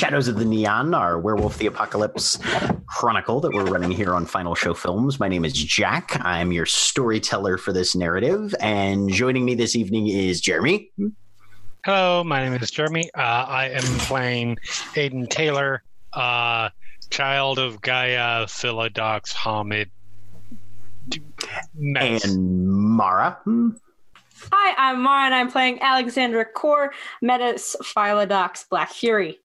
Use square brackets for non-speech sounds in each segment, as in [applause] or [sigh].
Shadows of the Neon, our Werewolf the Apocalypse chronicle that we're running here on Final Show Films. My name is Jack. I'm your storyteller for this narrative. And joining me this evening is Jeremy. Hello, my name is Jeremy. Uh, I am playing Aiden Taylor, uh, child of Gaia Philodox Homid. And Mara. Hi, I'm Mara, and I'm playing Alexandra Khor, Metis Philodox Black Fury.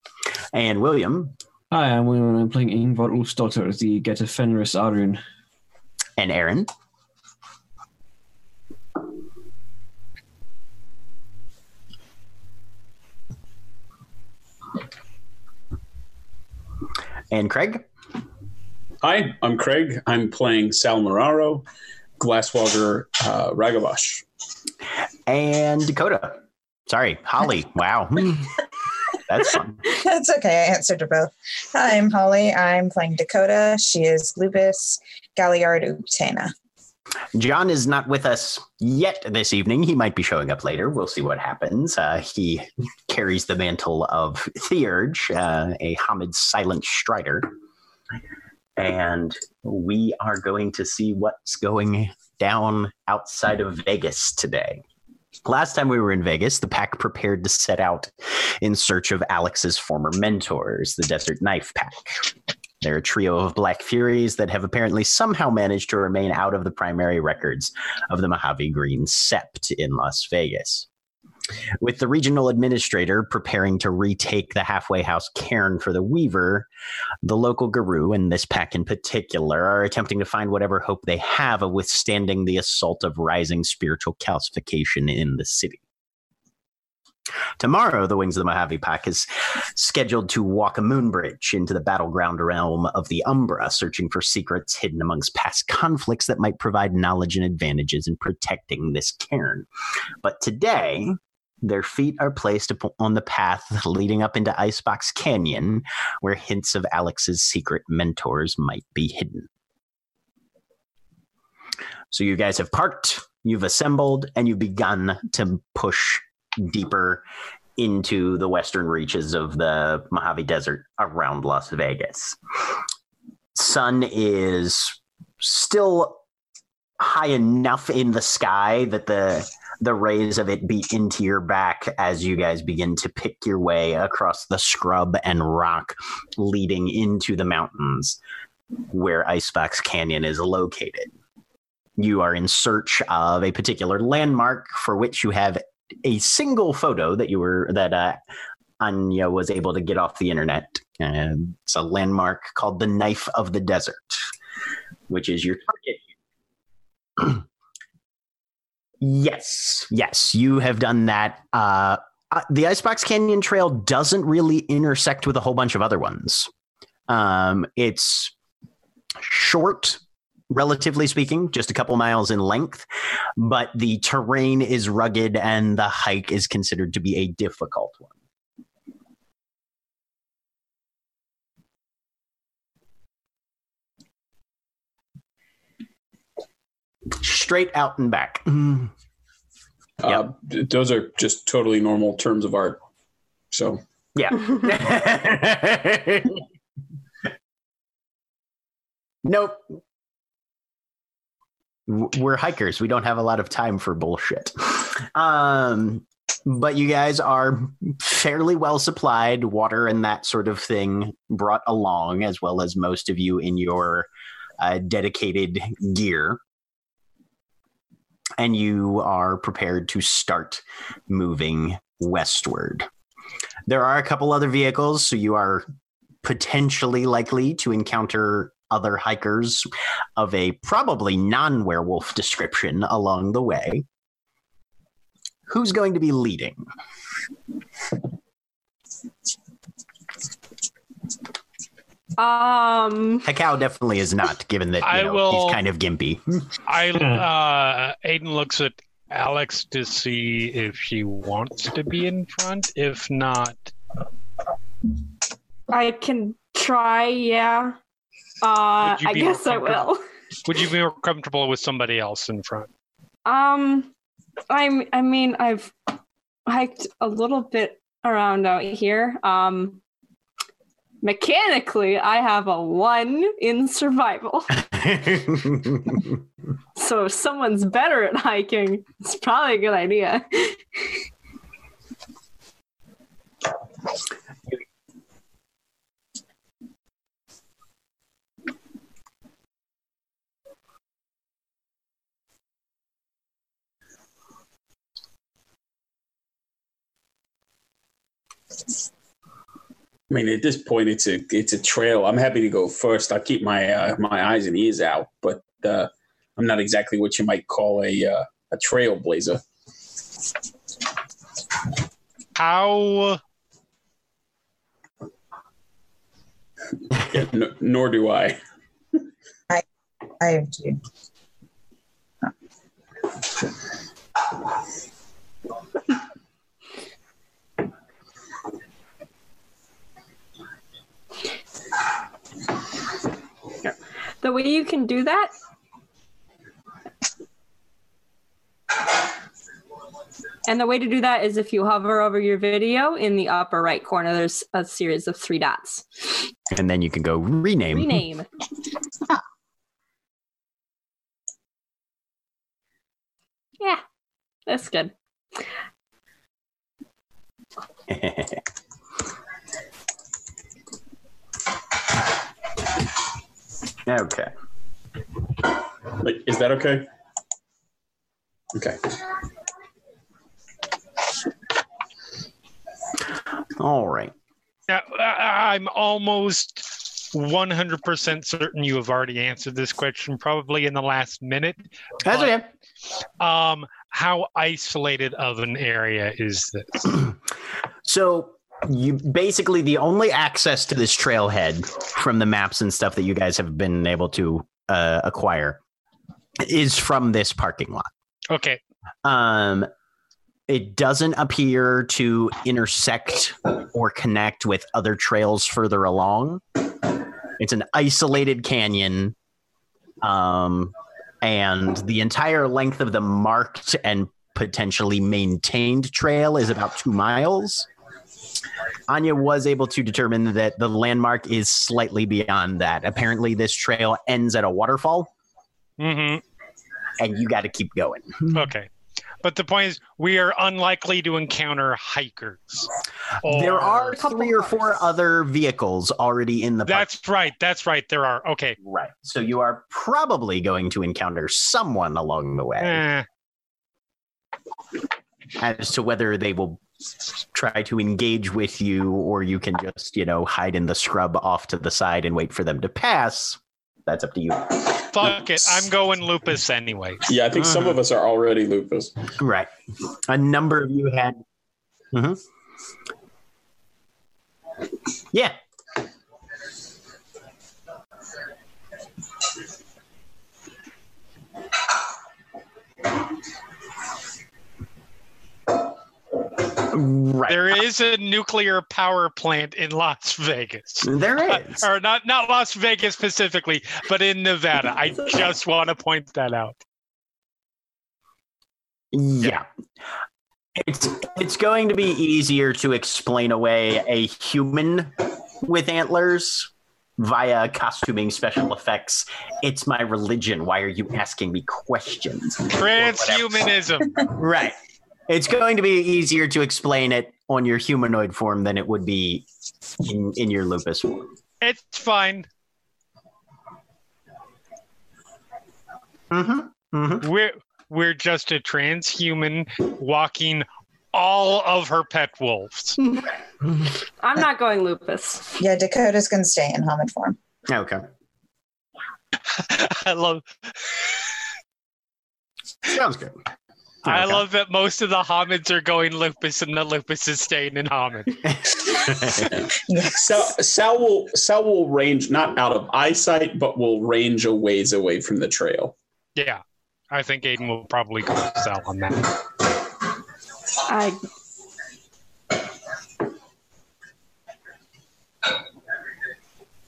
And William. Hi, I'm William, and I'm playing Yngvar Úlfsdóttir, the Geta Fenris Ahroun. And Erin. And Craig. Hi, I'm Craig. I'm playing Sal Muraro, Glasswalker uh, Ragabash. And Dakota. Sorry, Holly. [laughs] Wow. That's fun. [laughs] That's okay. I answered to both. Hi, I'm Holly. I'm playing Dakota. She is Lupus Galliard Uktena. John is not with us yet this evening. He might be showing up later. We'll see what happens. Uh, he [laughs] carries the mantle of Theurge, uh, a Homid silent strider. And we are going to see what's going down outside of Vegas today. Last time we were in Vegas, the pack prepared to set out in search of Alex's former mentors, the Desert Knife Pack. They're a trio of Black Furies that have apparently somehow managed to remain out of the primary records of the Mojave Green Sept in Las Vegas. With the regional administrator preparing to retake the halfway house cairn for the Weaver, the local Garou, and this pack in particular, are attempting to find whatever hope they have of withstanding the assault of rising spiritual calcification in the city. Tomorrow, the Wings of the Mojave Pack is scheduled to walk a moon bridge into the battleground realm of the Umbra, searching for secrets hidden amongst past conflicts that might provide knowledge and advantages in protecting this cairn. But today, their feet are placed on the path [laughs] leading up into Icebox Canyon, where hints of Alex's secret mentors might be hidden. So you guys have parked, you've assembled, and you've begun to push deeper into the western reaches of the Mojave Desert around Las Vegas. Sun is still high enough in the sky that the the rays of it beat into your back as you guys begin to pick your way across the scrub and rock leading into the mountains where Icebox Canyon is located. You are in search of a particular landmark for which you have a single photo that you were that uh, Anya was able to get off the internet. Uh, it's a landmark called the Knife of the Desert, which is your target. [clears throat] yes, yes, you have done that. Uh, uh, the Icebox Canyon Trail doesn't really intersect with a whole bunch of other ones. Um, it's short relatively speaking, just a couple miles in length, but the terrain is rugged and the hike is considered to be a difficult one. Straight out and back. Uh, Those are just totally normal terms of art. So Yeah. [laughs] nope. We're hikers. We don't have a lot of time for bullshit. Um, but you guys are fairly well supplied, water and that sort of thing brought along, as well as most of you in your uh, dedicated gear. And you are prepared to start moving westward. There are a couple other vehicles, so you are potentially likely to encounter other hikers of a probably non werewolf description along the way. Who's going to be leading? Um, Hekau definitely is not, given that you I know, will- he's kind of gimpy. [laughs] I uh, Aiden looks at Alex to see if she wants to be in front. If not, I can try. Yeah. Uh, I guess I will. [laughs] would you be more comfortable with somebody else in front? Um, I'm. I mean, I've hiked a little bit around out here. Um, mechanically, I have a one in survival. [laughs] [laughs] so if someone's better at hiking, it's probably a good idea. I mean, at this point, it's a it's a trail. I'm happy to go first. I'll keep my uh, my eyes and ears out, but uh, I'm not exactly what you might call a uh, a trailblazer. How Yeah, n- nor do I. I have to. [laughs] The way you can do that And the way to do that is if you hover over your video in the upper right corner, there's a series of three dots. and then you can go rename. Rename. yeah, that's good. [laughs] okay. Like, is that okay? Okay. All right. Now, I- I'm almost 100% certain you have already answered this question, probably in the last minute. That's But- okay. Um, how isolated of an area is this? [clears throat] So you basically the only access to this trailhead from the maps and stuff that you guys have been able to uh, acquire is from this parking lot. Okay, Um, it doesn't appear to intersect or connect with other trails further along. It's an isolated canyon. Um, and the entire length of the marked and potentially maintained trail is about two miles. Anya was able to determine that the landmark is slightly beyond that. Apparently, this trail ends at a waterfall, hmm and you got to keep going. okay. But the point is, we are unlikely to encounter hikers. there Or- are couple three or four other vehicles already in the park. That's right. That's right. There are. Okay. right. So you are probably going to encounter someone along the way. Eh, As to whether they will try to engage with you or you can just, you know, hide in the scrub off to the side and wait for them to pass, that's up to you. fuck it. I'm going lupus anyway. Yeah, I think some of us are already lupus. Right. A number of you had. Mhm. Yeah. Right. There is a nuclear power plant in Las Vegas. There Uh, or not not Las Vegas specifically, but in Nevada. I [laughs] just want to point that out. Yeah. It's it's going to be easier to explain away a human with antlers via costuming special effects. It's my religion. Why are you asking me questions? Transhumanism. [laughs] Right. It's going to be easier to explain it on your humanoid form than it would be in, in your lupus form. it's fine. Mm-hmm. Mm-hmm. We're we're just a transhuman walking all of her pet wolves. [laughs] I'm not going lupus. Yeah, Dakota's going to stay in Homid form. Okay. [laughs] I love Sounds good. I Okay. love that most of the Homids are going lupus and the lupus is staying in Homid. Yes. [laughs] [laughs] Sal, Sal will Sal will range not out of eyesight, but will range a ways away from the trail. Yeah. I think Aiden will probably go sell on that. I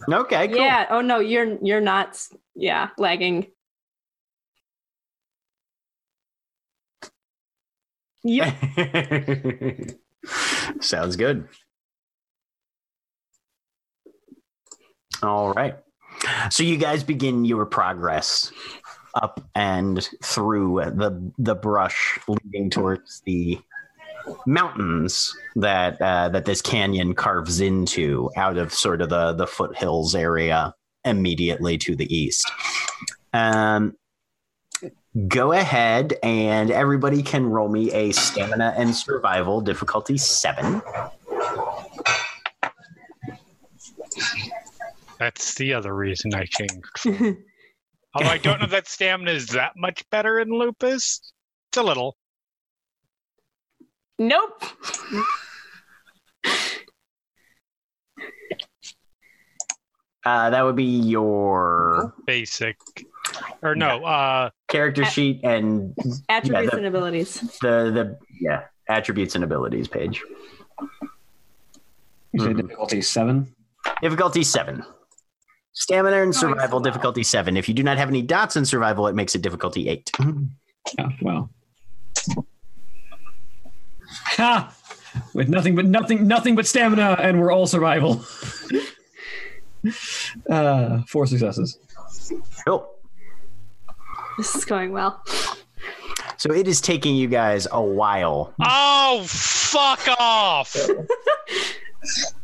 Okay, cool. yeah. Oh no, you're you're not. Yeah, lagging. Yep. [laughs] Sounds good. All right. So you guys begin your progress up and through the the brush leading towards the mountains that uh, that this canyon carves into out of sort of the the foothills area immediately to the east. Um, go ahead and everybody can roll me a stamina and survival difficulty seven. That's the other reason I changed. [laughs] Although I don't know that stamina is that much better in lupus. It's a little. nope. Uh, that would be your basic. Or no, uh character sheet and Attributes the- and abilities. the the yeah attributes and abilities page. You say Mhm. difficulty seven. Difficulty seven. Stamina and Going so survival well. difficulty seven. If you do not have any dots in survival, it makes it difficulty eight. [laughs] Yeah, well. Ha! With nothing but nothing, nothing but stamina, and we're all survival. [laughs] [laughs] uh, four successes. Cool. This is going well. So it is taking you guys a while. Oh fuck off!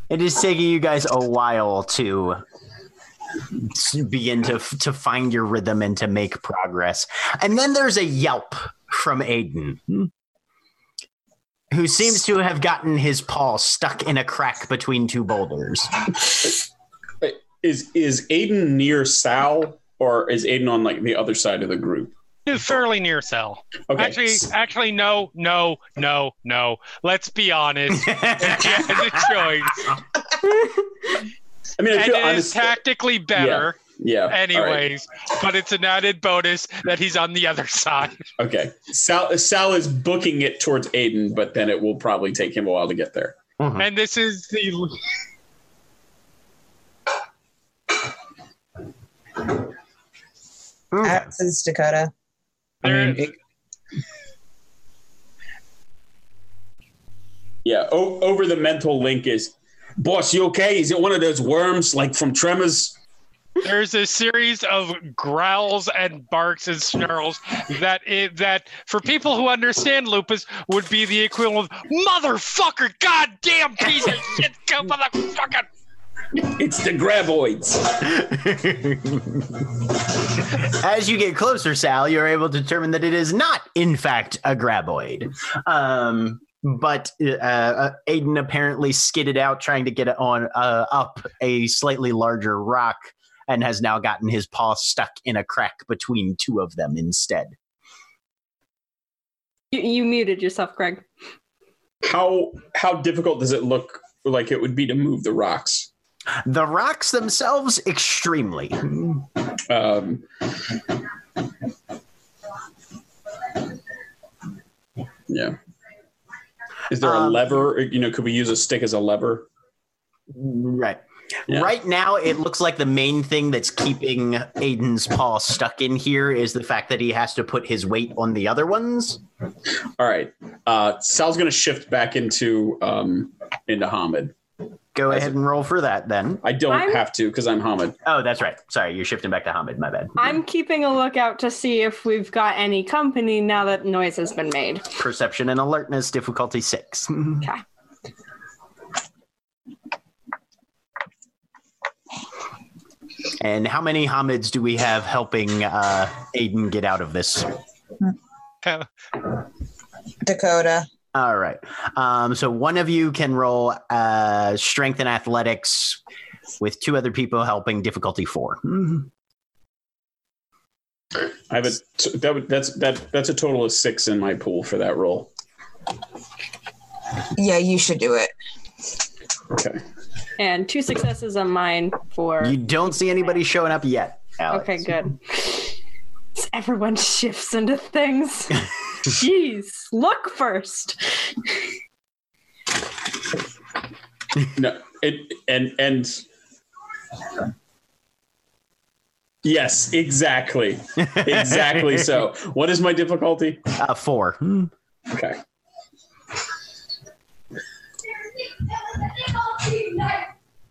It is taking you guys a while to begin to to find your rhythm and to make progress. And then there's a yelp from Aiden, who seems to have gotten his paw stuck in a crack between two boulders. [laughs] Is is Aiden near Sal, or is Aiden on like the other side of the group? Fairly near Sal. Okay. Actually, actually, no, no, no, no. Let's be honest. [laughs] He has a choice, I mean, I and feel it is honest. tactically better, yeah. all right. anyways. But it's an added bonus that he's on the other side. Okay. Sal Sal is booking it towards Aiden, but then it will probably take him a while to get there. Mhm. And this is the Okay. As is Dakota. I mean, it, Yeah. O- over the mental link is, boss, you okay? Is it one of those worms like from Tremors? there's a series of growls and barks and snarls that it, that for people who understand lupus would be the equivalent of motherfucker, goddamn piece of shit, go motherfucker. It's the graboids. [laughs] As you get closer, Sal, you're able to determine that it is not, in fact, a graboid. Um, but uh, uh, Aiden apparently skidded out trying to get it on uh, up a slightly larger rock and has now gotten his paw stuck in a crack between two of them instead. You, you muted yourself, Greg. How how difficult does it look like it would be to move the rocks? The rocks themselves, extremely. Um, yeah. Is there a Um, lever? You know, could we use a stick as a lever? Right. Yeah. Right now, it looks like the main thing that's keeping Aiden's paw stuck in here is the fact that he has to put his weight on the other ones. All right. Uh, Sal's going to shift back into um, into Homid. Go As ahead and roll for that then. I don't I'm- have to because I'm Homid. Oh, that's right. Sorry, you're shifting back to Homid. My bad. I'm keeping a lookout to see if we've got any company now that noise has been made. Perception and alertness, difficulty six. [laughs] Okay. And how many Homids do we have helping uh, Aiden get out of this? [laughs] Dakota. All right. Um, so one of you can roll uh, strength and athletics with two other people helping difficulty four. I have a t- that would, that's that that's a total of six in my pool for that roll. Yeah, you should do it. Okay. And two successes on mine for. You don't see anybody showing up yet. Alex. Okay, good. Everyone shifts into things. [laughs] Jeez, look first. No, it and and yes, exactly, exactly. so, [laughs] what is my difficulty? Uh, four. Okay.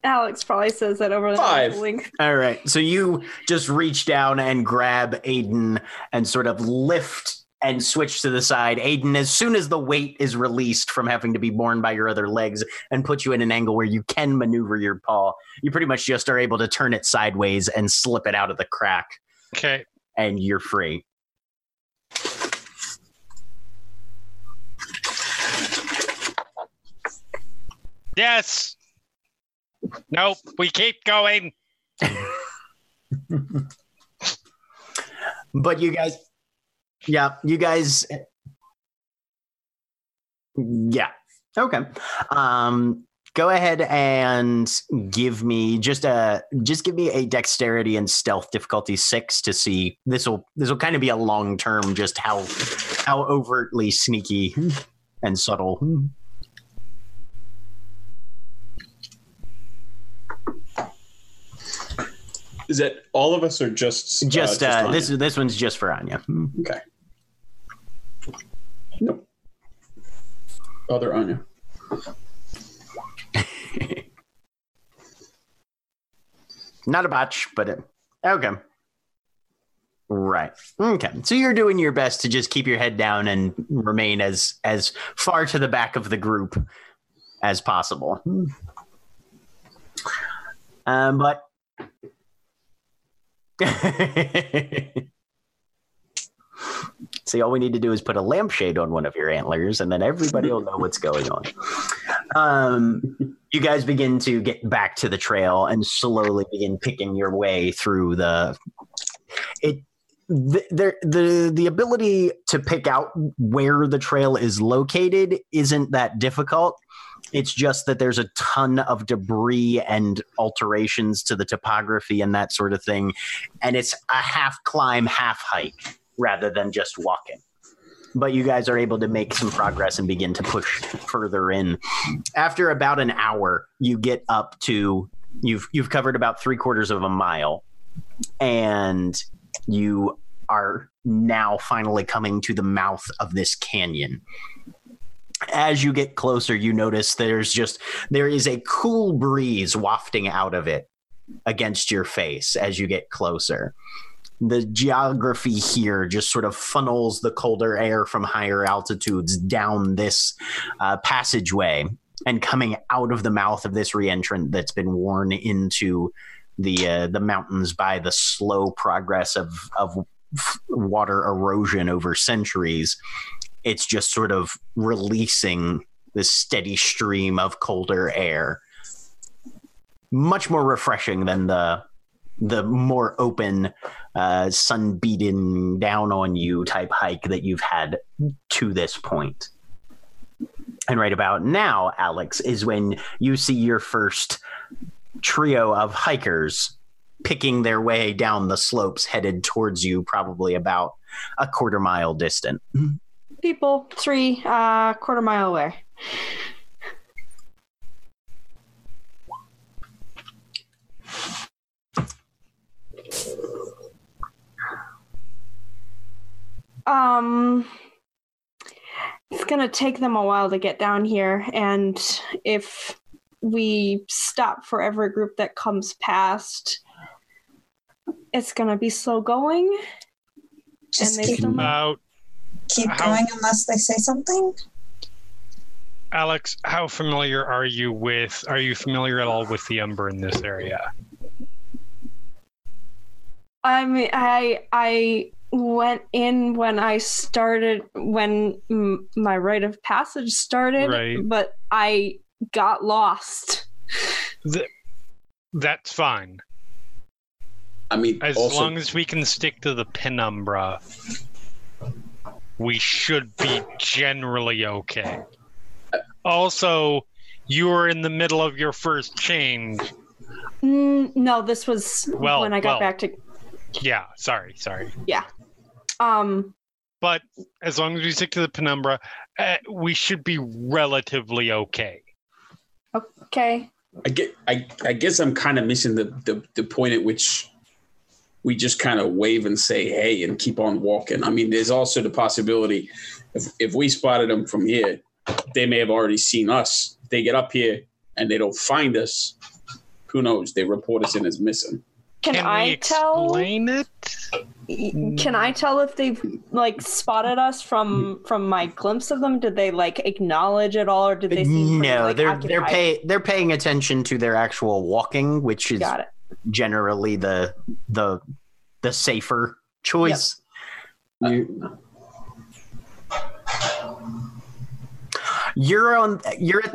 Alex probably says that over the Five. link. All right. So you just reach down and grab Aiden and sort of lift and switch to the side. Aiden, as soon as the weight is released from having to be borne by your other legs and put you in an angle where you can maneuver your paw, you pretty much just are able to turn it sideways and slip it out of the crack, Okay. and you're free. Yes. Nope. We keep going. [laughs] But you guys, yeah, you guys, yeah, okay. Um, go ahead and give me just a just give me a dexterity and stealth difficulty six to see this will this will kind of be a long term just how how overtly sneaky and subtle. Is that all of us or just Just uh, uh, Anya? this this one's just for Anya. Okay. Other Anya. [laughs] Not a botch, but it, okay. Right. Okay. So you're doing your best to just keep your head down and remain as as far to the back of the group as possible. Um, but [laughs] See, all we need to do is put a lampshade on one of your antlers, and then everybody will know what's going on. Um, you guys begin to get back to the trail and slowly begin picking your way through the. It the, the the the ability to pick out where the trail is located isn't that difficult. It's just that there's a ton of debris and alterations to the topography and that sort of thing, and it's a half climb, half hike rather than just walking. But you guys are able to make some progress and begin to push further in. After about an hour, you get up to you've you've covered about three quarters of a mile, and you are now finally coming to the mouth of this canyon. As you get closer, you notice there's just there is a cool breeze wafting out of it against your face as you get closer the geography here just sort of funnels the colder air from higher altitudes down this uh, passageway and coming out of the mouth of this reentrant that's been worn into the uh, the mountains by the slow progress of of water erosion over centuries. It's just sort of releasing this steady stream of colder air. Much more refreshing than the the more open uh, sun beaten down on you type hike that you've had to this point. And right about now, Alex, is when you see your first trio of hikers picking their way down the slopes headed towards you, probably about a quarter mile distant. People, three, uh, quarter mile away. Um, gonna take them a while to get down here, and if we stop for every group that comes past, it's gonna be slow going. Just they keep, still- About keep how- going unless they say something. Alex, how familiar are you with? Are you familiar at all with the Umbra in this area? I mean, I I went in when I started when m- my rite of passage started, Right. but I got lost. That's fine, I mean, as also, long as we can stick to the penumbra. We should be generally okay. Also, you were in the middle of your first change. Mm, no, this was Well, when I got well. back to Yeah, sorry, sorry. Um. But as long as we stick to the penumbra, uh, we should be relatively okay. Okay. I get. I, I guess I'm kind of missing the, the the point at which we just kind of wave and say hey and keep on walking. I mean, there's also the possibility if if we spotted them from here, they may have already seen us. If they get up here and they don't find us, who knows? They report us in as missing. Can, we I tell? explain it? Can I tell if they've like spotted us from from my glimpse of them? Did they like acknowledge it all, or did they seem pretty, no, like, they're they're pay they're paying attention to their actual walking, which is Got it. generally the the the safer choice. You- You're on. You're at.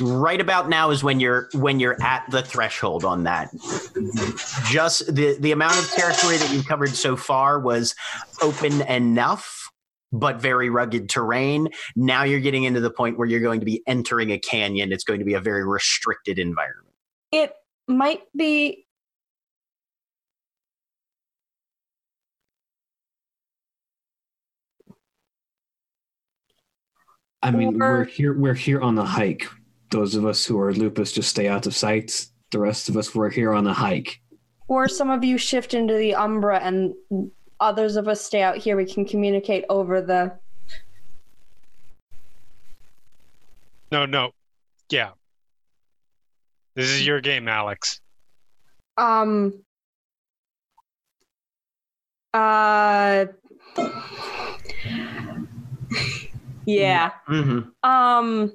Right about now is when you're when you're at the threshold on that. Just the the amount of territory that you've covered so far was open enough, but very rugged terrain. Now you're getting into the point where you're going to be entering a canyon. It's going to be a very restricted environment. It might be. I mean, Or- we're here. We're here on the hike. Those of us who are lupus just stay out of sight. The rest of us we're here on the hike. Or some of you shift into the Umbra, and others of us stay out here. We can communicate over the. No, no. Yeah. This is your game, Alex. Um. Uh. yeah. Mm-hmm. Um.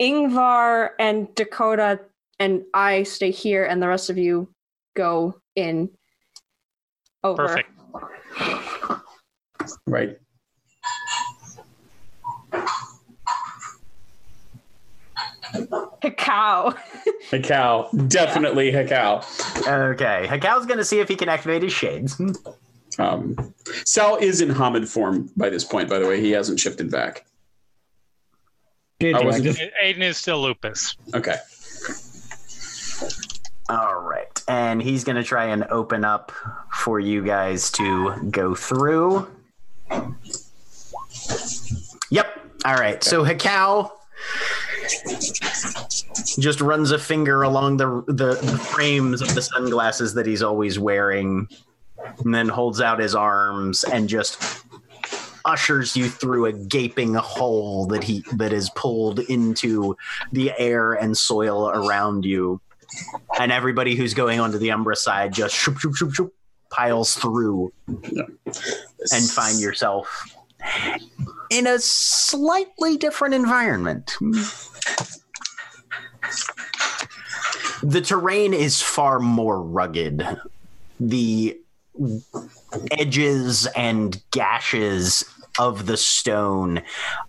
Yngvar and Dakota and I stay here, and the rest of you go in. Over. Perfect. Right. Cow. [laughs] Hekau. Definitely Hekau. Okay, Hekau's going to see if he can activate his shades. Um, Sal is in Homid form by this point, by the way. He hasn't shifted back. Did I you? I just- Aiden is still lupus. Okay. All right. And he's going to try and open up for you guys to go through. Yep. All right. So Hekau just runs a finger along the, the the frames of the sunglasses that he's always wearing and then holds out his arms and just ushers you through a gaping hole that he that is pulled into the air and soil around you and everybody who's going onto the Umbra side just shoop, shoop, shoop, shoop, piles through and find yourself in a slightly different environment. The terrain is far more rugged. The edges and gashes of the stone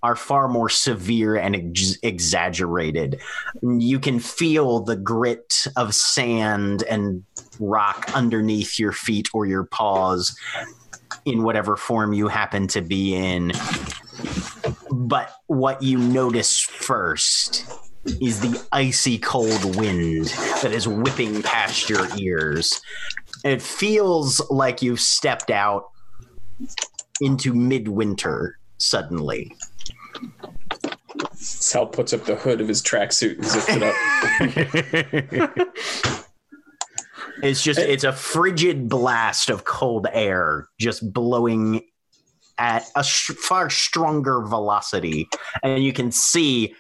are far more severe and ex- exaggerated. You can feel the grit of sand and rock underneath your feet or your paws in whatever form you happen to be in. But what you notice first is the icy cold wind that is whipping past your ears. It feels like you've stepped out into midwinter suddenly. Sal puts up the hood of his tracksuit and zips it up. [laughs] It's just it's a frigid blast of cold air just blowing at a sh- far stronger velocity, and you can see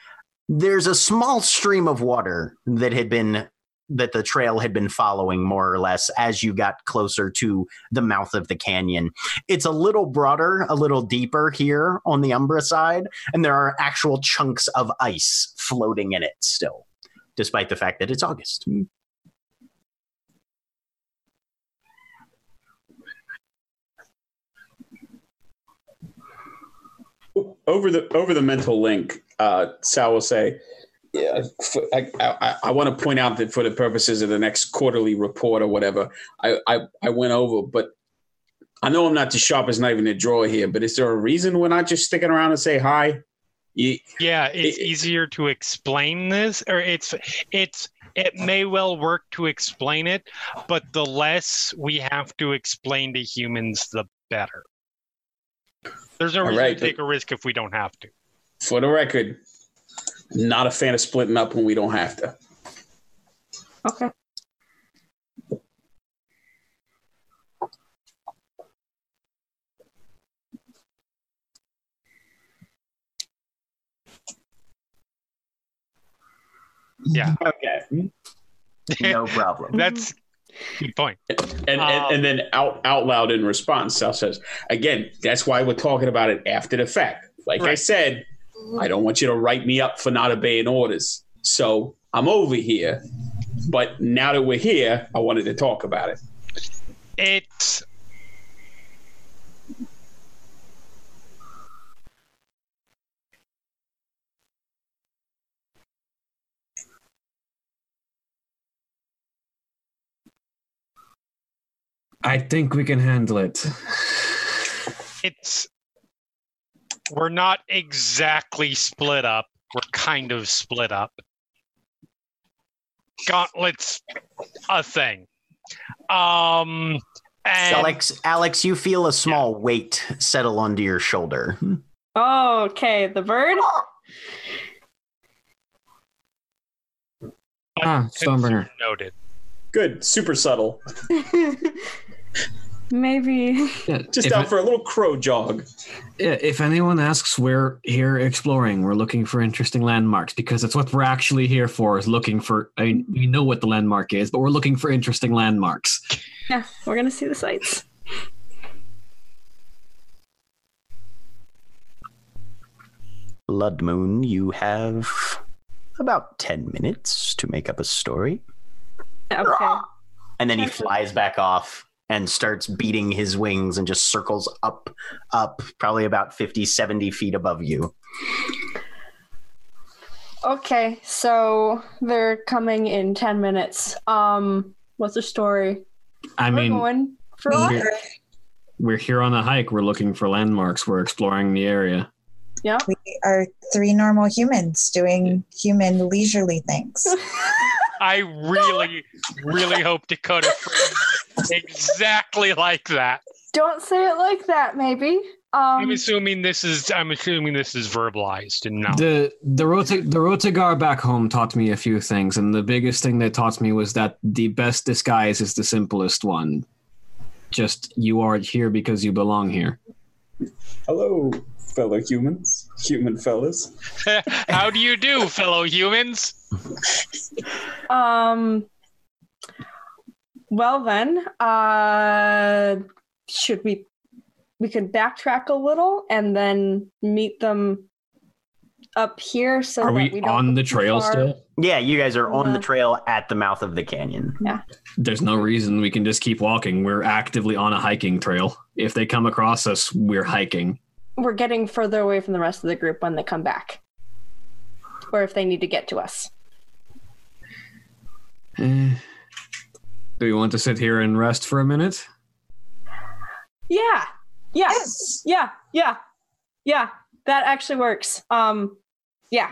there's a small stream of water that had been that the trail had been following more or less as you got closer to the mouth of the canyon. It's a little broader, a little deeper here on the Umbra side, and there are actual chunks of ice floating in it still, despite the fact that it's August. over the over the mental link, uh, Sal will say, "Yeah, I, I, I want to point out that for the purposes of the next quarterly report or whatever, I, I I went over, but I know I'm not the sharpest knife in the drawer here. But is there a reason we're not just sticking around and say hi? You, Yeah, it's It- easier to explain this, or it's it's it may well work to explain it, but the less we have to explain to humans, the better. There's no reason right, to take a risk if we don't have to. for the record, not a fan of splitting up when we don't have to. Okay. Yeah, Okay. [laughs] No problem. that's good point. And, and Um, and then out out loud in response, Sal says, again, that's why we're talking about it after the fact. Like I said, I don't want you to write me up for not obeying orders. So I'm over here. But now that we're here, I wanted to talk about it. It's I think we can handle it. it's we're not exactly split up. We're kind of split up. Gauntlet's a thing. Um and Alex, Alex, you feel a small weight settle onto your shoulder. Oh, okay. The bird. Ah, Stoneburner. noted. Good, super subtle. [laughs] [laughs] Maybe. Yeah, Just if, out for a little crow jog. yeah, if anyone asks, we're here exploring. We're looking for interesting landmarks because that's what we're actually here for. Is looking for. I mean, we know what the landmark is, but we're looking for interesting landmarks. Yeah, we're gonna see the sights. Blood Moon, you have about 10 minutes to make up a story. Okay. And then he flies back off and starts beating his wings and just circles up, up, probably about 50, 70 feet above you. Okay, so they're coming in ten minutes. Um, what's the story? I we're mean, going for a we're- walk. we're here on a hike. We're looking for landmarks. We're exploring the area. Yeah. We are three normal humans doing human leisurely things. [laughs] I really, really hope Dakota framed it exactly like that. Don't say it like that. Maybe. I'm Um. assuming this is I'm assuming this is verbalized and not The the Rota, the Rotagar back home taught me a few things, and the biggest thing they taught me was that the best disguise is the simplest one. Just you are here because you belong here. Hello, fellow humans, human fellas. [laughs] How do you do, fellow humans? Um. Well then, uh, should we? We could backtrack a little and then meet them up here. So Are that we, we don't on the trail far. still? Yeah, you guys are on the trail at the mouth of the canyon. Yeah. There's no reason we can just keep walking. We're actively on a hiking trail. If they come across us, we're hiking. We're getting further away from the rest of the group when they come back, or if they need to get to us. Eh. Do you want to sit here and rest for a minute? Yeah. Yeah. yes. Yeah. Yeah. Yeah. That actually works. Um. Yeah.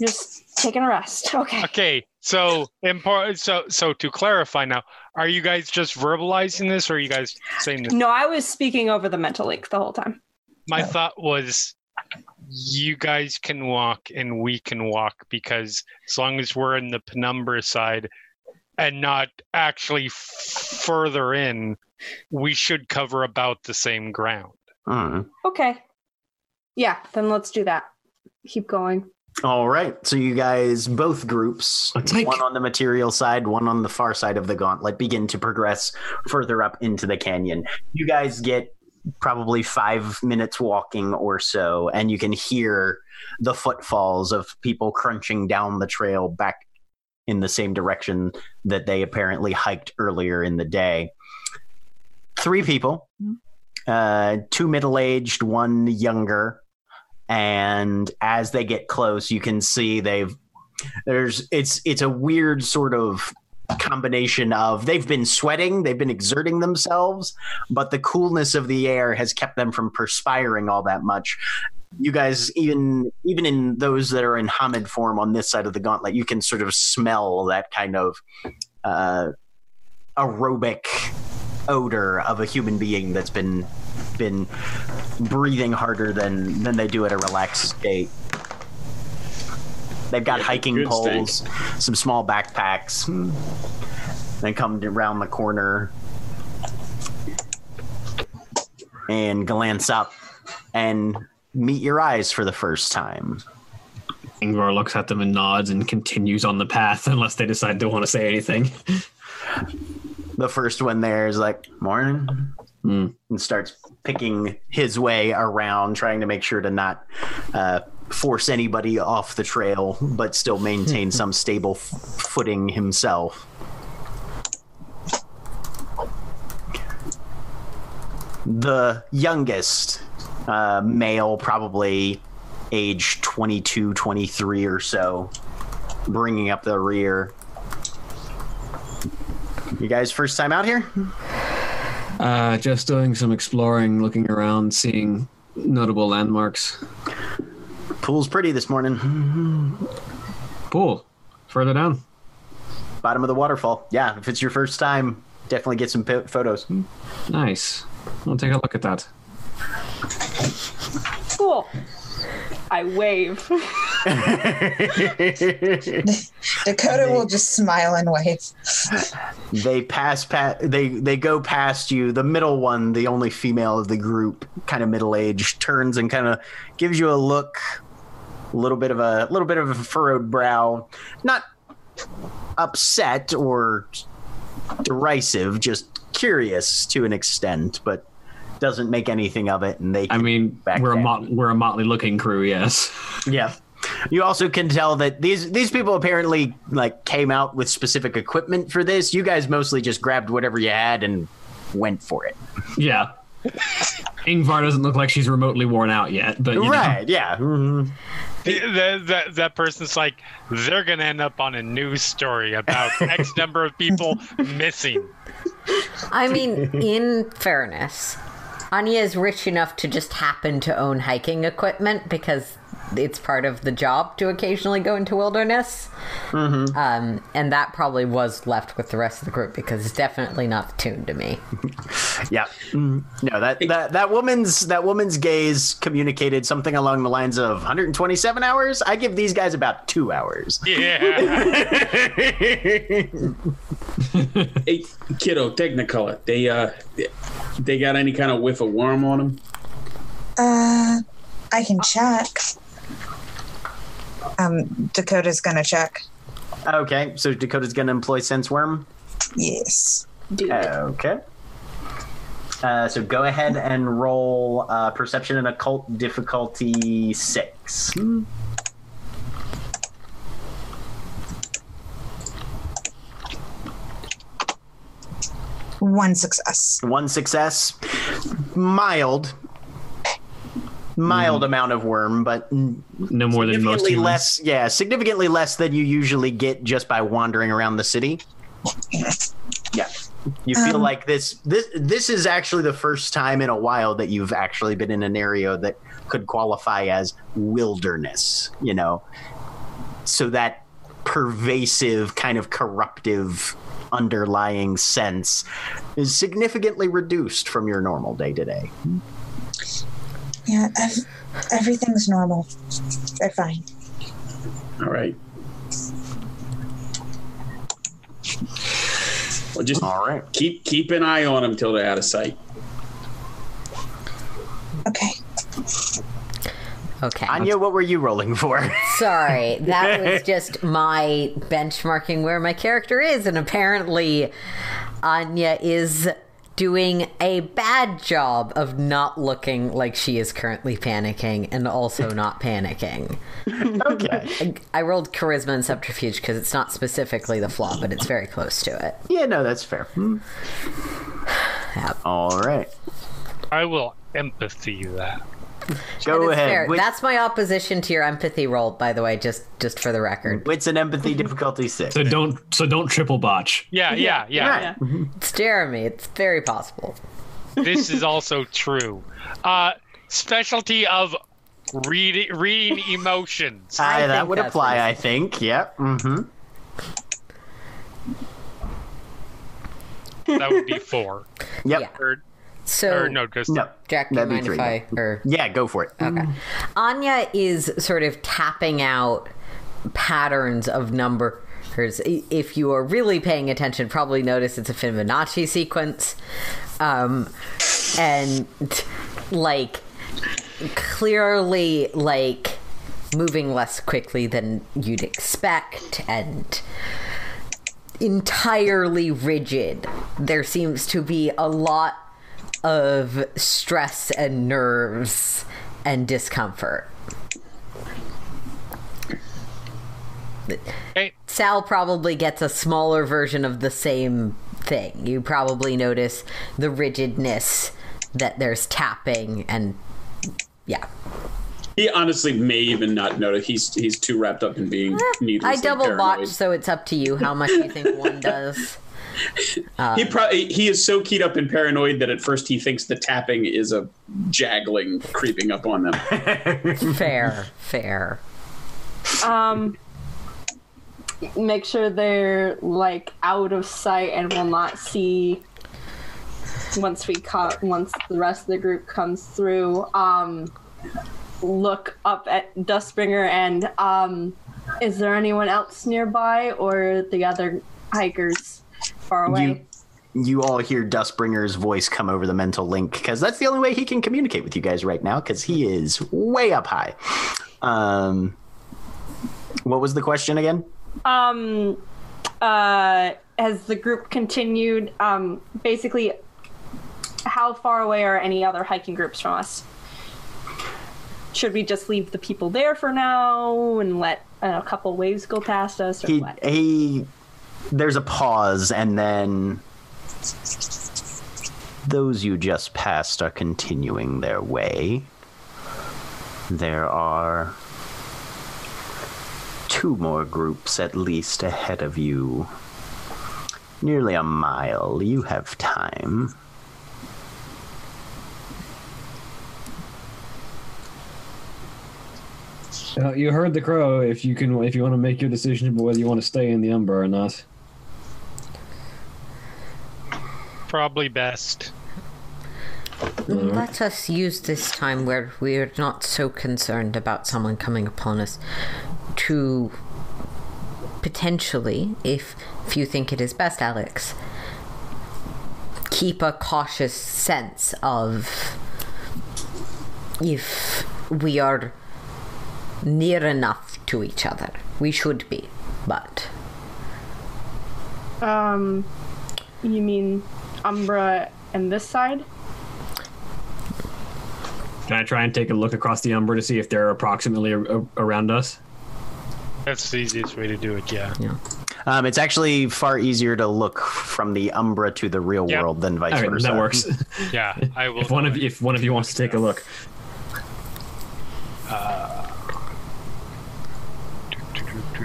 Just taking a rest. [laughs] Okay. Okay, so important. So so to clarify now, are you guys just verbalizing this, or are you guys saying this? No, I was speaking over the mental link the whole time. My thought was, you guys can walk and we can walk because as long as we're in the penumbra side, and not actually f- further in, we should cover about the same ground. Hmm. Okay. Yeah, then let's do that. Keep going. All right. So you guys, both groups, I'll take- one on the material side, one on the far side of the gauntlet, begin to progress further up into the canyon. You guys get probably five minutes walking or so, and you can hear the footfalls of people crunching down the trail back in the same direction that they apparently hiked earlier in the day. Three people, uh, two middle aged, one younger and as they get close you can see they've there's it's it's a weird sort of combination of they've been sweating they've been exerting themselves but the coolness of the air has kept them from perspiring all that much. You guys even even in those that are in Homid form on this side of the gauntlet you can sort of smell that kind of uh aerobic odor of a human being that's been been breathing harder than than they do at a relaxed state. They've got Yeah, hiking poles, some small backpacks. Hmm, then come around the corner and glance up and meet your eyes for the first time. Yngvar looks at them and nods and continues on the path [laughs] unless they decide to want to say anything. The first one there is like, "Morning," Hmm. and starts picking his way around, trying to make sure to not uh, force anybody off the trail, but still maintain [laughs] some stable f- footing himself. The youngest uh, male, probably age 22, 23 or so, bringing up the rear. You guys, first time out here? Uh, just doing some exploring, looking around, seeing notable landmarks. Pool's pretty this morning. Pool, further down. Bottom of the waterfall. Yeah, if it's your first time, definitely get some po- photos. Nice. I'll take a look at that. Cool. I wave. [laughs] Dakota will just smile and wave. they pass pa- they they go past you the middle one the only female of the group kind of middle aged turns and kind of gives you a look a little bit of a little bit of a furrowed brow not upset or derisive just curious to an extent but doesn't make anything of it and they I mean, Back we're a down. mot- we're a motley looking crew, yes. [laughs] Yeah. You also can tell that these these people apparently like came out with specific equipment for this. You guys mostly just grabbed whatever you had and went for it. Yeah. Yngvar doesn't look like she's remotely worn out yet, but you know. Right, yeah. Mhm. that, that, that person's like, they're going to end up on a news story about [laughs] X number of people missing. I mean, in fairness, Anya is rich enough to just happen to own hiking equipment because it's part of the job to occasionally go into wilderness. Um, and that probably was left with the rest of the group because it's definitely not tuned to me. [laughs] Yeah. Mhm. No, that, that that woman's that woman's gaze communicated something along the lines of 127 hours. I give these guys about 2 hours. Yeah. [laughs] Hey, kiddo, Technicolor. They uh, they got any kind of whiff of worm on them? Uh, I can check. Um, Dakota's gonna check. Okay, so Dakota's going to employ sense worm. Yes. Dude. Okay. Uh, so go ahead and roll uh, perception and occult difficulty six. One success. One success, mild, mild amount of worm, but No more than most significantly humans. less. Yeah, significantly less than you usually get just by wandering around the city. Yeah, you feel Um, like this. This this is actually the first time in a while that you've actually been in an area that could qualify as wilderness. You know, so that pervasive kind of corruptive underlying sense is significantly reduced from your normal day to day. Yeah, ev- everything's normal. They're fine. All right. Well, just All right. keep keep an eye on them till they're out of sight. Okay. Okay. Anya, what were you rolling for? [laughs] Sorry, that was just my benchmarking where my character is, and apparently Anya is doing a bad job of not looking like she is currently panicking and also [laughs] not panicking. okay. I rolled charisma and subterfuge because it's not specifically the flaw, but it's very close to it. Yeah, no, that's fair. Hmm. [sighs] Yep. All right. I will empathy that. [laughs] Go ahead. fair. Wit- That's my opposition to your empathy roll, by the way, just just for the record. Wits and empathy difficulty six. So don't so don't triple botch. Yeah, yeah, yeah. Right. It's Jeremy. It's very possible. this is also true. Uh, specialty of read, reading [laughs] emotions. Aye, I that would that's apply, I think. Yep. Mm-hmm. That would be four. Yep. Yeah. Or, So, or no, just No. Jack, do you That'd be mind three. if I or Yeah, go for it. Okay. Anya is sort of tapping out patterns of numbers. If you are really paying attention, probably notice it's a Fibonacci sequence. Um, and like clearly like moving less quickly than you'd expect and entirely rigid. There seems to be a lot of stress and nerves and discomfort. Hey. Sal probably gets a smaller version of the same thing. You probably notice the rigidness that there's tapping and yeah. He honestly may even not notice. He's he's too wrapped up in being eh, needlessly I double paranoid. watch, so it's up to you how much you think one does. He probably he is so keyed up and paranoid that at first he thinks the tapping is a jaggling creeping up on them. [laughs] Fair, fair. Um, make sure they're like out of sight and will not see once we cut once the rest of the group comes through. Um, look up at Dustbringer and um, is there anyone else nearby or the other hikers far away? You, you all hear Dustbringer's voice come over the mental link because that's the only way he can communicate with you guys right now because he is way up high. Um, what was the question again? Um, uh, has the group continued? Um, basically, how far away are any other hiking groups from us? Should we just leave the people there for now and let uh, a couple waves go past us, or He what? he. There's a pause and then. Those you just passed are continuing their way. There are two more groups at least ahead of you. Nearly a mile. You have time. Uh, you heard the crow. If you can, if you want to make your decision about whether you want to stay in the Umbra or not. Probably best. Let us use this time where we are not so concerned about someone coming upon us to potentially, if, if you think it is best, Alex, keep a cautious sense of if we are near enough to each other. We should be, but Um, you mean Umbra and this side? Can I try and take a look across the Umbra to see if they're approximately a- a- around us? That's the easiest way to do it. Yeah. Um, it's actually far easier to look from the Umbra to the real Yep. world than vice All right, versa. that works. [laughs] Yeah. I will. if one of you, if one of you wants to take a look,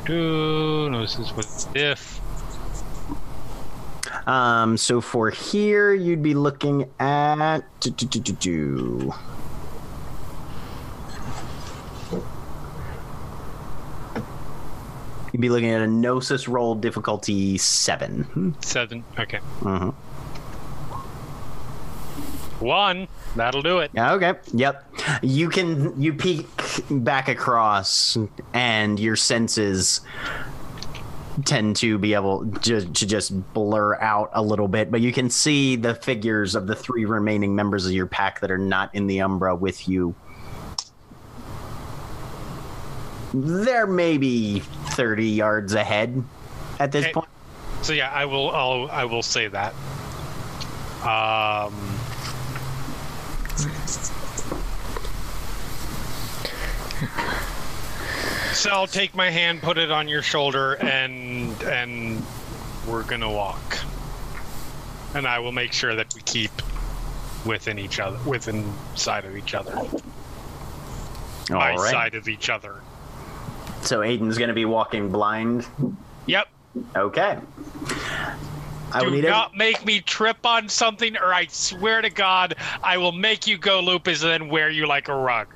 No, this is what if. Um, so for here, you'd be looking at. do, do, do, do, do. You'd be looking at a Gnosis roll difficulty seven. Seven. Okay. Mhm. One. That'll do it. Yeah, okay. Yep. You can you peek back across and your senses tend to be able to, to just blur out a little bit, but you can see the figures of the three remaining members of your pack that are not in the Umbra with you. They're maybe 30 yards ahead at this Okay. point. So yeah, I will. I'll, I will say that. Um. So I'll take my hand, put it on your shoulder, and and we're gonna walk. And I will make sure that we keep within each other, within side of each other, All by right. side of each other. So Aiden's going to be walking blind. Yep. Okay. I Do need not make me trip on something, or I swear to God, I will make you go lupus and then wear you like a rug.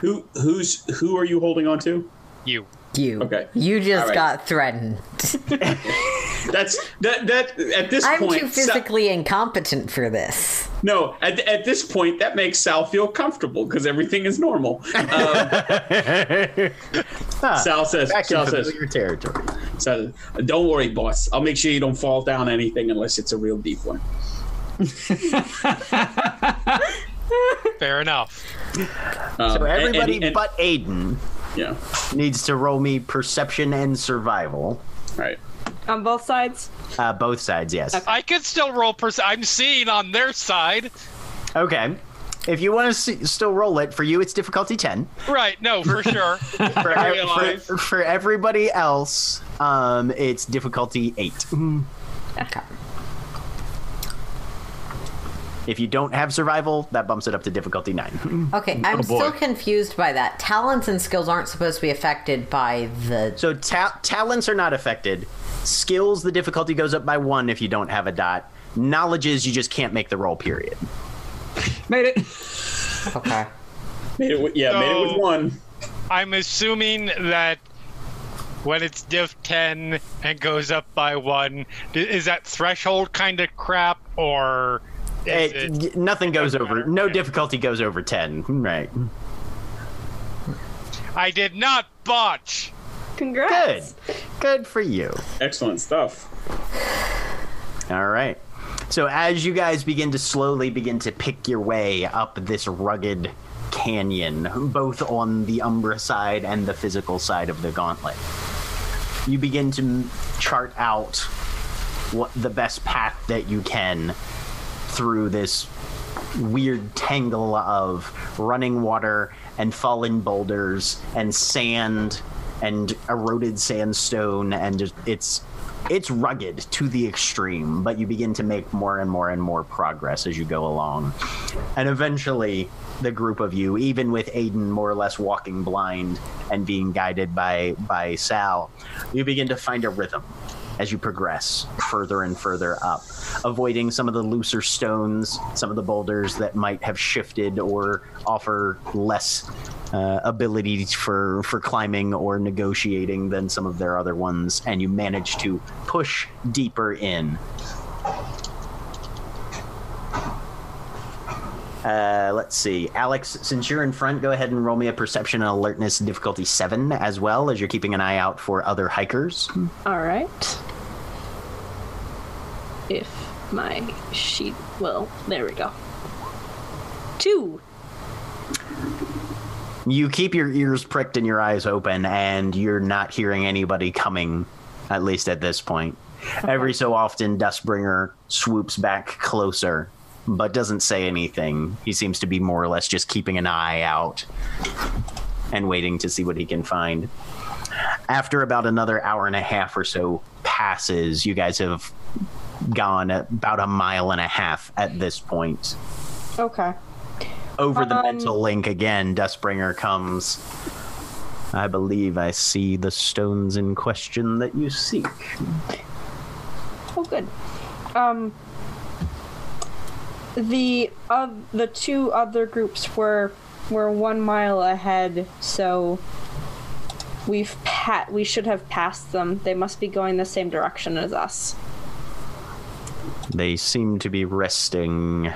Who who's who are you holding on to? You. You. Okay. You just All right. got threatened. [laughs] That's that that at this point. I'm too Sa- physically incompetent for this. no, at, at this point, that makes Sal feel comfortable because everything is normal. Um, Ah, [laughs] Sal says, back in Sal says, familiar territory. So don't worry, boss. I'll make sure you don't fall down anything unless it's a real deep one. [laughs] Fair enough. Um, So and- everybody and- and- but Aiden yeah, needs to roll me perception and survival. right. On both sides? Uh, both sides, yes. I could still roll. Pers- I'm seeing on their side. Okay. If you want to still roll it, for you it's difficulty 10. Right. No, for sure. [laughs] For, I ev- realize. for, for everybody else, um, it's difficulty 8. Okay. If you don't have survival, that bumps it up to difficulty 9. [laughs] Okay, oh, I'm boy. still confused by that. Talents and skills aren't supposed to be affected by the. So ta- talents are not affected. Skills, the difficulty goes up by 1 if you don't have a dot. Knowledge is you just can't make the roll, period. Made it. Okay. [laughs] Made it. With, yeah, made it with one. I'm assuming that when it's diff 10 and goes up by one, is that threshold kind of crap or is Eh, it, it? nothing goes doesn't over, matter. no difficulty goes over 10. Right. I did not botch. Congrats. Good Good for you. Excellent stuff. All right. So as you guys begin to slowly begin to pick your way up this rugged canyon, both on the Umbra side and the physical side of the gauntlet, you begin to chart out what the best path that you can through this weird tangle of running water and fallen boulders and sand and eroded sandstone and it's it's rugged to the extreme but you begin to make more and more and more progress as you go along. And eventually the group of you even with aiden more or less walking blind and being guided by by sal you begin to find a rhythm as you progress further and further up, avoiding some of the looser stones, some of the boulders that might have shifted or offer less uh, ability for for climbing or negotiating than some of their other ones, and you manage to push deeper in. Uh, let's see, Alex. Since you're in front, go ahead and roll me a perception and alertness difficulty seven, as well as you're keeping an eye out for other hikers. All right. If my sheet will, there we go. Two. You keep your ears pricked and your eyes open, and you're not hearing anybody coming, at least at this point. [laughs] Every so often, Dustbringer swoops back closer, but doesn't say anything. He seems to be more or less just keeping an eye out and waiting to see what he can find. After about another hour and a half or so passes, you guys have gone about a mile and a half at this point Okay. over the Um, mental link again, Dustbringer comes. I believe I see the stones in question that you seek. Oh, good. Um, the uh, the two other groups were were one mile ahead, so we've pat we should have passed them. They must be going the same direction as us. They seem to be resting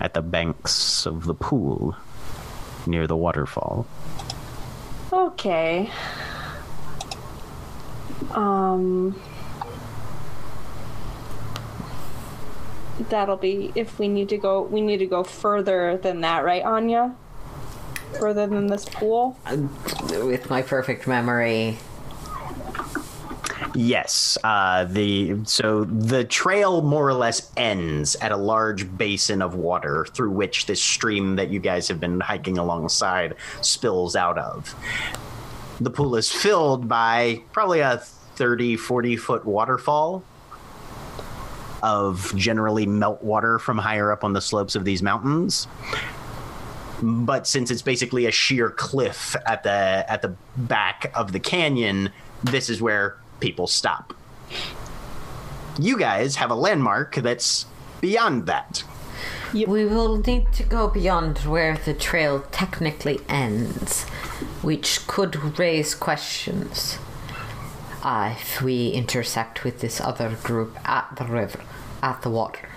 at the banks of the pool near the waterfall. Okay. Um, that'll be if we need to go. We need to go further than that, right, Anya? Further than this pool. With my perfect memory, Yes. Uh, the so the trail more or less ends at a large basin of water through which this stream that you guys have been hiking alongside spills out of. The pool is filled by probably a 30, 40 foot waterfall of generally meltwater from higher up on the slopes of these mountains. But since it's basically a sheer cliff at the at the back of the canyon, this is where people stop. You guys have a landmark that's beyond that. we will need to go beyond where the trail technically ends, which could raise questions. Uh, if we intersect with this other group at the river, at the water.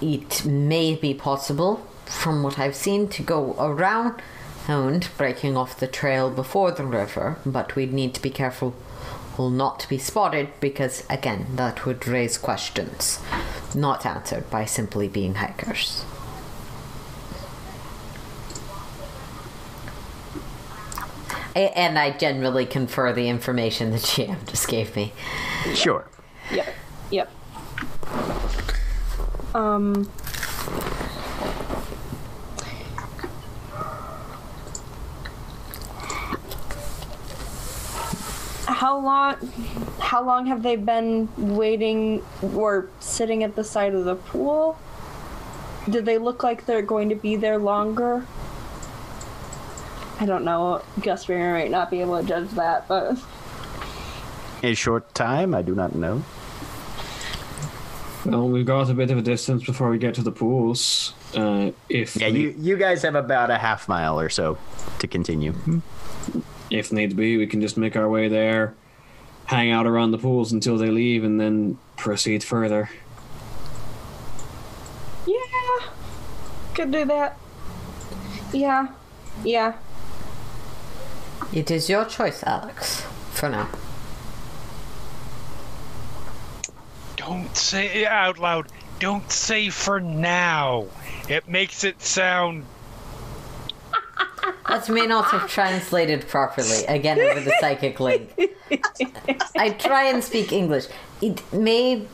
It may be possible, from what I've seen, to go around and breaking off the trail before the river, but we'd need to be careful will not be spotted because, again, that would raise questions not answered by simply being hikers. And I generally confer the information that GM [laughs] just gave me. Sure. Yep. Yep. Um. How long? How long have they been waiting or sitting at the side of the pool? Do they look like they're going to be there longer? I don't know. Dustbringer might not be able to judge that, but A short time, I do not know. Well, we've got a bit of a distance before we get to the pools. Uh, if Yeah, ne- you, you guys have about a half mile or so to continue. if need be, we can just make our way there, hang out around the pools until they leave, and then proceed further. yeah, could do that. Yeah, yeah. It is your choice, Alex, for now. Don't say it out loud. Don't say for now. It makes it sound. [laughs] That may not have translated properly, again over the psychic link. I try and speak English. It may.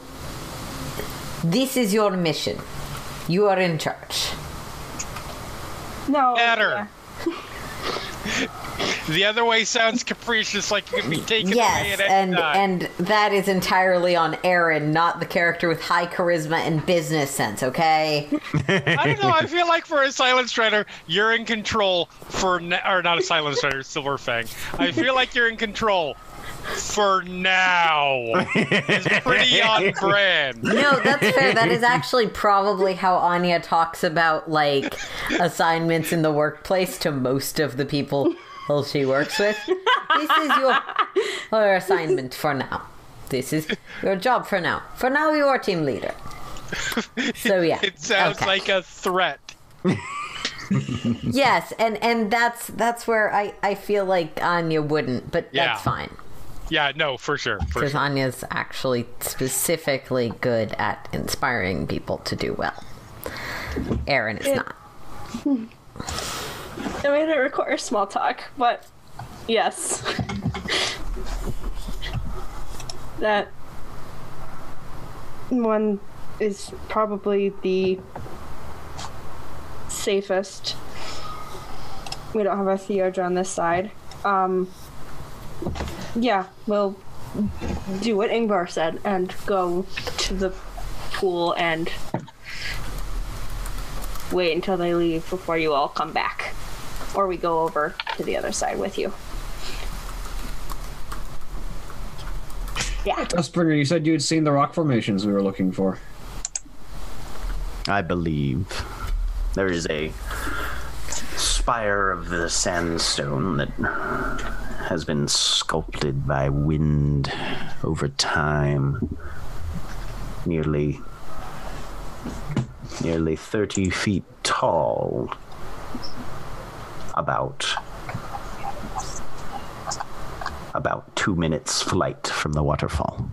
This is your mission. You are in charge. No. Better. [laughs] The other way sounds capricious, like you could be taken away Yes, at any and time. and that is entirely on Erin, not the character with high charisma and business sense. Okay. I don't know. I feel like for a silent strider, you're in control for na- or not a silent strider, silver fang. I feel like you're in control for now. It's pretty on brand. No, that's fair. That is actually probably how Anya talks about like assignments in the workplace to most of the people who she works with. This is your your assignment for now. This is your job for now. For now, you're team leader. So yeah, It sounds okay. like a threat. yes, and and that's that's where I I feel like Anya wouldn't, but Yeah. that's fine Yeah, no, for sure. For because sure. Anya's actually specifically good at inspiring people to do well. Erin is not. I made it require small talk, but yes. that one is probably the safest. We don't have a Theurge on this side. Um, yeah, we'll do what Yngvar said and go to the pool and wait until they leave before you all come back. Or we go over to the other side with you. Yeah. Oh, Dustbringer, you said you had seen the rock formations we were looking for. I believe there is a spire of the sandstone that has been sculpted by wind over time. Nearly nearly 30 feet tall. About about two minutes flight from the waterfall.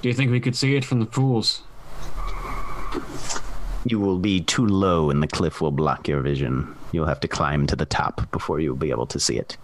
Do you think we could see it from the pools? You will be too low and the cliff will block your vision. You'll have to climb to the top before you'll be able to see it.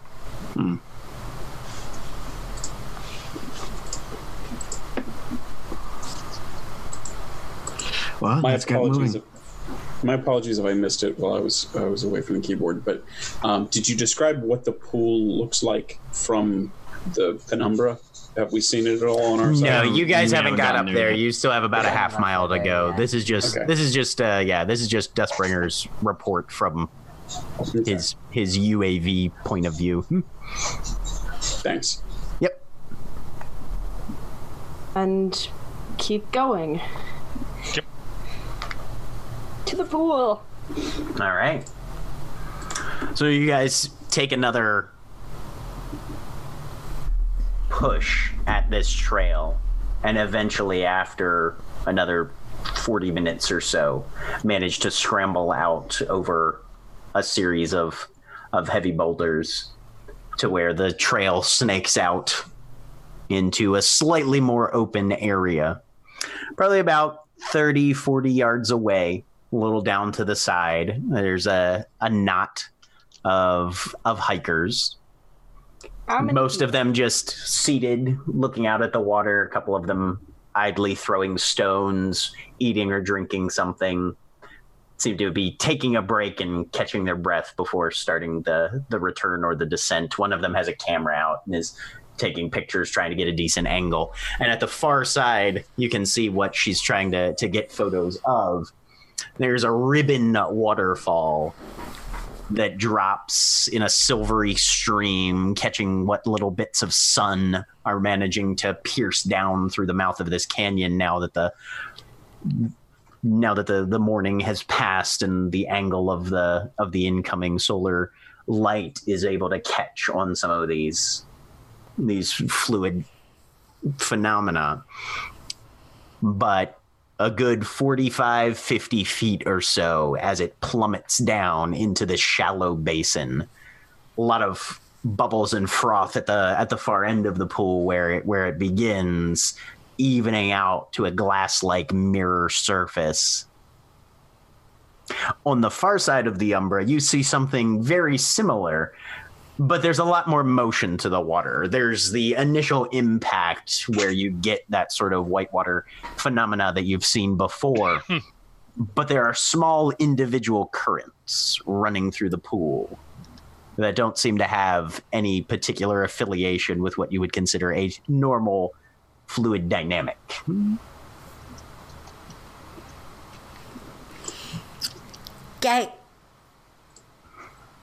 Well, My let's get apologies. moving. If, my apologies if I missed it while I was I was away from the keyboard. But um, did you describe what the pool looks like from the penumbra? Have we seen it at all on our side? No, you guys No, haven't got up there. there. You still have about a half mile to go. yet. This is just Okay. this is just uh yeah, this is just Dustbringer's report from Okay, his his UAV point of view. [laughs] Thanks. Yep. And keep going. Yep. To the pool. All right. So you guys take another push at this trail, and eventually, after another 40 minutes or so, manage to scramble out over a series of, of heavy boulders to where the trail snakes out into a slightly more open area. Probably about 30, 40 yards away a little down to the side. There's a, a knot of of hikers. Most of them just seated, looking out at the water. A couple of them idly throwing stones, eating or drinking something. Seem to be taking a break and catching their breath before starting the the return or the descent. One of them has a camera out and is taking pictures, trying to get a decent angle. And at the far side, you can see what she's trying to to get photos of there's a ribbon waterfall that drops in a silvery stream, catching what little bits of sun are managing to pierce down through the mouth of this canyon now that the now that the, the morning has passed and the angle of the of the incoming solar light is able to catch on some of these these fluid phenomena. But a good 45 50 feet or so as it plummets down into this shallow basin. A lot of bubbles and froth at the at the far end of the pool where it where it begins evening out to a glass like mirror surface. On the far side of the umbra you see something very similar but there's a lot more motion to the water. There's the initial impact where you get that sort of whitewater phenomena that you've seen before. [laughs] Hmm. but there are small individual currents running through the pool that don't seem to have any particular affiliation with what you would consider a normal fluid dynamic. Gay.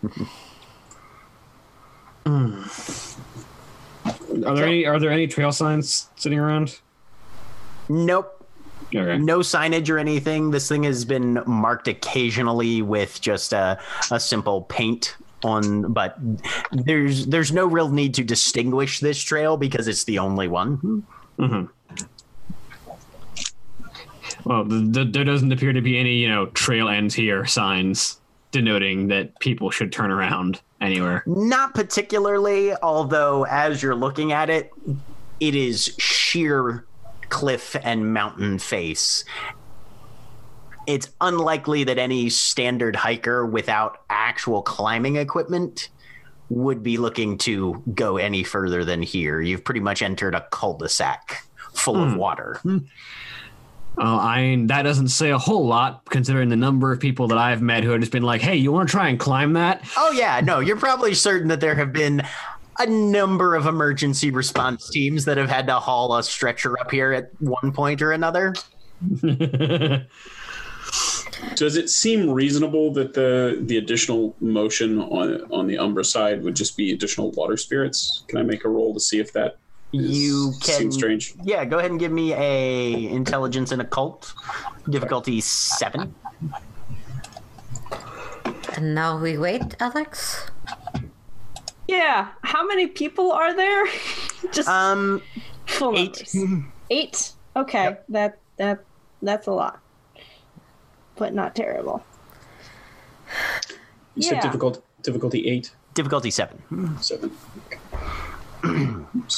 [laughs] Are there any are there any trail signs sitting around? Nope. Okay. no signage or anything. This thing has been marked occasionally with just a, a simple paint on, but there's there's no real need to distinguish this trail because it's the only one. Mm-hmm. Well, th th there doesn't appear to be any, you know, trail ends here signs denoting that people should turn around anywhere. Not particularly, although as you're looking at it, it is sheer cliff and mountain face. It's unlikely that any standard hiker without actual climbing equipment would be looking to go any further than here. You've pretty much entered a cul-de-sac full of hmm. water. Hmm. Well, I mean, that doesn't say a whole lot considering the number of people that I've met who have just been like, "Hey, you want to try and climb that?" Oh yeah, no, you're probably certain that there have been a number of emergency response teams that have had to haul a stretcher up here at one point or another. [laughs] Does it seem reasonable that the the additional motion on on the Umbra side would just be additional water spirits? Can I make a roll to see if that is, You can seems strange? Yeah, go ahead and give me a intelligence and occult. Difficulty seven. And now we wait, Alex. Yeah. How many people are there? [laughs] Just Um full eight. numbers. Eight. Okay. That that that's a lot. But not terrible. You said Yeah. difficult difficulty eight, Difficulty seven. seven.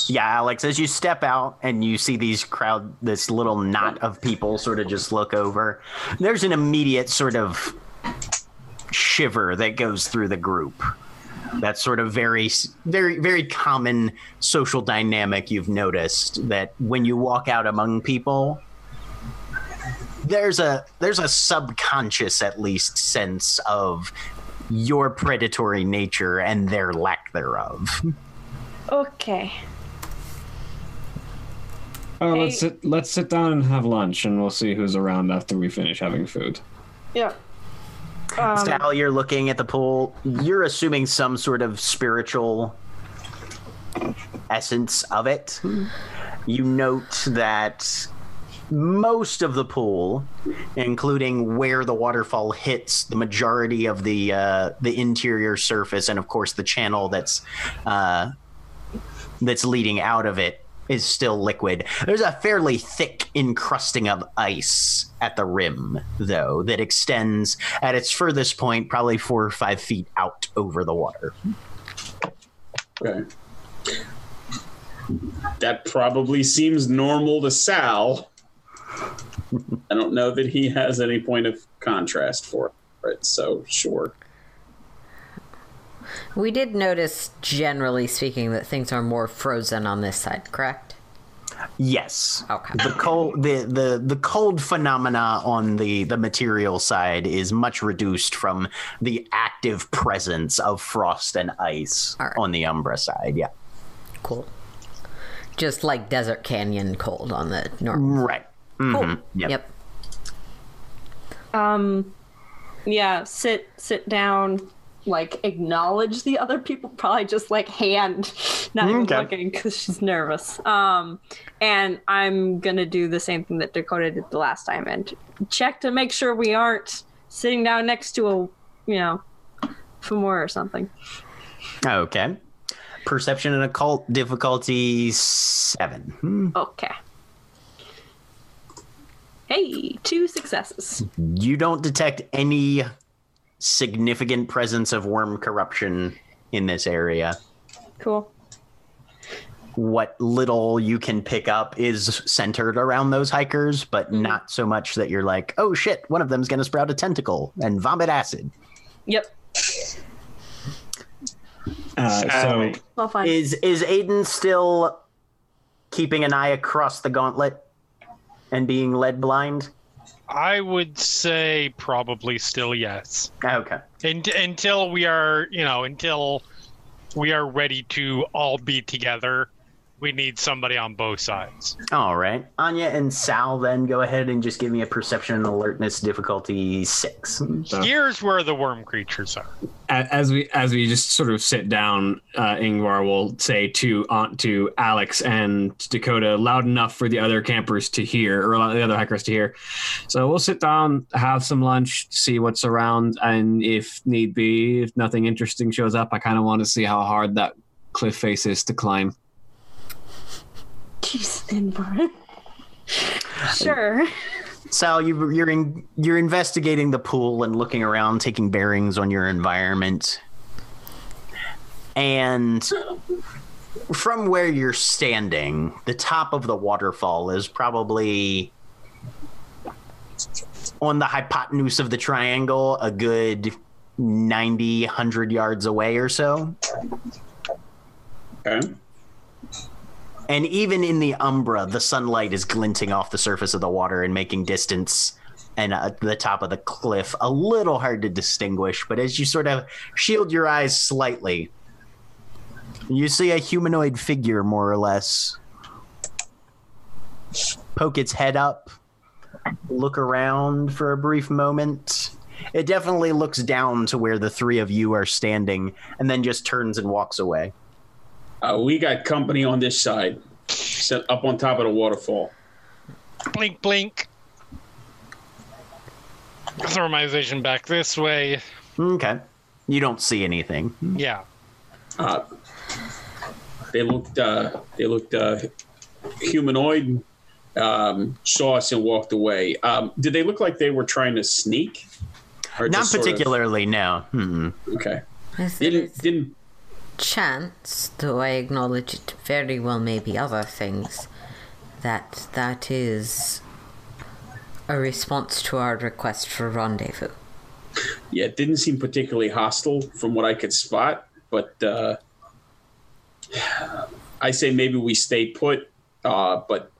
Yeah, Alex, as you step out and you see these crowd, this little knot of people sort of just look over, there's an immediate sort of shiver that goes through the group. That sort of very, very, very common social dynamic you've noticed that when you walk out among people, there's a there's a subconscious at least sense of your predatory nature and their lack thereof. Okay. Oh, let's Hey. sit. Let's sit down and have lunch, and we'll see who's around after we finish having food. Yeah. Um, Sal, you're looking at the pool. You're assuming some sort of spiritual essence of it. You note that most of the pool, including where the waterfall hits the majority of the uh, the interior surface, and of course the channel that's uh, that's leading out of it, is still liquid. There's a fairly thick encrusting of ice at the rim, though, that extends at its furthest point, probably four or five feet out over the water. Okay. That probably seems normal to Sal. I don't know that he has any point of contrast for it, so sure. We did notice, generally speaking, that things are more frozen on this side, correct? Yes. Okay. The cold, the, the the cold phenomena on the the material side is much reduced from the active presence of frost and ice All right. on the Umbra side. Yeah. Cool. Just like Desert Canyon cold on the normal. Right. Cool. Mhm. Yep. Yep. Um, yeah, sit sit down, like acknowledge the other people. Probably just like hand, [laughs] not even Okay. looking because she's nervous. Um, and I'm gonna do the same thing that Dakota did the last time and check to make sure we aren't sitting down next to a, you know, Fomor or something. Okay. Perception and occult difficulty seven. Hmm. Okay. Hey, two successes. You don't detect any significant presence of worm corruption in this area. Cool. what little you can pick up is centered around those hikers, but not so much that you're like, oh shit, one of them's going to sprout a tentacle and vomit acid. Yep. Uh, so Well, fine. Is is Aiden still keeping an eye across the gauntlet and being led blind? I would say probably still yes. Okay. And, until we are, you know, until we are ready to all be together, we need somebody on both sides. All right. Anya and Sal then go ahead and just give me a perception and alertness difficulty six. So- Here's where the worm creatures are. as we as we just sort of sit down, uh, Yngvar will say to Aunt to Alex and Dakota loud enough for the other campers to hear, or the other hikers to hear. So we'll sit down, have some lunch, see what's around, and if need be, if nothing interesting shows up, I kind of want to see how hard that cliff face is to climb. Jeez, Yngvar. [laughs] sure. Sal, you, you're in, you're investigating the pool and looking around, taking bearings on your environment, and from where you're standing, the top of the waterfall is probably on the hypotenuse of the triangle, a good 90, 100 yards away or so. Okay. And even in the umbra, the sunlight is glinting off the surface of the water and making distance and uh, the top of the cliff a little hard to distinguish. But as you sort of shield your eyes slightly, you see a humanoid figure, more or less, poke its head up, look around for a brief moment. It definitely looks down to where the three of you are standing and then just turns and walks away. Uh, we got company on this side, set up on top of the waterfall. Blink, blink. Throw my vision back this way. Okay. You don't see anything. Yeah. Uh, they looked uh, they looked uh, humanoid. Um, saw us and walked away. Um, did they look like they were trying to sneak? Not just sort of- particularly, no. Mm-mm. okay. Didn't didn't chance, though I acknowledge it very well may be other things, that that is a response to our request for rendezvous. yeah, it didn't seem particularly hostile from what I could spot, but uh, I say maybe we stay put, uh, but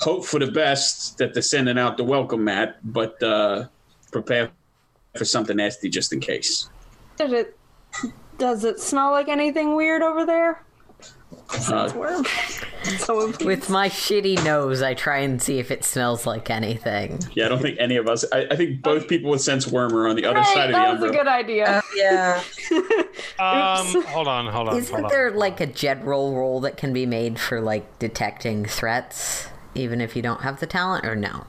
hope for the best that they're sending out the welcome mat, but uh, prepare for something nasty just in case. Did it? Does it smell like anything weird over there? Uh, Worm. [laughs] So With my shitty nose, I try and see if it smells like anything. yeah, I don't think any of us. I, I think both people with sense worm are on the other Right, side of the that was a good idea. Oh, yeah. [laughs] Um, hold on, hold on. Isn't hold on. there like a general roll that can be made for like detecting threats, even if you don't have the talent, or no?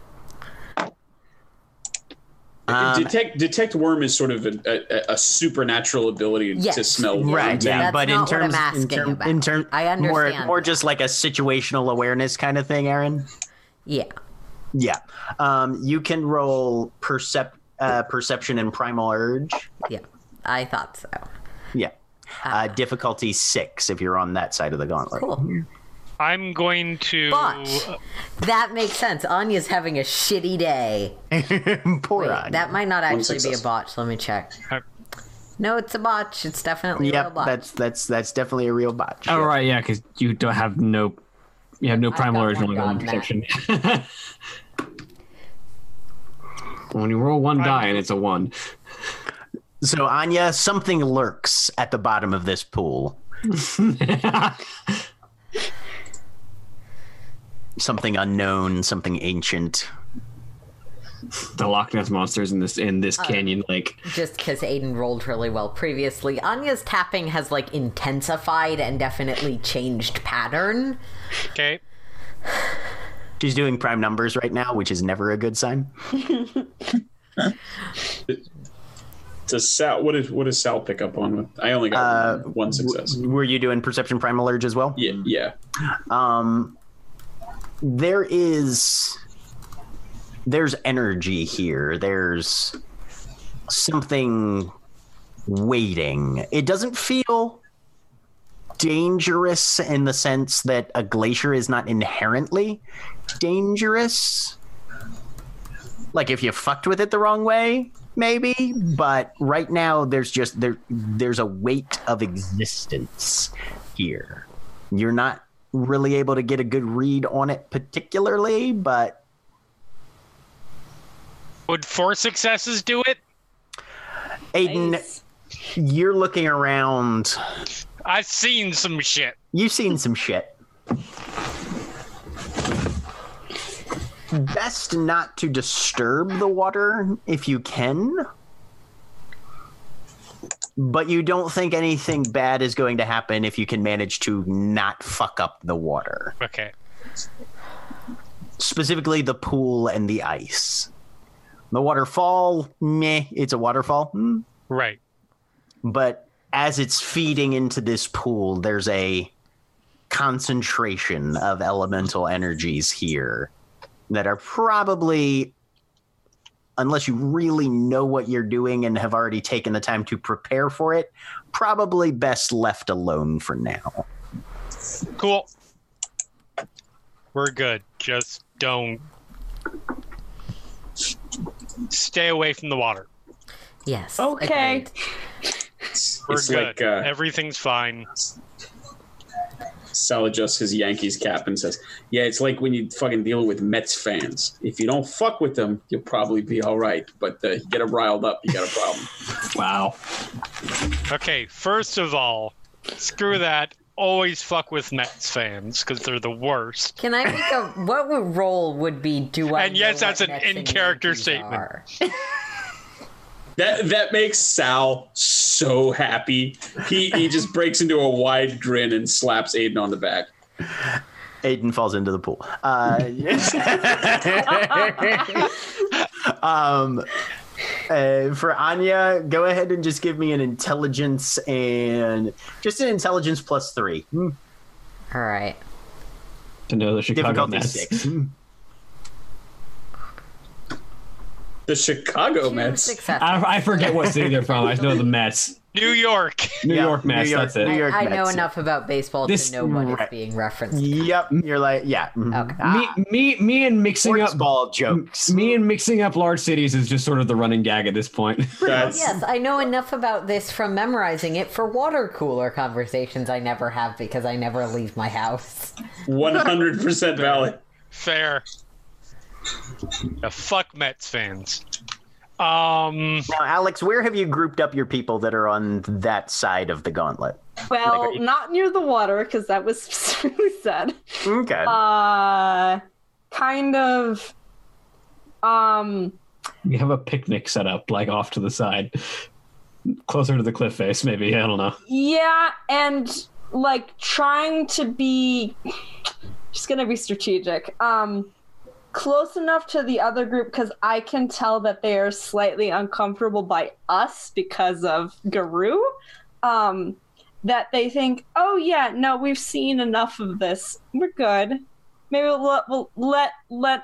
Um, detect detect worm is sort of a, a, a supernatural ability to smell worm. Right, yeah, That's but in not what I'm terms, in asking term, about. in term, I understand. more just like a situational awareness kind of thing, Erin. Yeah. Yeah, um, you can roll percep- uh, perception and primal urge. Yeah. I thought so. Yeah, uh, difficulty six if you're on that side of the gauntlet. Cool. I'm going to. But that makes sense. Anya's having a shitty day. [laughs] Poor Wait, Anya. that might not actually be a botch. Let me check. Uh, No, it's a botch. It's definitely a real Yep, botch. that's that's that's definitely a real botch. Oh yeah. right, yeah, because you don't have no, you have no primal got urge one only on god when you roll one die and it's a one, So Anya, something lurks at the bottom of this pool. [laughs] Something unknown, something ancient. the Loch Ness monsters in this in Uh, this canyon lake. Just because Aiden rolled really well previously. Anya's tapping has like intensified and definitely changed pattern. Okay. She's doing prime numbers right now, which is never a good sign. [laughs] Does Sal? What did what does Sal pick up on? I only got Uh, one success. Were you doing perception primal urge as well? Yeah, yeah. Um, there is there's energy here. There's something waiting. It doesn't feel dangerous in the sense that a glacier is not inherently dangerous. Like if you fucked with it the wrong way, maybe. But right now, there's just there there's a weight of existence here. You're not really able to get a good read on it particularly, but Would four successes do it? Aiden, Nice. you're looking around. I've seen some shit. You've seen some shit. Best not to disturb the water if you can. But you don't think anything bad is going to happen if you can manage to not fuck up the water. Okay. Specifically, the pool and the ice. The waterfall, meh, it's a waterfall. Hmm, Right. but as it's feeding into this pool, there's a concentration of elemental energies here that are probably, unless you really know what you're doing and have already taken the time to prepare for it, probably best left alone for now. Cool. We're good. Just don't stay away from the water. Yes. Okay. agreed. We're It's good. like uh, Everything's fine. Sal adjusts his Yankees cap and says, "Yeah, it's like when you fucking dealing with Mets fans. If you don't fuck with them, you'll probably be all right. But uh, you get them riled up, you got a problem." [laughs] Wow. Okay, first of all, screw that. Always fuck with Mets fans because they're the worst. Can I make a what would role would be do I And yes, know that's what an in-character statement. [laughs] are? That that makes Sal so happy. He he just breaks into a wide grin and slaps Aiden on the back. Aiden falls into the pool. Uh, [laughs] um, uh, for Anya, go ahead and just give me an intelligence and just an intelligence plus three. Hmm. All right. To know the Chicago Difficulty Mets. six. Hmm. The Chicago Two Mets. I, I forget what city they're from. I know the Mets. New York. New Yeah, York Mets. New York- that's it. New York I know Mets. enough about baseball This- to know what is right. being referenced. Yep. You're like, yeah. mhm. Okay. Ah, me, me, me, and mixing sports up ball jokes. Me and mixing up large cities is just sort of the running gag at this point. [laughs] Yes, I know enough about this from memorizing it for water cooler conversations I never have because I never leave my house. 100% valid. Fair. Yeah, fuck Mets fans. Um, Now, Alex, where have you grouped up your people that are on that side of the gauntlet? Well, Like, you- not near the water because that was [laughs] specifically said. Okay. Uh, kind of. Um, we have a picnic set up, like off to the side, closer to the cliff face. Maybe I don't know. yeah, and like trying to be just gonna be strategic. Um, close enough to the other group because I can tell that they are slightly uncomfortable by us because of Garou. Um, that they think, oh yeah, no, we've seen enough of this. We're good. Maybe we'll we'll let let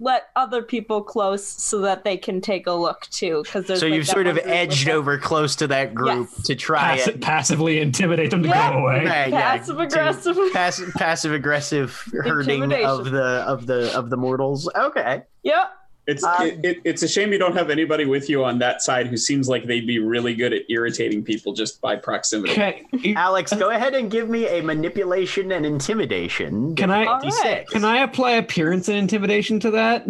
let other people close so that they can take a look too. Because so you've sort of edged over close to that group Yes. to try Pass- and passively intimidate them to Yeah. go away. Right, Passive to- aggressive. passive passive aggressive hurting of the of the of the mortals. Okay. Yep. It's Um, it, it, it's a shame you don't have anybody with you on that side who seems like they'd be really good at irritating people just by proximity. Okay. Alex, go ahead and give me a manipulation and intimidation. Can I- right. Can I apply appearance and intimidation to that?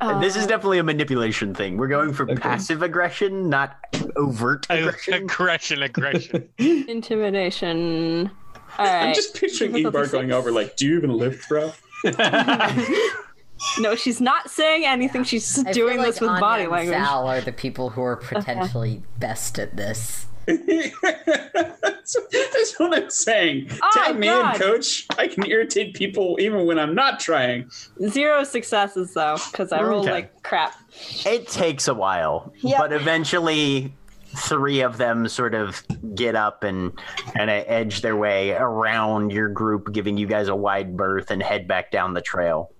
And this is definitely a manipulation thing. We're going for passive aggression, not overt aggression. aggression, aggression. [laughs] Intimidation. All right. I'm just picturing Difficulty Yngvar going over like, "Do you even lift, bro?" [laughs] [laughs] No, she's not saying anything. She's just I doing like this with Anya body and language. Sal are the people who are potentially best at this. that's, [laughs] that's what I'm saying. Oh, Tag me God. in, coach. I can irritate people even when I'm not trying. Zero successes though, because I roll Okay. like crap. It takes a while, Yep. but eventually three of them sort of get up and and edge their way around your group, giving you guys a wide berth and head back down the trail.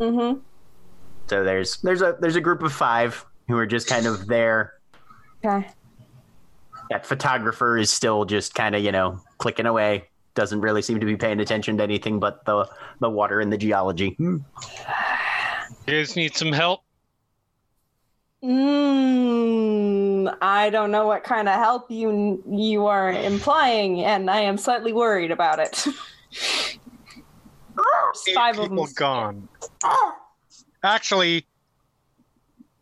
Mm-hmm. So there's there's a there's a group of five who are just kind of there. Okay. That photographer is still just kind of you know clicking away. Doesn't really seem to be paying attention to anything but the the water and the geology. You guys need some help? Mm, I don't know what kind of help you you are implying, and I am slightly worried about it. [laughs] There's five of people them. gone. Actually,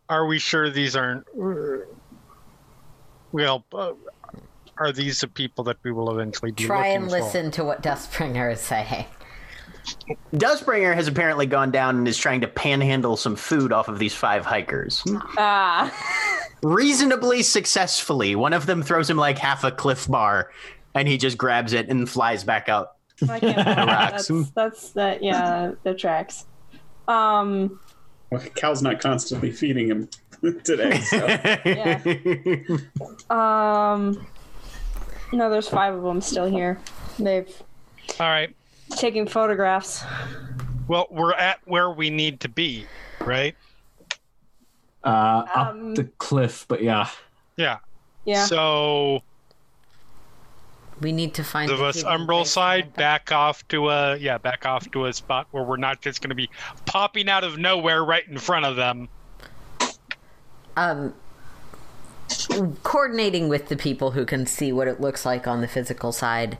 are we sure these aren't? Well, uh, are these the people that we will eventually be Try looking and for? listen to what Dustbringer is saying. Dustbringer has apparently gone down and is trying to panhandle some food off of these five hikers. Ah, [laughs] reasonably successfully. One of them throws him like half a cliff bar, and he just grabs it and flies back up. I can't. That's that's that. Yeah, the tracks. Um. Well, Cal's not constantly feeding him [laughs] today. So. Um. No, there's five of them still here. They've All right. Taking photographs. Well, we're at where we need to be, right? Uh, up Um, the cliff, but yeah. Yeah. Yeah. So We need to find of the us hidden umbral side back off to a yeah back off to a spot where we're not just going to be popping out of nowhere right in front of them um coordinating with the people who can see what it looks like on the physical side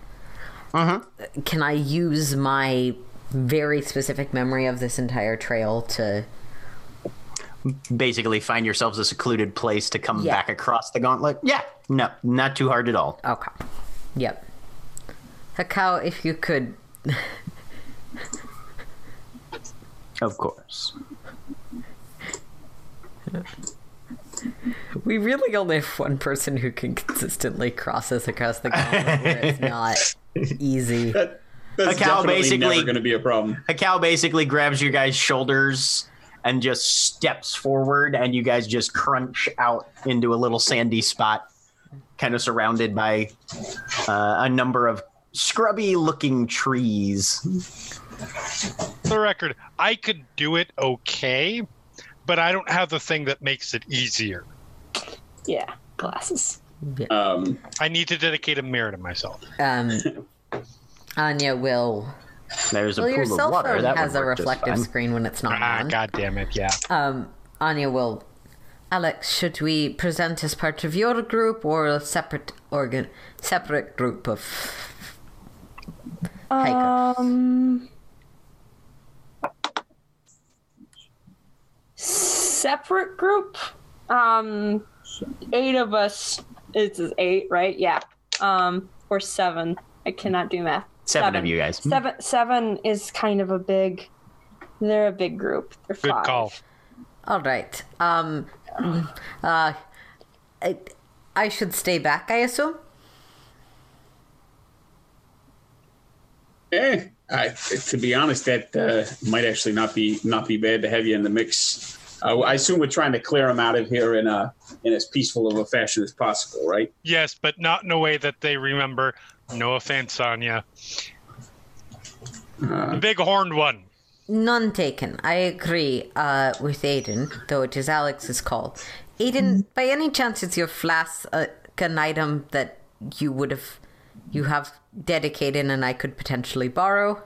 Uh-huh. can i use my very specific memory of this entire trail to Basically, find yourselves a secluded place to come Yeah. back across the gauntlet. Yeah, no, not too hard at all. okay yep Hekau, if you could Of course. we really only have one person who can consistently cross us across the gauntlet where it's not [laughs] easy That, that's Hekau definitely basically- never going to be a problem. Hekau basically grabs your guys' shoulders and just steps forward, and you guys just crunch out into a little sandy spot, kind of surrounded by uh, a number of scrubby-looking trees. for the record i could do it okay but I don't have the thing that makes it easier. Yeah, glasses. Um, I need to dedicate a mirror to myself. Um, [laughs] Anya will. There's a Well, your pool cell of water. phone That has a reflective screen when it's not Ah, on. god damn it, yeah. Um, Anya will. Alex, should we present as part of your group or a separate organ, separate group of hikers? Um, separate group. Um, eight of us. It's eight, right? Yeah. Um, or seven. I cannot do math. Seven of you guys. Seven. Seven is kind of a big. They're a big group. They're Good five. call. All right. Um, uh, I, I should stay back, I assume. eh, I, to be honest, that uh, might actually not be not be bad to have you in the mix. Uh, I assume we're trying to clear them out of here in a in as peaceful of a fashion as possible, right? Yes, but not in a way that they remember. No offense, Anya. the big horned one. None taken. I agree uh, with Aiden, though it is Alex's call. Aiden, by any chance, is your flask uh, an item that you would have, you have dedicated and I could potentially borrow?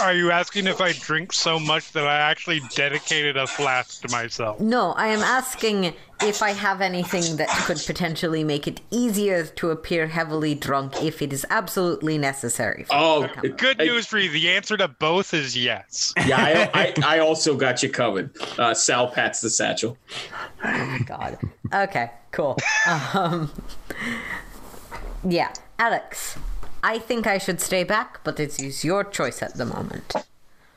Are you asking if I drink so much that I actually dedicated a flask to myself? No, I am asking if I have anything that could potentially make it easier to appear heavily drunk if it is absolutely necessary. for Oh, me to come up. Good I- news for you. The answer to both is yes. Yeah, I, I, I also got you covered. Uh, Sal pats the satchel. Oh my god. Okay, cool. Um, yeah, Alex, I think I should stay back, but it is your choice at the moment.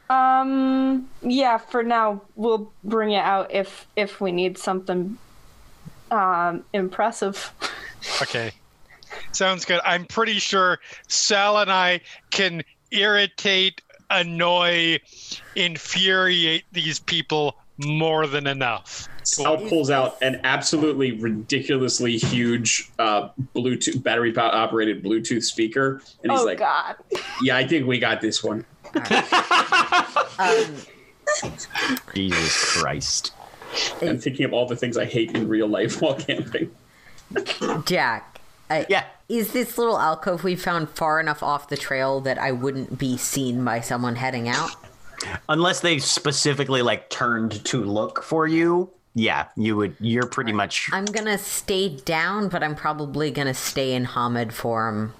Um. Yeah. For now, we'll bring it out if if we need something um impressive. Okay. Sounds good. I'm pretty sure Sal and I can irritate, annoy, infuriate these people more than enough. Sal pulls out an absolutely ridiculously huge uh, Bluetooth battery operated Bluetooth speaker, and he's oh like, God. "Yeah, I think we got this one." [laughs] Um, Jesus Christ. I'm thinking of all the things I hate in real life while camping. Jack, uh, Yeah. is this little alcove we found far enough off the trail that I wouldn't be seen by someone heading out? Unless they specifically like turned to look for you, yeah, you would. You're pretty much. I'm gonna stay down, but I'm probably gonna stay in Homid form.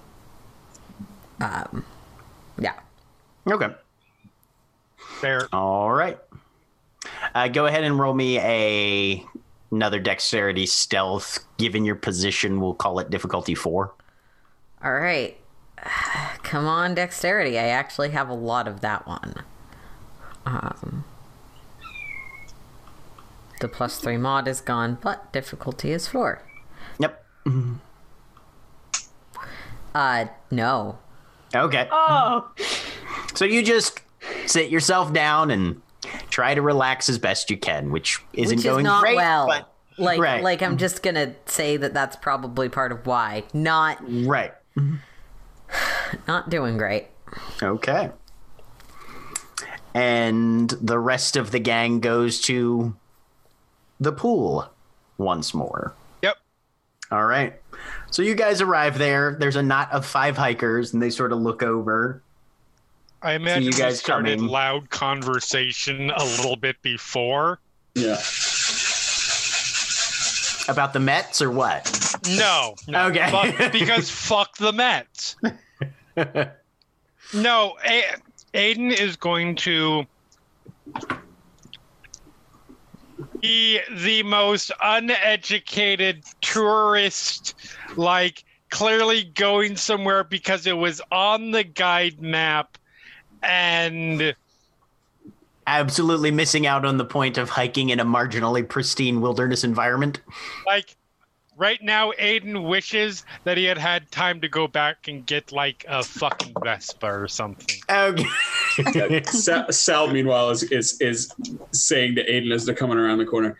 Um, yeah. Okay. There. All right. Uh, go ahead and roll me a another dexterity stealth. Given your position, we'll call it difficulty four. All right. [sighs] Come on, dexterity. I actually have a lot of that one. Um, the plus three mod is gone, but difficulty is four. Yep. Uh, no. Okay. Oh. So you just sit yourself down and try to relax as best you can, which isn't Which is going not great. well. But like, right. like I'm just gonna say that that's probably part of why. Not, right. not doing great. Okay. And the rest of the gang goes to the pool once more. Yep. All right. So you guys arrive there. There's a knot of five hikers, and they sort of look over. I imagine you we guys started coming. loud conversation a little bit before. Yeah. About the Mets or what? No. no Okay. fuck- [laughs] because fuck the Mets. [laughs] no, A- Aiden is going to be the most uneducated tourist, like clearly going somewhere because it was on the guide map and Absolutely missing out on the point of hiking in a marginally pristine wilderness environment. like right now aiden wishes that he had had time to go back and get like a fucking vespa or something Okay. Sal, Sal meanwhile, is, is is saying to Aiden as they're coming around the corner,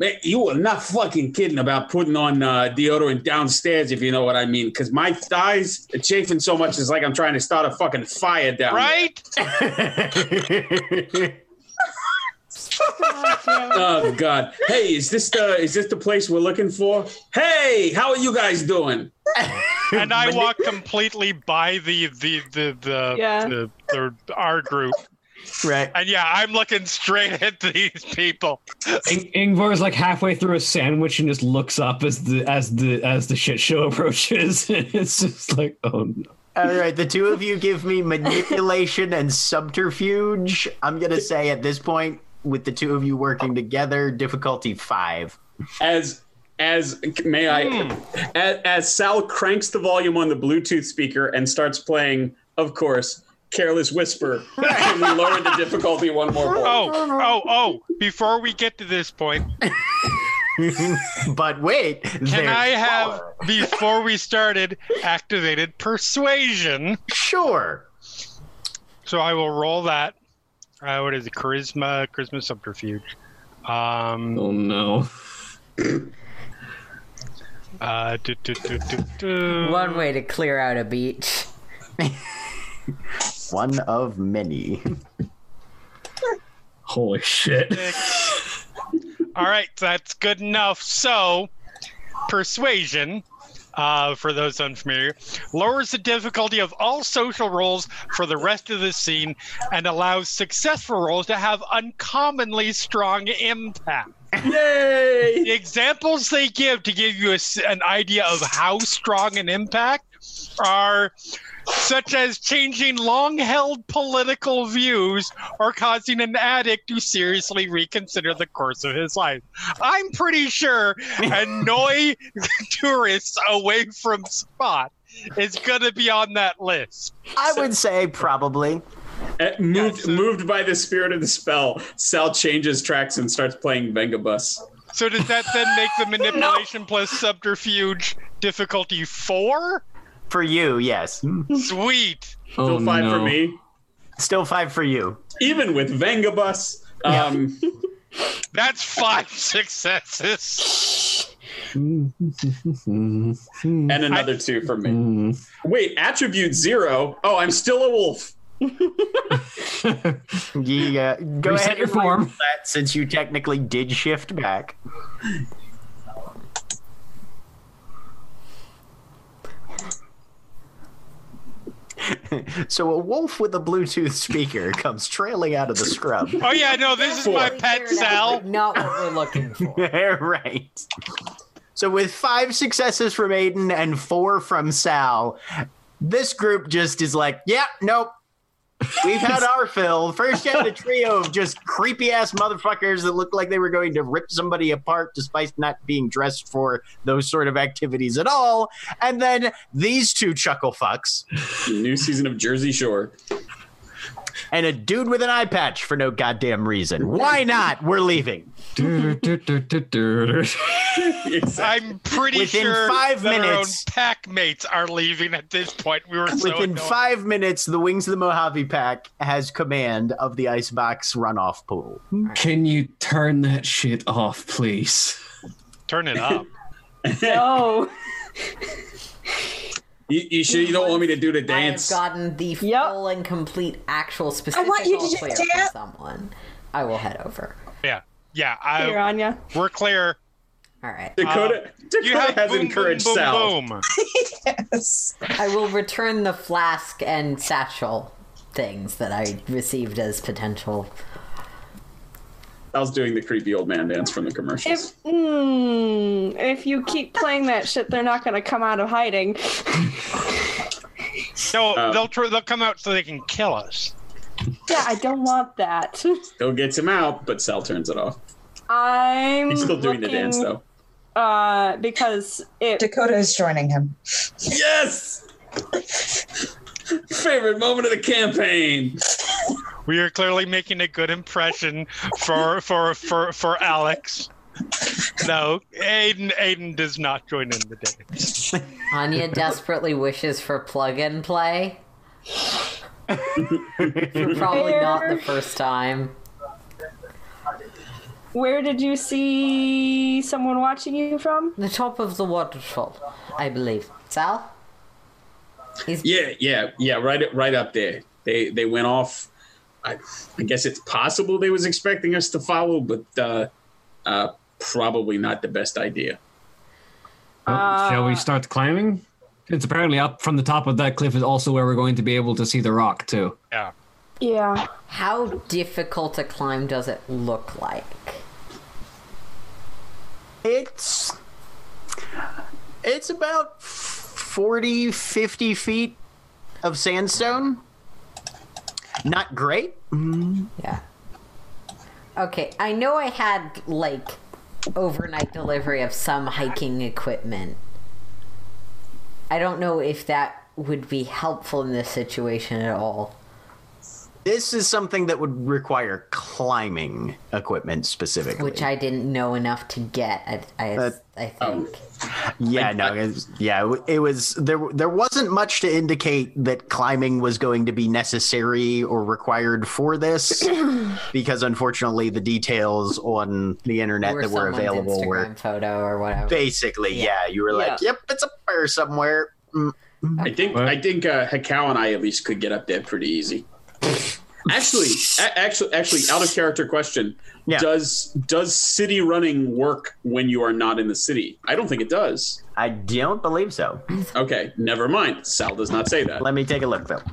Man, you are not fucking kidding about putting on uh, deodorant downstairs, if you know what I mean. Because my thighs are chafing so much, it's like I'm trying to start a fucking fire down Right? [laughs] there. Oh God! Hey, is this the is this the place we're looking for? Hey, how are you guys doing? [laughs] And I walk completely by the the the the, Yeah. the, the our group. right. And yeah, I'm looking straight at these people. In- Yngvar is like halfway through a sandwich and just looks up as the as the as the shit show [laughs] approaches. [laughs] it's just like, oh no. All right, the two of you give me manipulation and subterfuge. I'm gonna say at this point, with the two of you working together, difficulty five. As as may I, hmm. as, as Sal cranks the volume on the Bluetooth speaker and starts playing, of course, "Careless Whisper," and we lower the difficulty one more oh, point. Oh, oh, oh! Before we get to this point, [laughs] But wait, can I have before we started activated persuasion? Sure. So I will roll that. Uh, what is it? Charisma, charisma subterfuge. Um, Oh no. [laughs] uh, do, do, do, do, do. One way to clear out a beach. [laughs] One of many. [laughs] Holy shit. All right, that's good enough. So, persuasion, uh, for those unfamiliar, lowers the difficulty of all social roles for the rest of the scene and allows successful roles to have uncommonly strong impact. Yay! The examples they give to give you a an idea of how strong an impact are such as changing long held political views or causing an addict to seriously reconsider the course of his life. I'm pretty sure annoy [laughs] tourists away from spot is going to be on that list. I would say probably. Uh, moved, so- moved by the spirit of the spell, Sal changes tracks and starts playing Vengabus. So does that then make the [laughs] manipulation plus subterfuge difficulty four? For you, yes. Sweet. Oh Still five no. for me, Still five for you. even with Vengabus. Um, [laughs] That's five successes. and another two for me. Wait, attribute zero. Oh, I'm still a wolf. [laughs] Yeah, go Reset ahead your and roll form. that since you technically did shift back. So a wolf with a Bluetooth speaker comes trailing out of the scrub. Oh yeah, no, this is my pet Sal. Not what we're looking for. [laughs] right. So with five successes from Aiden and four from Sal, this group just is like, yeah, nope. We've had [laughs] our fill. First, you had a trio of just creepy ass motherfuckers that looked like they were going to rip somebody apart despite not being dressed for those sort of activities at all. And then these two chuckle fucks New season of Jersey Shore. And a dude with an eye patch for no goddamn reason. Why not? We're leaving. [laughs] I'm pretty Within sure five that our own minutes- pack mates are leaving at this point. We were so Within annoyed. five minutes, the Wings of the Mojave Pack has command of the icebox runoff pool. Can you turn that shit off, please? Turn it up. [laughs] No. [laughs] You, you sure you don't want me to do the dance? I have gotten the Yep. full and complete actual specific I want you to all do clear from someone. I will head over. Yeah, yeah. I, Here, I, Anya. we're clear. All right. Dakota, uh, Dakota You have has boom, encouraged boom, boom, Sal. boom. [laughs] Yes. I will return the flask and satchel things that I received as potential. Sal's doing the creepy old man dance from the commercials. If mm, if you keep playing that shit, they're not gonna come out of hiding. [laughs] No, Uh, they'll tr- they'll come out so they can kill us. Yeah, I don't want that. Still gets him out, but Sal turns it off. I'm He's still doing the dance though. Uh, because it Dakota is joining him. Yes! [laughs] Favorite moment of the campaign. We are clearly making a good impression for for for for Alex. No, Aiden Aiden does not join in the dance. Anya desperately wishes for plug and play. for probably not the first time. where did you see someone watching you from? The top of the waterfall, I believe. Sal? He's Yeah, yeah, yeah. Right, right up there. They they went off. I, I guess it's possible they was expecting us to follow, but uh, uh, probably not the best idea. Well, shall we start climbing? It's apparently up from the top of that cliff is also where we're going to be able to see the rock too. Yeah. Yeah. How difficult a climb does it look like? It's it's about 40, 50 feet of sandstone. Not great. Yeah. Okay, I know I had like overnight delivery of some hiking equipment. I don't know if that would be helpful in this situation at all. This is something that would require climbing equipment specifically. Which I didn't know enough to get. I, I, Uh, I think. yeah, no, it was, yeah, it was there. There wasn't much to indicate that climbing was going to be necessary or required for this, [clears throat] because unfortunately, the details on the internet Or that were available Instagram were photo or whatever. basically, yeah. you were like, "Yep, it's up there somewhere." Mm, I think What? I think uh, Hekau and I at least could get up there pretty easy. Actually, a- actually, actually, out of character question. Yeah. Does does city running work when you are not in the city? I don't think it does. I don't believe so. Okay, never mind. Sal does not say that. Let me take a look though. [sighs]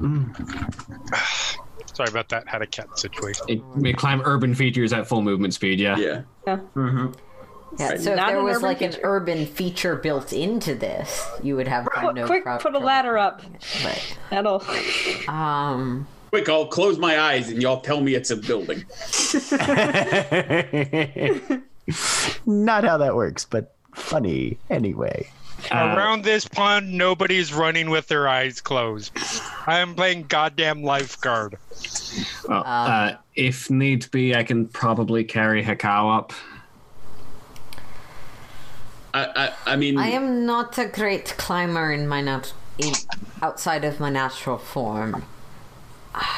Sorry about that. Had a cat situation. It may climb urban features at full movement speed. Yeah. Yeah. Yeah, Right. so if Not there was urban like an urban feature built into this, you would have Quick, no quick pro- put a ladder up. But, That'll. um, Quick, I'll close my eyes and y'all tell me it's a building. [laughs] Not how that works, but funny anyway. Uh, Around this pond, nobody's running with their eyes closed. I am playing goddamn lifeguard. well, uh, if need be, I can probably carry Hekau up. I, I, I mean, I am not a great climber in my nat- outside of my natural form.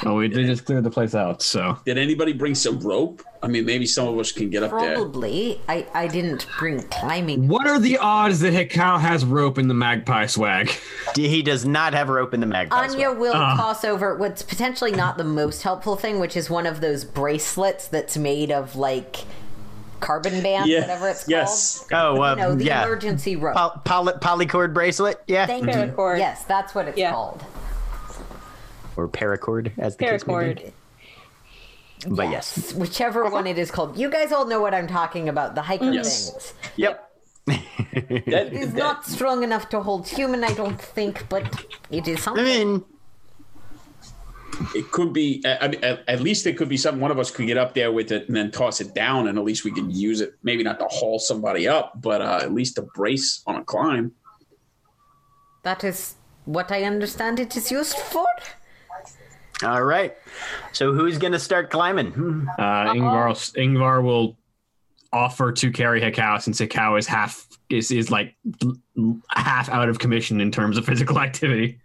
Oh, we did just clear the place out, so did anybody bring some rope? I mean, maybe some of us can get up there. Probably. I, I didn't bring climbing. what are the odds that Hekau has rope in the magpie swag? He does not have a rope in the magpie. Swag. Anya swag. will Ah. toss over what's potentially not the most helpful thing, which is one of those bracelets that's made of like carbon band, Yeah. whatever it's called. yes. Oh, called. um, You know, the yeah. emergency rope. Poly- poly- polycord bracelet, yeah, Thank you. Paracord. Yes, that's what it's Yeah. called. Or paracord, as the case may be. But yes, Whichever one it is called. You guys all know what I'm talking about, the hiker Yes. things. yep. That- [laughs] It is that- not strong enough to hold human, I don't think, but it is something. I mean, it could be. I mean, at, at least it could be something. One of us could get up there with it and then toss it down, and at least we can use it. Maybe not to haul somebody up, but uh, at least to brace on a climb. That is what I understand it is used for. All right. So who's gonna start climbing? Uh, Yngvar, Yngvar will offer to carry Hekau since Hekau is half is is like half out of commission in terms of physical [laughs] activity.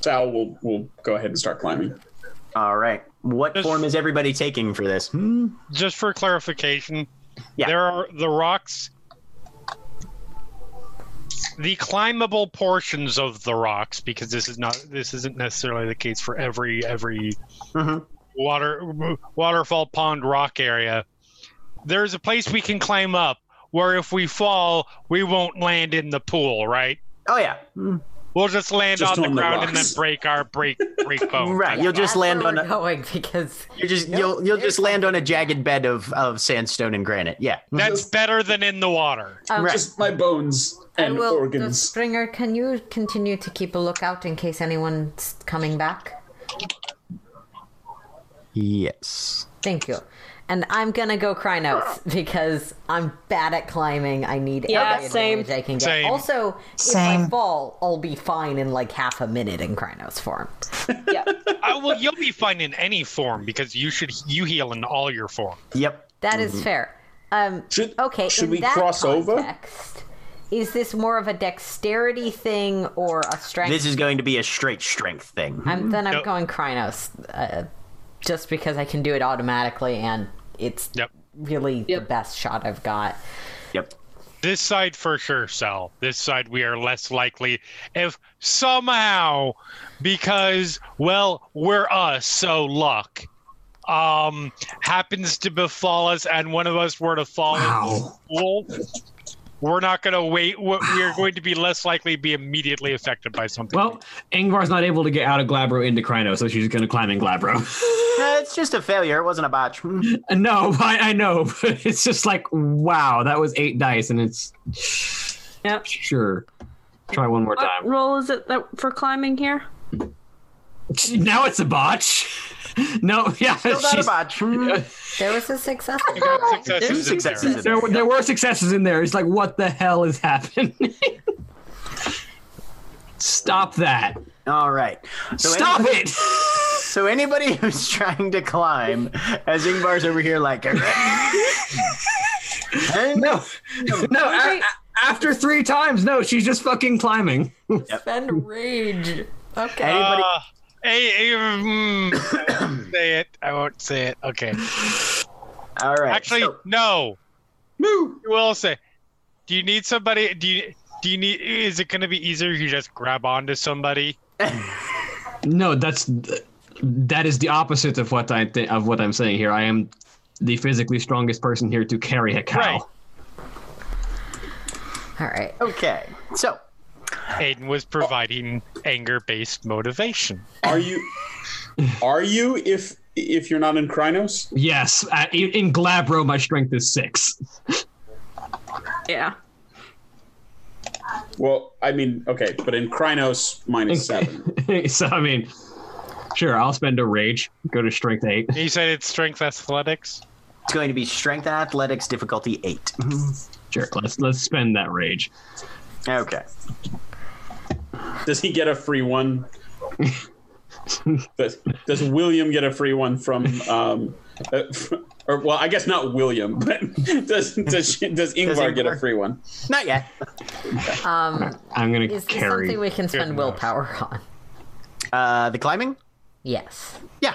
Sal will will go ahead and start climbing. All right. What Just- form is everybody taking for this? Hmm? Just for clarification, Yeah. there are the rocks. The climbable portions of the rocks, because this is not this isn't necessarily the case for every every Mhm. water waterfall pond rock area. There's a place we can climb up where if we fall, we won't land in the pool, right? Oh yeah. Hmm. We'll just land Just on the on the ground and then break our break break [laughs] bone. Right. You'll just land on a going because you just you'll you'll just land on a jagged bed of of sandstone and granite. Yeah. [laughs] That's better than in the water. um, Right. Just my bones and will. organs. Springer, can you continue to keep a lookout in case anyone's coming back? Yes. Thank you. And I'm gonna go Crinos [laughs] because I'm bad at climbing. I need Yeah, every same. advantage I can get. Same. Also, if Same. I fall, I'll be fine in like half a minute in Crinos form. [laughs] Yeah. I, well, you'll be fine in any form because you should you heal in all your form. Yep. That is fair. Um, Should okay. should in we that cross over? context, Is this more of a dexterity thing or a strength? This is going to be a straight strength thing. I'm, then I'm Nope. going Crinos, uh, just because I can do it automatically and it's Yep. really the best shot I've got. Yep. This side for sure, Sal. This side we are less likely if somehow because well, we're us, so luck um happens to befall us and one of us were to fall in Wow. pool, we're not going to wait we are [sighs] going to be less likely to be immediately affected by something. Well, Yngvar's not able to get out of Glabro into Kryno, so she's going to climb in Glabro. [laughs] Uh, it's just a failure. It wasn't a botch. Hmm. no, [laughs] I, I know, [laughs] but it's just like, wow, that was eight dice, and it's Yep. sure. Try one more time. What time. roll is it that for climbing here? Now it's a botch. No, yeah, Still not a botch. There was a success. You got successes in there. in there, were- there were successes in there. It's like, what the hell is happening? [laughs] Stop that! All right. So Stop anybody, it! [laughs] So anybody who's trying to climb, as Yngvar's over here, like, and [laughs] No, no. a- a- after three times, no, she's just fucking climbing. Spend rage. Okay. Anybody- Uh, hey, hey, mm, [coughs] say it. I won't say it. Okay. all right. Actually, so- no. You will say. Do you need somebody? Do you do you need? Is it going to be easier if you just grab onto somebody? [laughs] No, that's that is the opposite of what I th- of what I'm saying here. I am the physically strongest person here to carry Hekau. Right. All right. okay. So Aiden was providing anger-based motivation. Are you? Are you? If if you're not in Crinos, Yes, uh, in, in Glabro, my strength is six. Yeah. well, I mean, okay, but in Crinos, seven. [laughs] so I mean, sure, I'll spend a rage, go to strength eight. You said it's strength athletics. it's going to be strength athletics difficulty eight. Sure, let's let's spend that rage. Okay. Does he get a free one? does, does William get a free one from? Um, uh, [laughs] or well, I guess not William, but [laughs] does does she, does Yngvar get a free one? Not yet. Um, I'm gonna is this carry. something we can spend willpower on? Uh, the climbing? Yes. Yeah.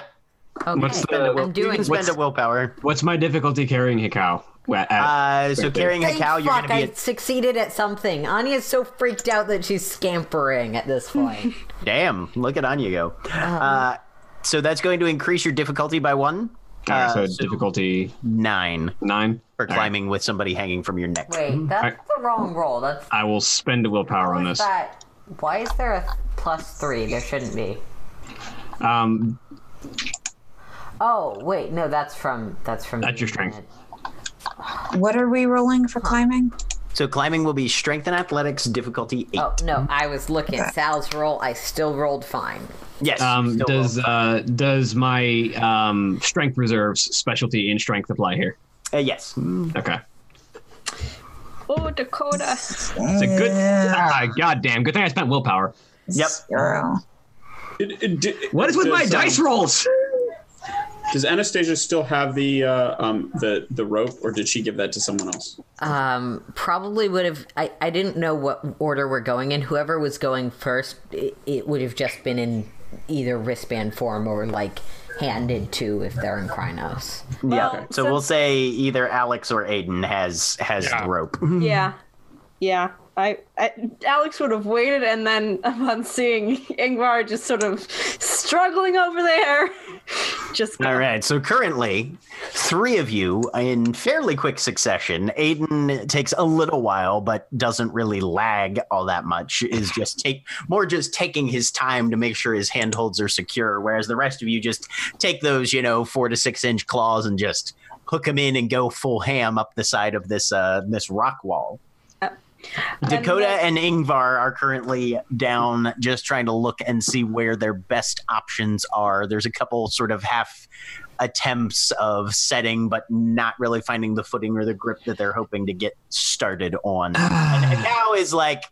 Okay. What's the- Spend will- I'm doing. can spend a willpower. What's my difficulty carrying Hekau? At- Uh, so carrying a Thank cow, you're fuck, gonna be. succeeded at something. Anya's so freaked out that she's scampering at this [laughs] point. Damn, look at Anya go. Uh, so that's going to increase your difficulty by one. All right, so Uh, so difficulty nine nine. for All right, climbing with somebody hanging from your neck. Wait, that's the wrong roll. That's I will spend a willpower on this. that. Why is there a plus three? There shouldn't be. Um, Oh wait, no, that's from that's from. That's your strength. What are we rolling for climbing? So climbing will be strength and athletics difficulty eight. Oh no, I was looking at Sal's roll. I still rolled fine. Yes. um, does uh, does my um, strength reserves specialty in strength apply here? Uh, yes. Okay, Oh, Dakota. it's a good. Ah, goddamn, good thing I spent willpower. Yep. Zero. Did- did- What is with my does, dice um, rolls? Does Anastasia still have the uh, um, the the rope, or did she give that to someone else? Um, probably would have. I, I didn't know what order we're going in. Whoever was going first, it, it would have just been in either wristband form or like handed to if they're in Crinos. yeah. Well, So we'll say either Alex or Aiden has has Yeah. the rope. [laughs] Yeah. Yeah. I, I Alex would have waited and then upon seeing Yngvar just sort of struggling over there, [laughs] just All right. So currently, three of you in fairly quick succession. Aiden takes a little while, but doesn't really lag all that much. Is just take more just taking his time to make sure his handholds are secure. Whereas the rest of you just take those, you know, four to six inch claws and just hook them in and go full ham up the side of this uh this rock wall. Dakota then- and Yngvar are currently down just trying to look and see where their best options are. There's a couple sort of half attempts of setting, but not really finding the footing or the grip that they're hoping to get started on. [sighs] and now is like,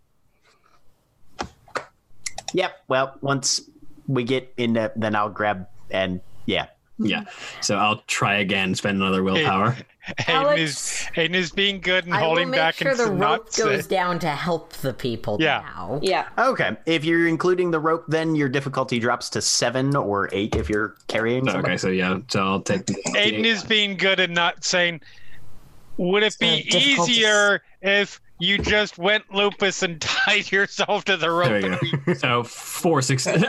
yep, well, once we get into, then I'll grab and yeah. Yeah, so I'll try again. Spend another willpower. [laughs] Aiden Alex- is Aiden is being good and I will holding make back sure and the rope say- goes [laughs] down to help the people Yeah. now. Yeah. Okay. If you're including the rope, then your difficulty drops to seven or eight if you're carrying somebody. okay, so yeah, so I'll take. Aiden is being good and not saying, Would it be Uh, difficulties. easier if you just went lupus and [laughs] tied yourself to the rope? There you go. So four success,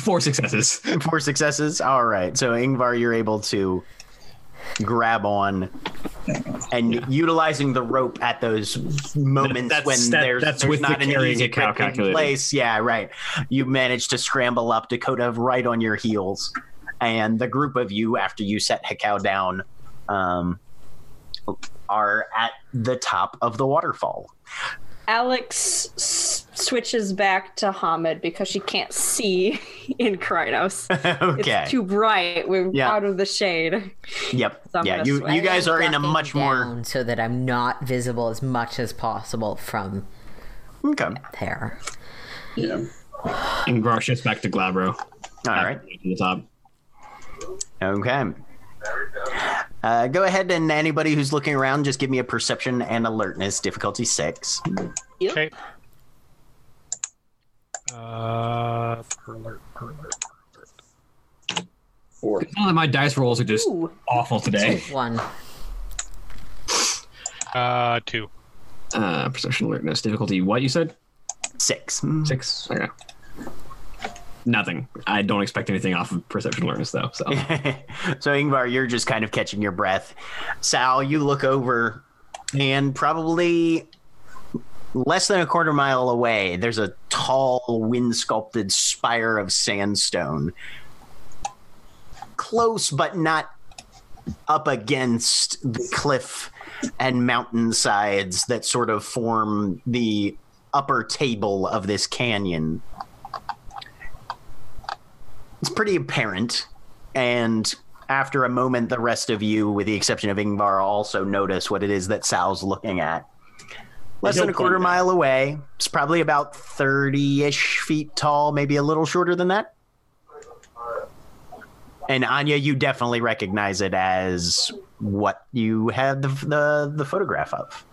four successes. Four successes. All right. So Yngvar, you're able to grab on and utilizing the rope at those moments That's- when that- there's, that's there's with the not an easy cow in place. Yeah, right. You manage to scramble up Dakota right on your heels, and the group of you, after you set Hekau down, um, are at the top of the waterfall. Alex s- switches back to Homid because she can't see [laughs] in Crinos. [laughs] okay. It's too bright. We're Yeah. out of the shade. yep. So Yeah. You swing. you guys are in a much more so that I'm not visible as much as possible from okay. there. Yeah. [sighs] Yngvar shifts back to Glabro. All right. To the top. Okay. Uh, go ahead and anybody who's looking around, just give me a perception and alertness, difficulty six. Okay. Uh, perler, perler. Four. None of my dice rolls are just Ooh. awful today. One. Uh, two. Uh, perception alertness difficulty. What you said? Six. Six. Okay. Nothing. I don't expect anything off of perception alertness though. So [laughs] so Yngvar, you're just kind of catching your breath. Sal, you look over, and probably less than a quarter mile away, there's a tall, wind sculpted spire of sandstone. Close, but not up against the cliff and mountain sides that sort of form the upper table of this canyon. It's pretty apparent and after a moment, the rest of you, with the exception of Yngvar, also notice what it is that Sal's looking at. Less than a quarter mile away. It's probably about 30 ish feet tall, maybe a little shorter than that. And Anya, you definitely recognize it as what you had the, the, the photograph of.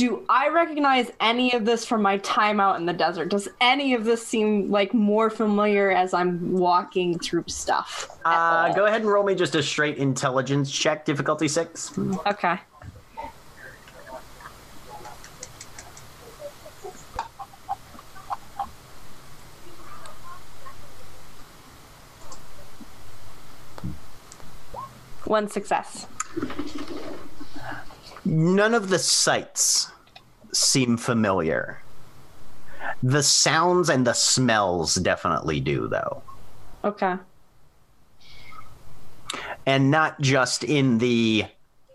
Do I recognize any of this from my time out in the desert? Does any of this seem like more familiar as I'm walking through stuff? Uh, go ahead and roll me just a straight intelligence check, difficulty six. Okay. One success. None of the sights seem familiar. The sounds and the smells definitely do, though. Okay. And not just in the,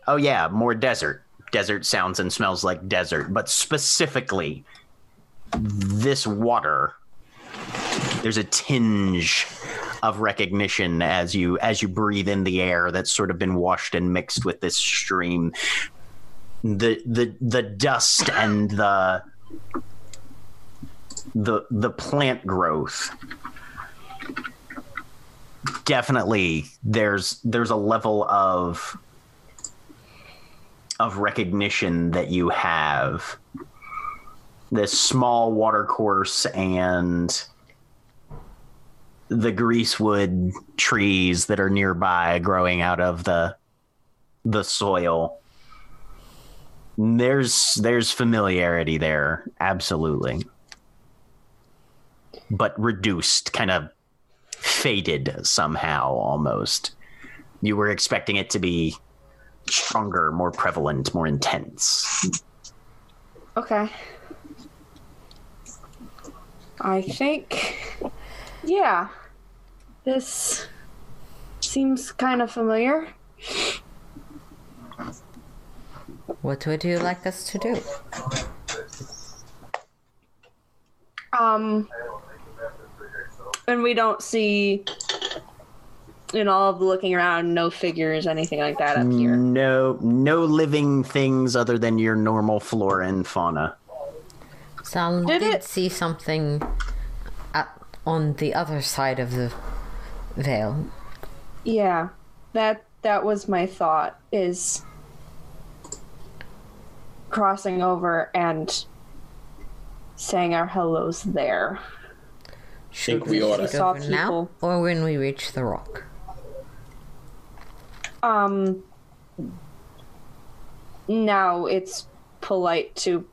oh yeah, more desert. Desert sounds and smells like desert, but specifically this water. There's a tinge of recognition as you as you breathe in the air that's sort of been washed and mixed with this stream. The the the dust and the the the plant growth. Definitely there's there's a level of of recognition that you have. This small water course and the greasewood trees that are nearby growing out of the the soil there's there's familiarity there absolutely but reduced kind of faded somehow almost you were expecting it to be stronger more prevalent more intense Okay. I think, yeah, this seems kind of familiar. What would you like us to do? Um, and we don't see, in all of the looking around, no figures, anything like that up here. no no living things other than your normal flora and fauna Sal Did did, it- see something at, on the other side of the veil. Yeah, that that was my thought. Is crossing over and saying our hellos there. Should Think we oughta. go Saw over now or when we reach the rock? Um, now it's polite to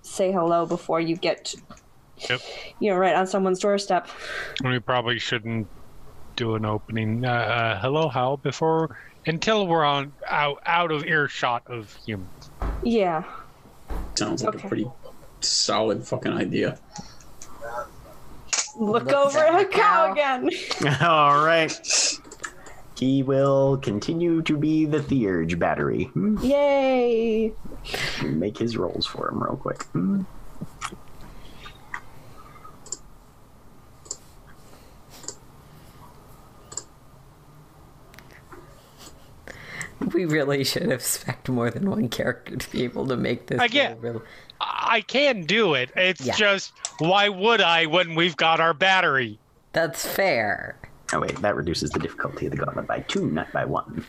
say hello before you get, Yep. you know, right on someone's doorstep. We probably shouldn't do an opening. Uh, uh, hello, Hal, before until we're on out out of earshot of humans. Yeah. Sounds like Okay. a pretty solid fucking idea. Look, Look over at at the cow cow. again. [laughs] All right. [laughs] He will continue to be the Theurge battery. Hmm. Yay! Make his rolls for him real quick. [laughs] We really should have spec more than one character to be able to make this. I get- roll real- I can do it. It's Yeah. just why would I when we've got our battery? That's fair. Oh wait, that reduces the difficulty of the gauntlet by two, not by one.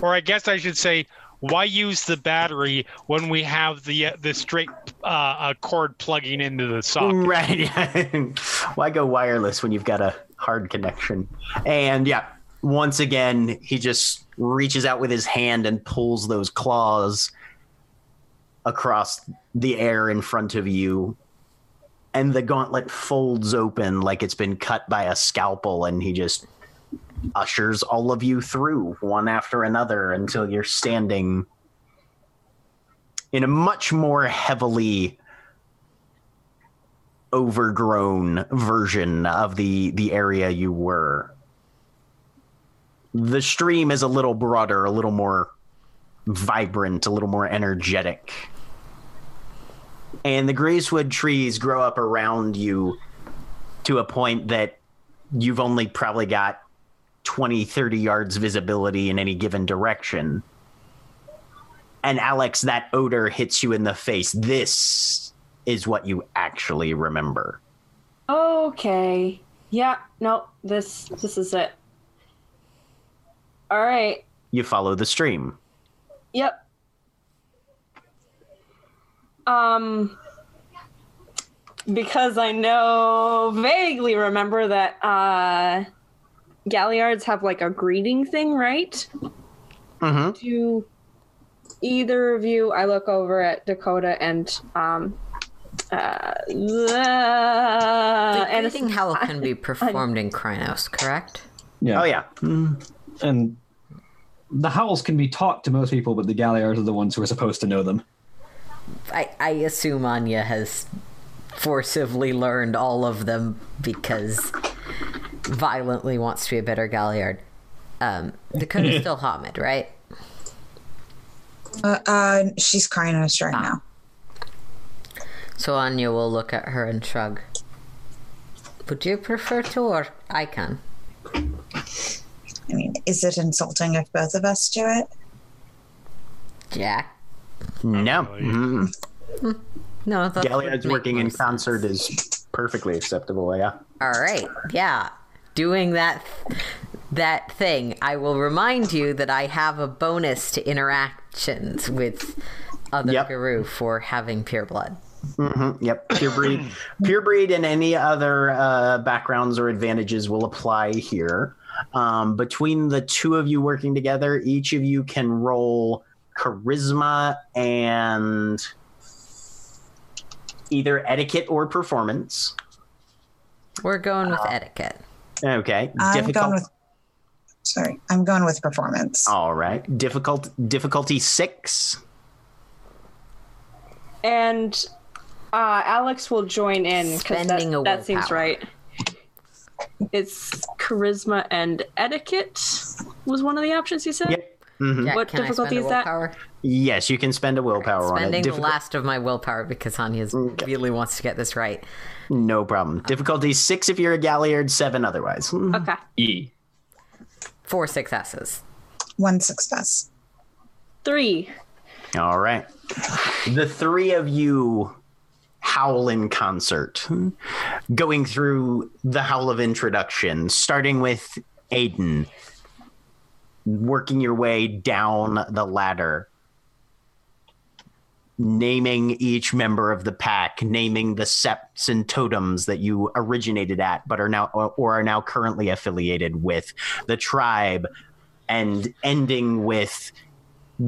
Or I guess I should say, why use the battery when we have the uh, the straight uh, uh, cord plugging into the socket? [laughs] Right. [laughs] Why go wireless when you've got a hard connection? And yeah, once again, he just reaches out with his hand and pulls those claws across the air in front of you. And the gauntlet folds open like it's been cut by a scalpel, and he just ushers all of you through one after another until you're standing in a much more heavily overgrown version of the the area you were. The stream is a little broader, a little more vibrant, a little more energetic. And the greasewood trees grow up around you to a point that you've only probably got 20, 30 yards visibility in any given direction. And Alex, that odor hits you in the face. This is what you actually remember. Okay. Yeah. No. This. This is it. All right. You follow the stream. Yep. Um. Because I know vaguely remember that uh, Galliards have like a greeting thing, right? Mm-hmm. Do either of you? I look over at Dakota and um. Uh, The and greeting howl can be [laughs] performed in Crinos, correct? Yeah. Oh yeah. Mm. And the howls can be taught to most people, but the Galliards are the ones who are supposed to know them. I, I assume Anya has forcibly learned all of them because violently wants to be a better Galliard. Um, Dakota's [laughs] still Homid, right? Uh, uh, she's Crinos right now. So Anya will look at her and shrug. Would you prefer to, or I can? I mean, is it insulting if both of us do it? Jack? No. really. Mm. No, that Galliard's would working in more sense. concert is perfectly acceptable. Yeah. All right, yeah, doing that that thing. I will remind you that I have a bonus to interactions with other Yep. Garou for having pure blood. Mm-hmm. Yep. Pure breed, pure breed, and any other uh, backgrounds or advantages will apply here. Um, between the two of you working together, each of you can roll charisma and either etiquette or performance. We're going Uh, with etiquette. Okay. I'm Difficult. going with. Sorry, I'm going with performance. All right. Difficult. Difficulty six. and uh, Alex will join in because that, that seems willpower. right. It's charisma and etiquette was one of the options you said. Yep. Mhm. Jack, what can difficulty I spend is a that? willpower? Yes, you can spend a willpower on it. Spending the last of my willpower because Anya's really wants to get this right. No problem. Difficulty six if you're a Galliard, seven otherwise. Mhm. Okay. E. Four successes. One success. Three. All right. The three of you howl in concert, going through the howl of introduction, starting with Aiden, working your way down the ladder, naming each member of the pack, naming the septs and totems that you originated at, but are now or are now currently affiliated with the tribe, and ending with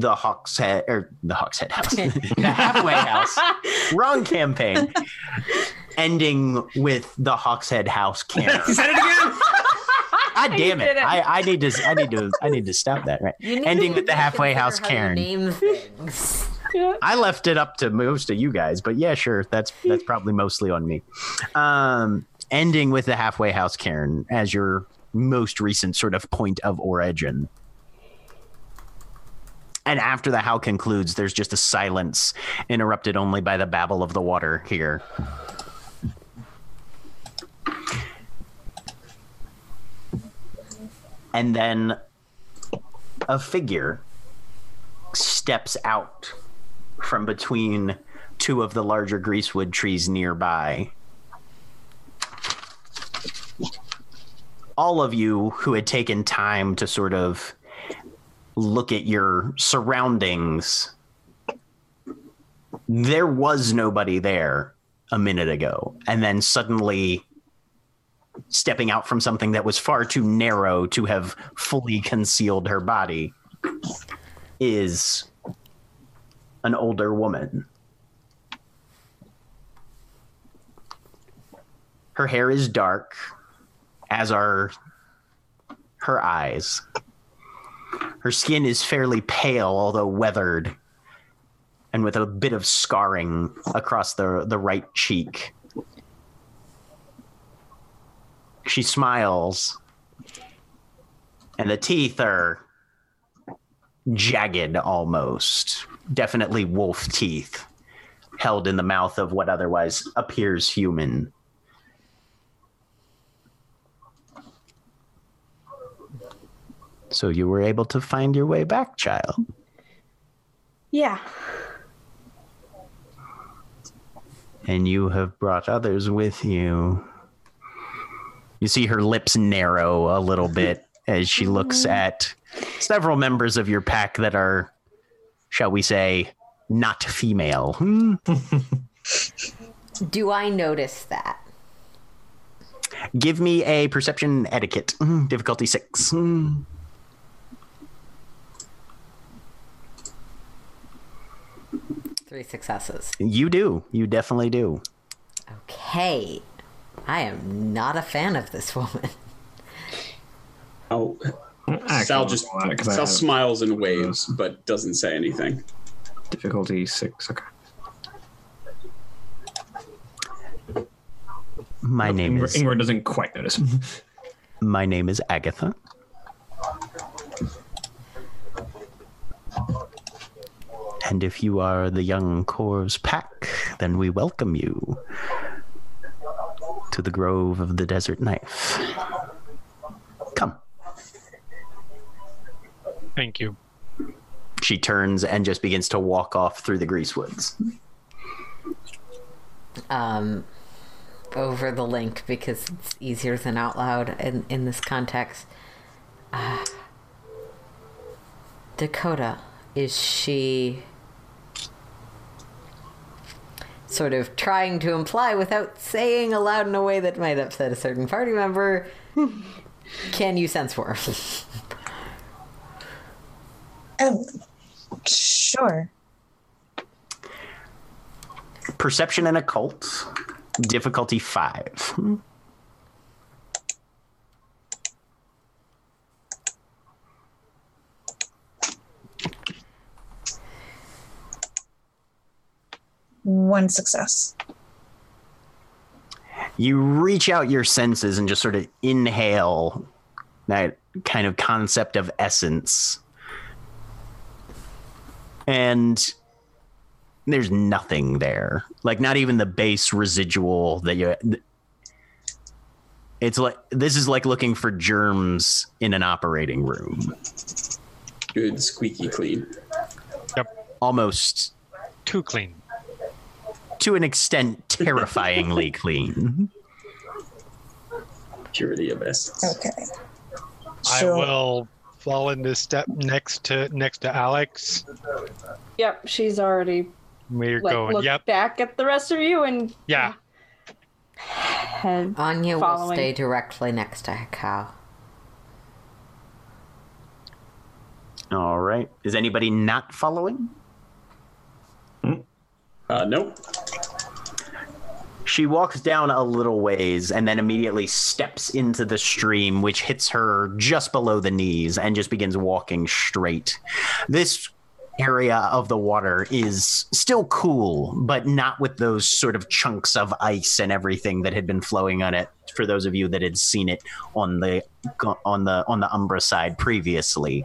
the Hawks Head or the Hawks Head House, [laughs] the halfway house. [laughs] Wrong campaign. Ending with the Hawks Head House [laughs] caern. You said it again. God damn it! it. I, I need to I need to I need to stop that right. Ending with the halfway house how caern. Name things. I left it up to most of you guys, but yeah, sure. That's that's probably mostly on me. Um, ending with the halfway house caern as your most recent sort of point of origin. And after the how concludes, there's just a silence interrupted only by the babble of the water here. And then a figure steps out from between two of the larger greasewood trees nearby. All of you who had taken time to sort of look at your surroundings, there was nobody there a minute ago. And then suddenly stepping out from something that was far too narrow to have fully concealed her body is an older woman. Her hair is dark, as are her eyes. Her skin is fairly pale, although weathered, and with a bit of scarring across the, the right cheek. She smiles, and the teeth are jagged almost. Definitely wolf teeth held in the mouth of what otherwise appears human. So you were able to find your way back, child. Yeah. And you have brought others with you. You see her lips narrow a little [laughs] bit as she looks at several members of your pack that are, shall we say, not female. Hmm. [laughs] Do I notice that? Give me a perception etiquette. Hmm, Difficulty six. Three successes. You do. You definitely do. Okay. I am not a fan of this [laughs] woman. Oh, Sal just I'll roll that 'cause I Sal have smiles and waves, uh, but doesn't say anything. difficulty six. Okay. My name Yngvar, is Yngvar doesn't quite notice. [laughs] my name is Agatha. And if you are the young Corv's pack, then we welcome you to the Grove of the Desert Knife. Come. Thank you. She turns and just begins to walk off through the greasewoods. Um, over the link because it's easier than out loud in, in this context. Uh, Dakota, is she sort of trying to imply without saying aloud in a way that might upset a certain party member? [laughs] Can you sense for? Oh, um, sure. Perception and occult, difficulty five. One success. you reach out your senses and just sort of inhale that kind of concept of essence. And there's nothing there. Like not even the base residual that you It's like this is like looking for germs in an operating room. Good, squeaky clean. Yep. Almost Too clean. To an extent terrifyingly [laughs] clean. Purity of essence. Okay. I will fall into step next to next to Alex. Yep, she's already We're like going. Yep. back at the rest of you and Yeah. head. Anya will stay directly next to Hekau. All right. Is anybody not following? Uh, nope. She walks down a little ways and then immediately steps into the stream, which hits her just below the knees and just begins walking straight. This area of the water is still cool, but not with those sort of chunks of ice and everything that had been flowing on it. For those of you that had seen it on the on the on the Umbra side previously,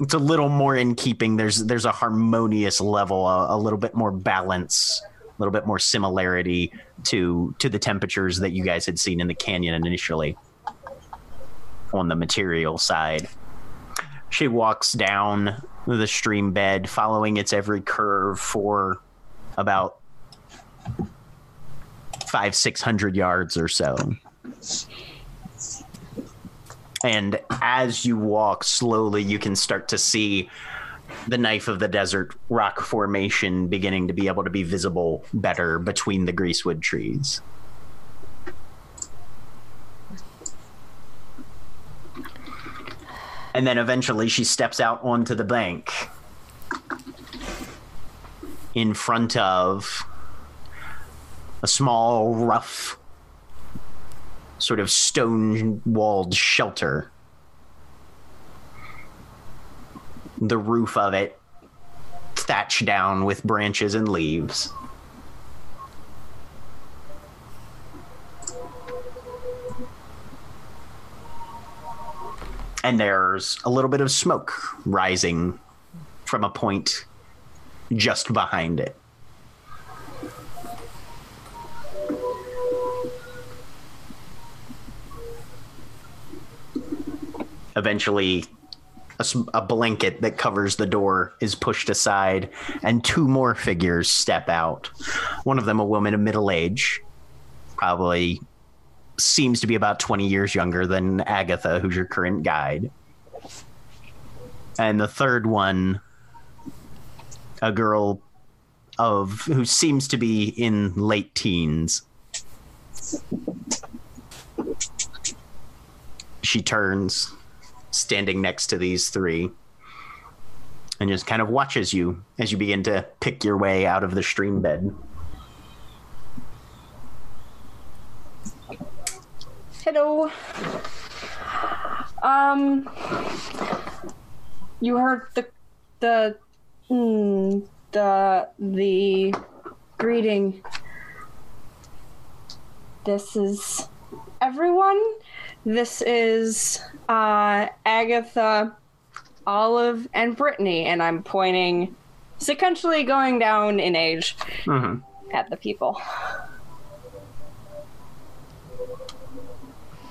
it's a little more in keeping. There's there's a harmonious level, a, a little bit more balance, a little bit more similarity to to the temperatures that you guys had seen in the canyon initially on the material side. She walks down the stream bed, following its every curve for about five, six hundred yards or so. And as you walk slowly, you can start to see the knife of the desert rock formation beginning to be able to be visible better between the greasewood trees. And then eventually she steps out onto the bank in front of a small, rough, sort of stone walled shelter. The roof of it thatched down with branches and leaves. And there's a little bit of smoke rising from a point just behind it. Eventually, a blanket that covers the door is pushed aside, and two more figures step out. One of them, a woman of middle age, probably seems to be about 20 years younger than Agatha, who's your current guide. And the third one, a girl of who seems to be in late teens. She turns, standing next to these three, and just kind of watches you as you begin to pick your way out of the stream bed. Hello. Um, you heard the the mm, the the greeting. This is everyone. This is uh, Agatha, Olive, and Brittany, and I'm pointing sequentially going down in age Mhm. at the people.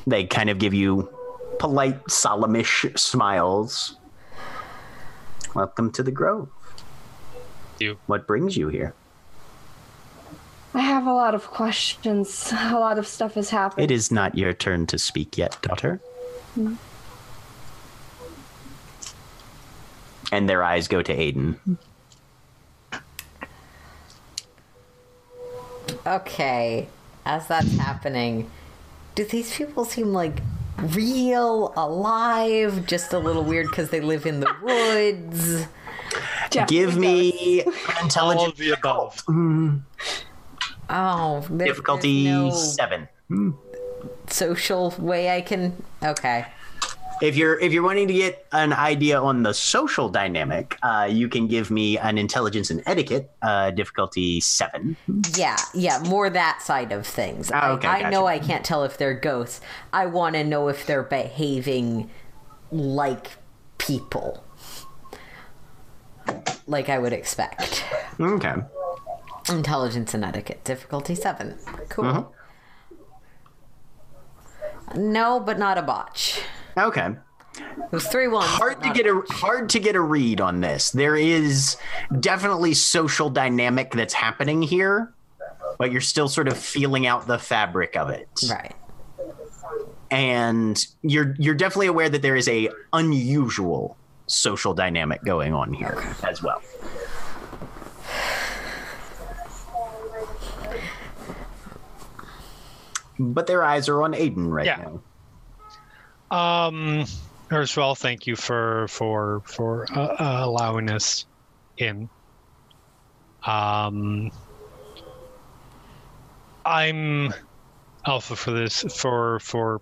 They kind of give you polite, solemnish smiles. Welcome to the Grove. You. What brings you here? I have a lot of questions. [laughs] A lot of stuff has happened. It is not your turn to speak yet, daughter. And their eyes go to Aiden. Okay, as that's happening, do these people seem like real, alive, just a little weird because they live in the [laughs] woods? Definitely Give me an All intelligence of the above. [laughs] Hmm. Oh, there- difficulty no seven. social way I can. Okay. If you're if you're wanting to get an idea on the social dynamic, uh, you can give me an intelligence and etiquette uh, difficulty seven. Yeah, yeah, more that side of things. Ah, okay, I, I know. I can't tell if they're ghosts. I want to know if they're behaving like people. Like I would expect. Okay. Intelligence and etiquette, difficulty seven. Cool. Mm-hmm. No, but not a botch. Okay. It was three ones. hard to get a hard to get a read on this. There is definitely social dynamic that's happening here, but you're still sort of feeling out the fabric of it. right. And you're you're definitely aware that there is a unusual social dynamic going on here as well. But their eyes are on Aiden right Yeah. now. Um, First of all, thank you for for for uh, uh, allowing us in. Um, I'm alpha for this for for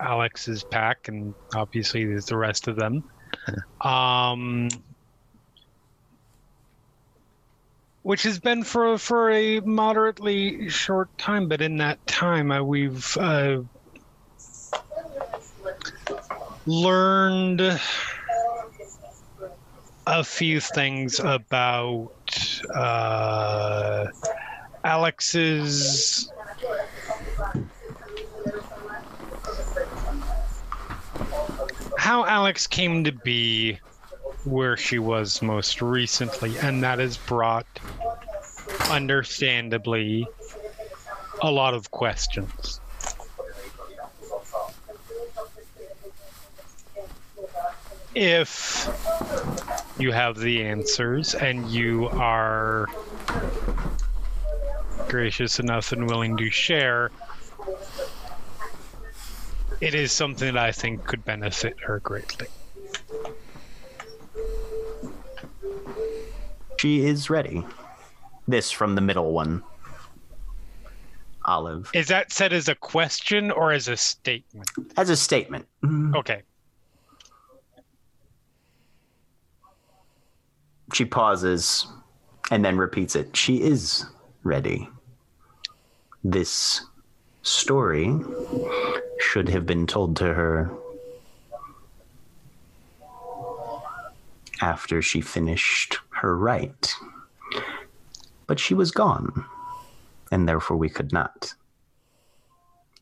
Alex's pack, and obviously there's the rest of them. [laughs] Um, which has been for for a moderately short time, but in that time, uh, we've uh, learned a few things about uh, Alex's how Alex came to be where she was most recently, and that has brought, understandably, a lot of questions. If you have the answers and you are gracious enough and willing to share, it is something that I think could benefit her greatly. She is ready. This from the middle one. Olive. Is that said as a question or as a statement? As a statement. Mm-hmm. Okay. She pauses and then repeats it. She is ready. This story should have been told to her after she finished her right. But she was gone, and therefore we could not.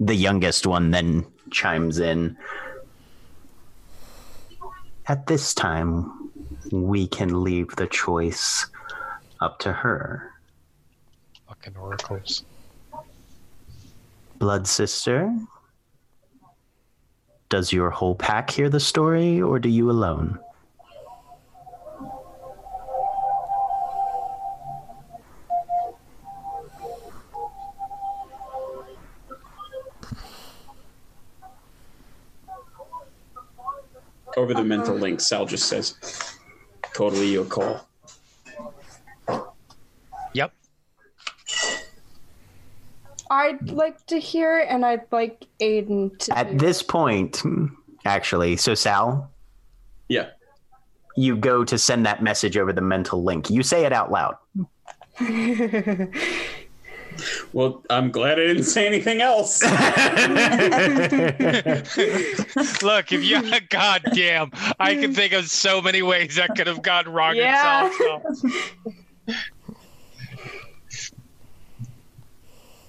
The youngest one then chimes in. At this time, we can leave the choice up to her. Fucking oracles. Blood sister, does your whole pack hear the story, or do you alone? Over the mental link, Sal just says, totally your call. Yep. I'd like to hear, and I'd like Aiden to. At hear this point, actually, so Sal, Yeah. you go to send that message over the mental link. You say it out loud. [laughs] Well, I'm glad I didn't say anything else. [laughs] Look, if you [laughs] goddamn, I can think of so many ways that could have gone wrong Yeah. itself.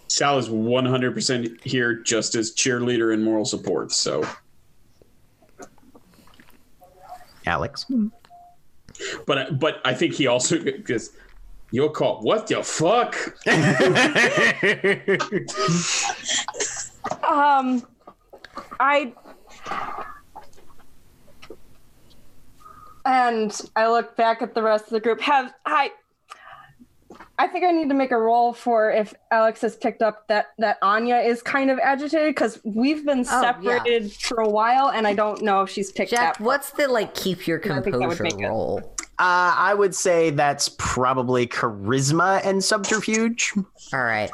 Sal is 100% here just as cheerleader and moral support. So, Alex. but but I think he also because your call. What the fuck? [laughs] Um, I. And I look back at the rest of the group. Have I? I think I need to make a roll for if Alex has picked up that that Anya is kind of agitated because we've been Oh, yeah. separated for a while, and I don't know if she's picked Jack, up. what's the like keep your I think that would composure make roll? Uh, I would say that's probably charisma and subterfuge, All right.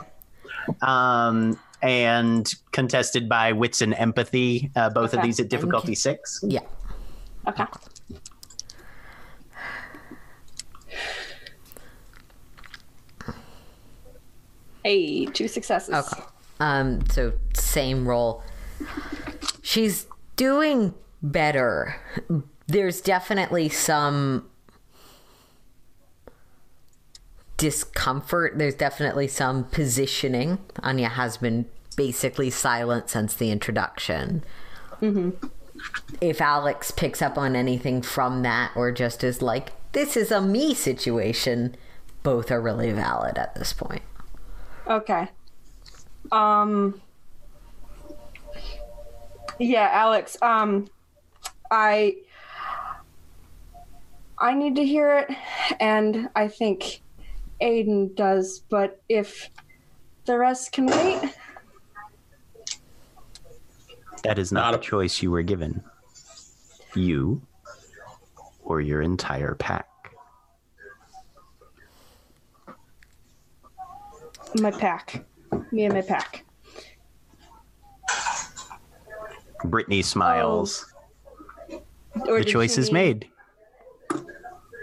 um, and contested by wits and empathy. Uh, both of these at difficulty six. Yeah. Okay. Hey, two successes. Okay. Um, so same roll. She's doing better. There's definitely some discomfort. There's definitely some positioning. Anya has been basically silent since the introduction. If Alex picks up on anything from that, or just is like, this is a me situation, both are really valid at this point. Okay. Um Yeah, Alex, um I I need to hear it and I think Aiden does, but if the rest can wait, That is not, Not a- choice you were given. You or your entire pack? My pack. Me and my pack. Brittany smiles. Um, or the choice is made.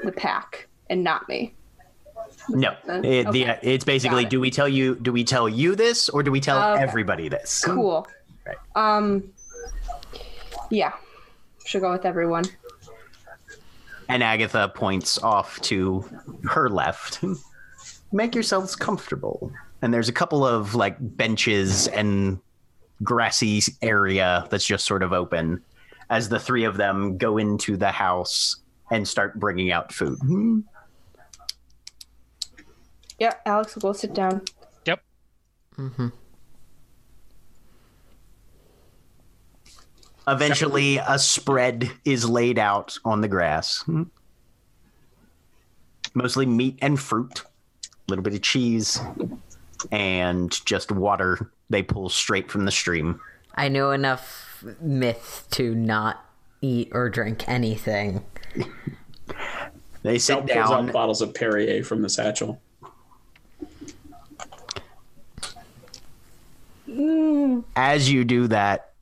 The pack and not me. No, [laughs] it, the, it's basically it. do we tell you do we tell you this or do we tell Okay. everybody this? Cool. Right. Um. Yeah. Should go with everyone. And Agatha points off to her left. [laughs] Make yourselves comfortable. And there's a couple of like benches and grassy area that's just sort of open as the three of them go into the house and start bringing out food. Yeah, Alex will go sit down. Yep. Mm-hmm. Eventually, a spread is laid out on the grass. Hmm. Mostly meat and fruit, a little bit of cheese, and just water they pull straight from the stream. I know enough myth to not eat or drink anything. They Sal sit pulls down. out bottles of Perrier from the satchel. As you do that,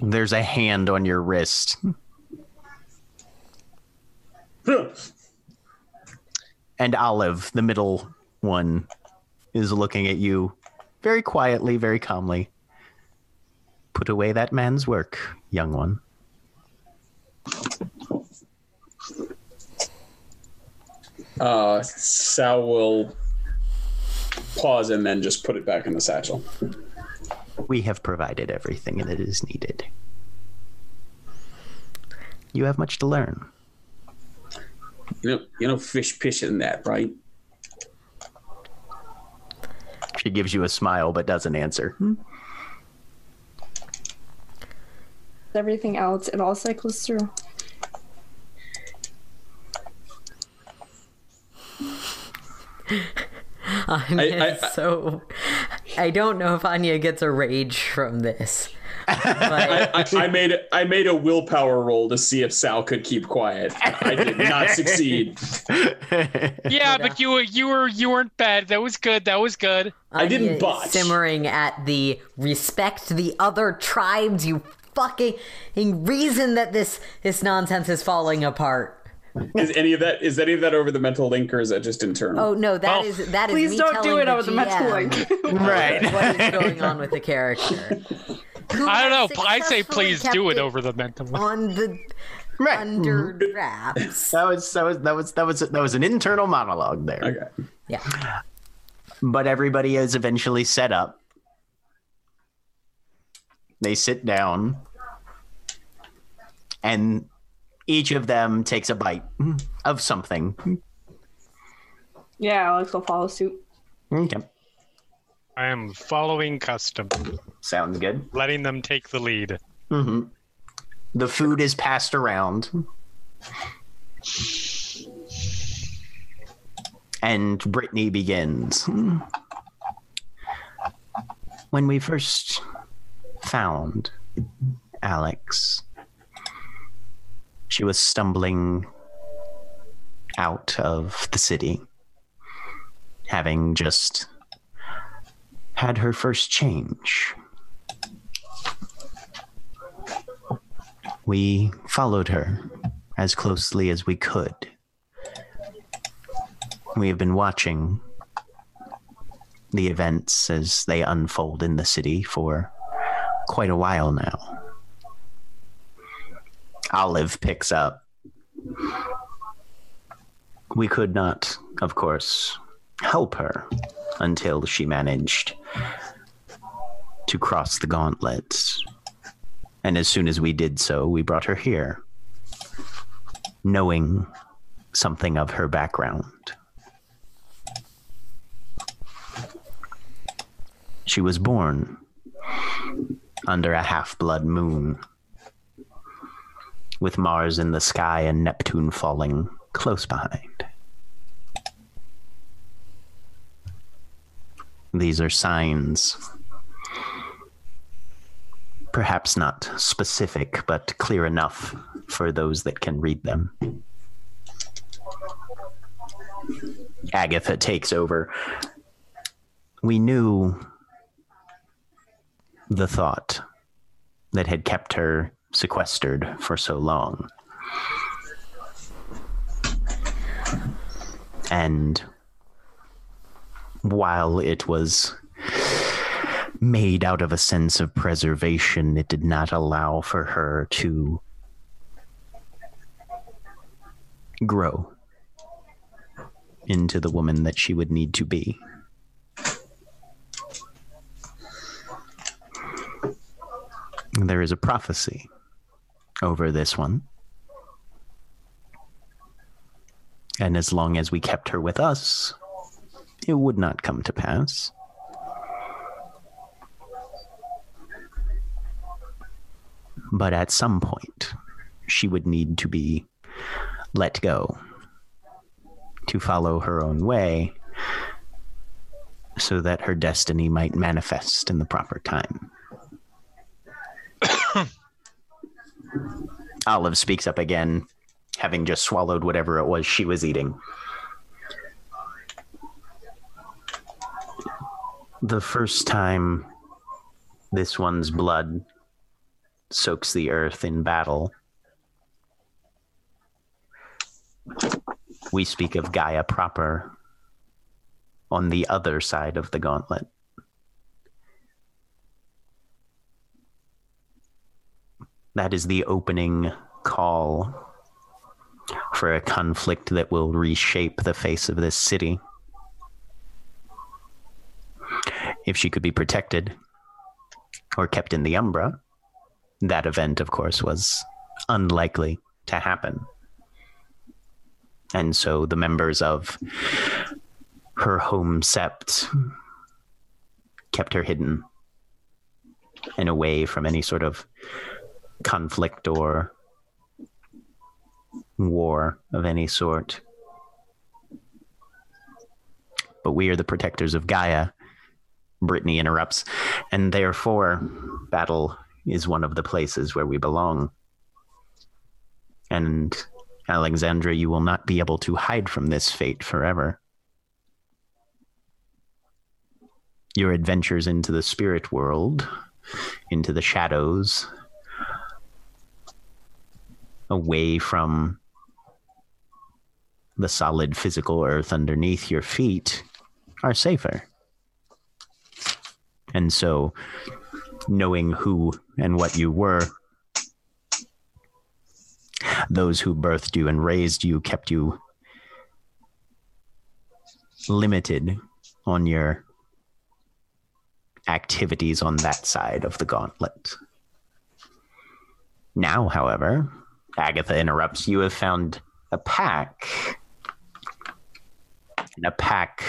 there's a hand on your wrist. And Olive, the middle one, is looking at you very quietly, very calmly. Put away that man's work, young one. Uh, Sal will pause and then just put it back in the satchel. We have provided everything that is needed. You have much to learn. You know, you know, fish pish in that, right? She gives you a smile but doesn't answer. Hmm? Everything else, it all cycles through. [laughs] [laughs] I'm I- I- [laughs] so. I don't know if Anya gets a rage from this. But I, I made I made a willpower roll to see if Sal could keep quiet. I did not [laughs] succeed. Yeah, but you were you were you weren't bad. That was good. That was good. I didn't Anya botch. Simmering at the respect the other tribes. You fucking reason that this this nonsense is falling apart. Is any of that is any of that over the mental link or is that just internal? Oh no, that Well, is that is Please me don't telling do it the over the mental link. [laughs] right. What is going on with the character? Who [laughs] I don't know. has I say please do it over the mental. link. on the Right. under mm-hmm. wraps. That was that was that was that was that was an internal monologue there. Okay. Yeah. But everybody is eventually set up. They sit down, and each of them takes a bite of something. yeah, Alex will follow suit. Okay, I am following custom, sounds good. letting them take the lead. hmm The food is passed around. And Brittany begins. When we first found Alex, she was stumbling out of the city, having just had her first change. We followed her as closely as we could. We have been watching the events as they unfold in the city for quite a while now. Olive picks up. We could not, of course, help her until she managed to cross the gauntlet. And as soon as we did so, we brought her here, knowing something of her background. She was born under a half blood moon, with Mars in the sky and Neptune falling close behind. These are signs Perhaps not specific, but clear enough for those that can read them. Agatha takes over. We knew the thought that had kept her sequestered for so long. And while it was made out of a sense of preservation, it did not allow for her to grow into the woman that she would need to be. There is a prophecy over this one. And as long as we kept her with us, it would not come to pass. But at some point, she would need to be let go to follow her own way so that her destiny might manifest in the proper time. [coughs] Olive speaks up again, having just swallowed whatever it was she was eating. The first time this one's blood soaks the earth in battle, we speak of Gaia proper on the other side of the gauntlet. That is the opening call for a conflict that will reshape the face of this city. If she could be protected or kept in the Umbra, that event, of course, was unlikely to happen. And so the members of her home sept kept her hidden and away from any sort of conflict or war of any sort. But we are the protectors of Gaia, Brittany interrupts, and therefore battle is one of the places where we belong. And Alexandra, you will not be able to hide from this fate forever. Your adventures into the spirit world, into the shadows, away from the solid physical earth underneath your feet, are safer. And so, knowing who and what you were those who birthed you and raised you kept you limited on your activities on that side of the gauntlet. Now, however, Agatha interrupts, you have found a pack. And a pack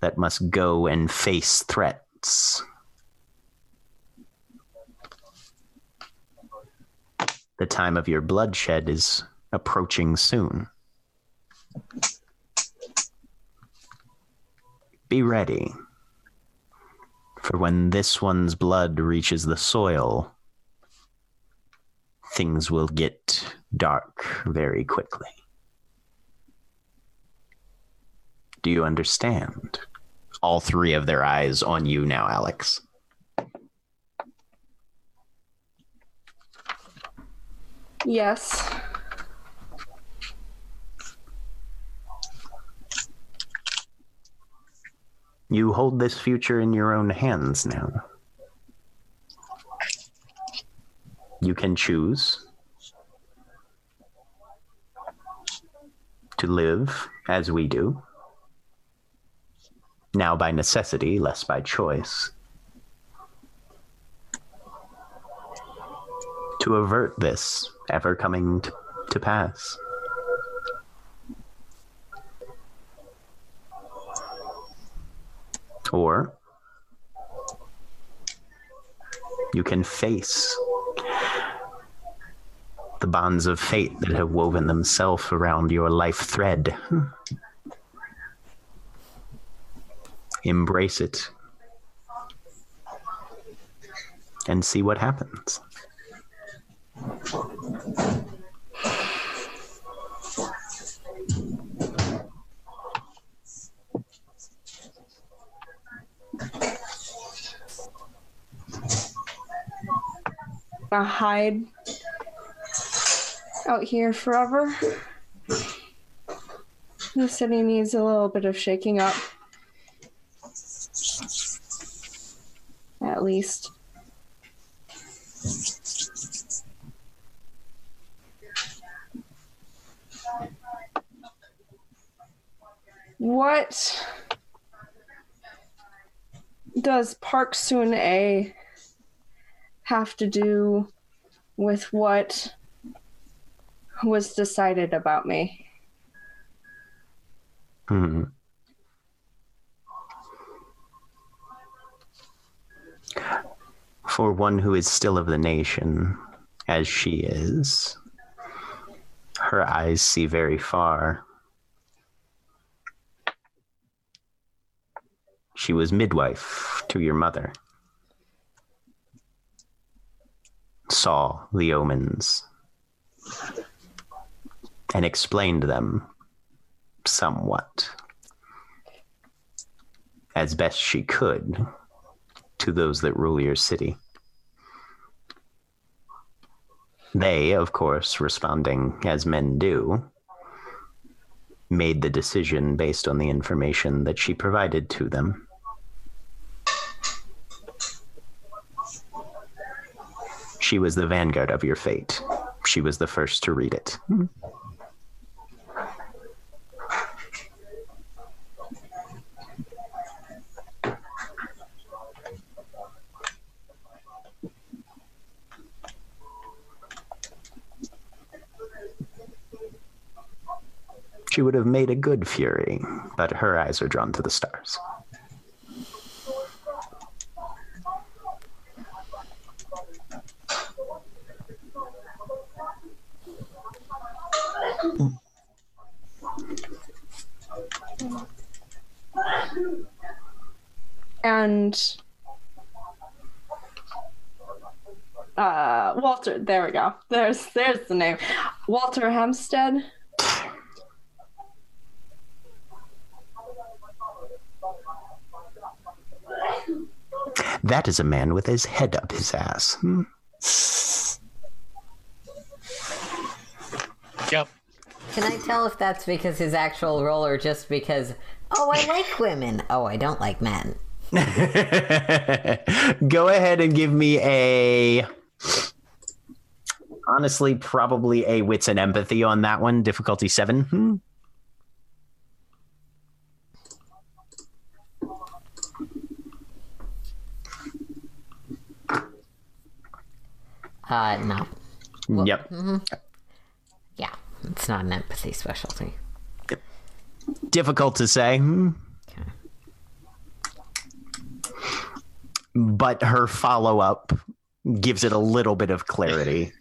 that must go and face threats. the time of your bloodshed is approaching soon. Be ready, for when this one's blood reaches the soil, things will get dark very quickly. Do you understand? All three of their eyes on you now, Alex. Yes. You hold this future in your own hands now. You can choose to live as we do, now by necessity, less by choice. To avert this ever coming to, to pass. Or you can face the bonds of fate that have woven themselves around your life thread. Embrace it. and see what happens. Hide out here forever. The city needs a little bit of shaking up. At least. What does Park Soon A have to do with what was decided about me? Hmm. For one who is still of the nation, as she is, her eyes see very far. She was midwife to your mother, saw the omens, and explained them somewhat as best she could to those that rule your city. They, of course, responding as men do, made the decision based on the information that she provided to them. She was the vanguard of your fate. She was the first to read it. She would have made a good Fury, but her eyes are drawn to the stars. And uh Walter there we go. There's there's the name. Walter Hempstead. That is a man with his head up his ass. Hmm? Yep. Can I tell if that's because his actual role or just because, oh, I like women. Oh, I don't like men. [laughs] Go ahead and give me a. Honestly, probably a wits and empathy on that one. Difficulty seven. Hmm? Uh, no. Well- Yep. Yeah, it's not an empathy specialty. Difficult to say. Hmm? Okay. But her follow up gives it a little bit of clarity.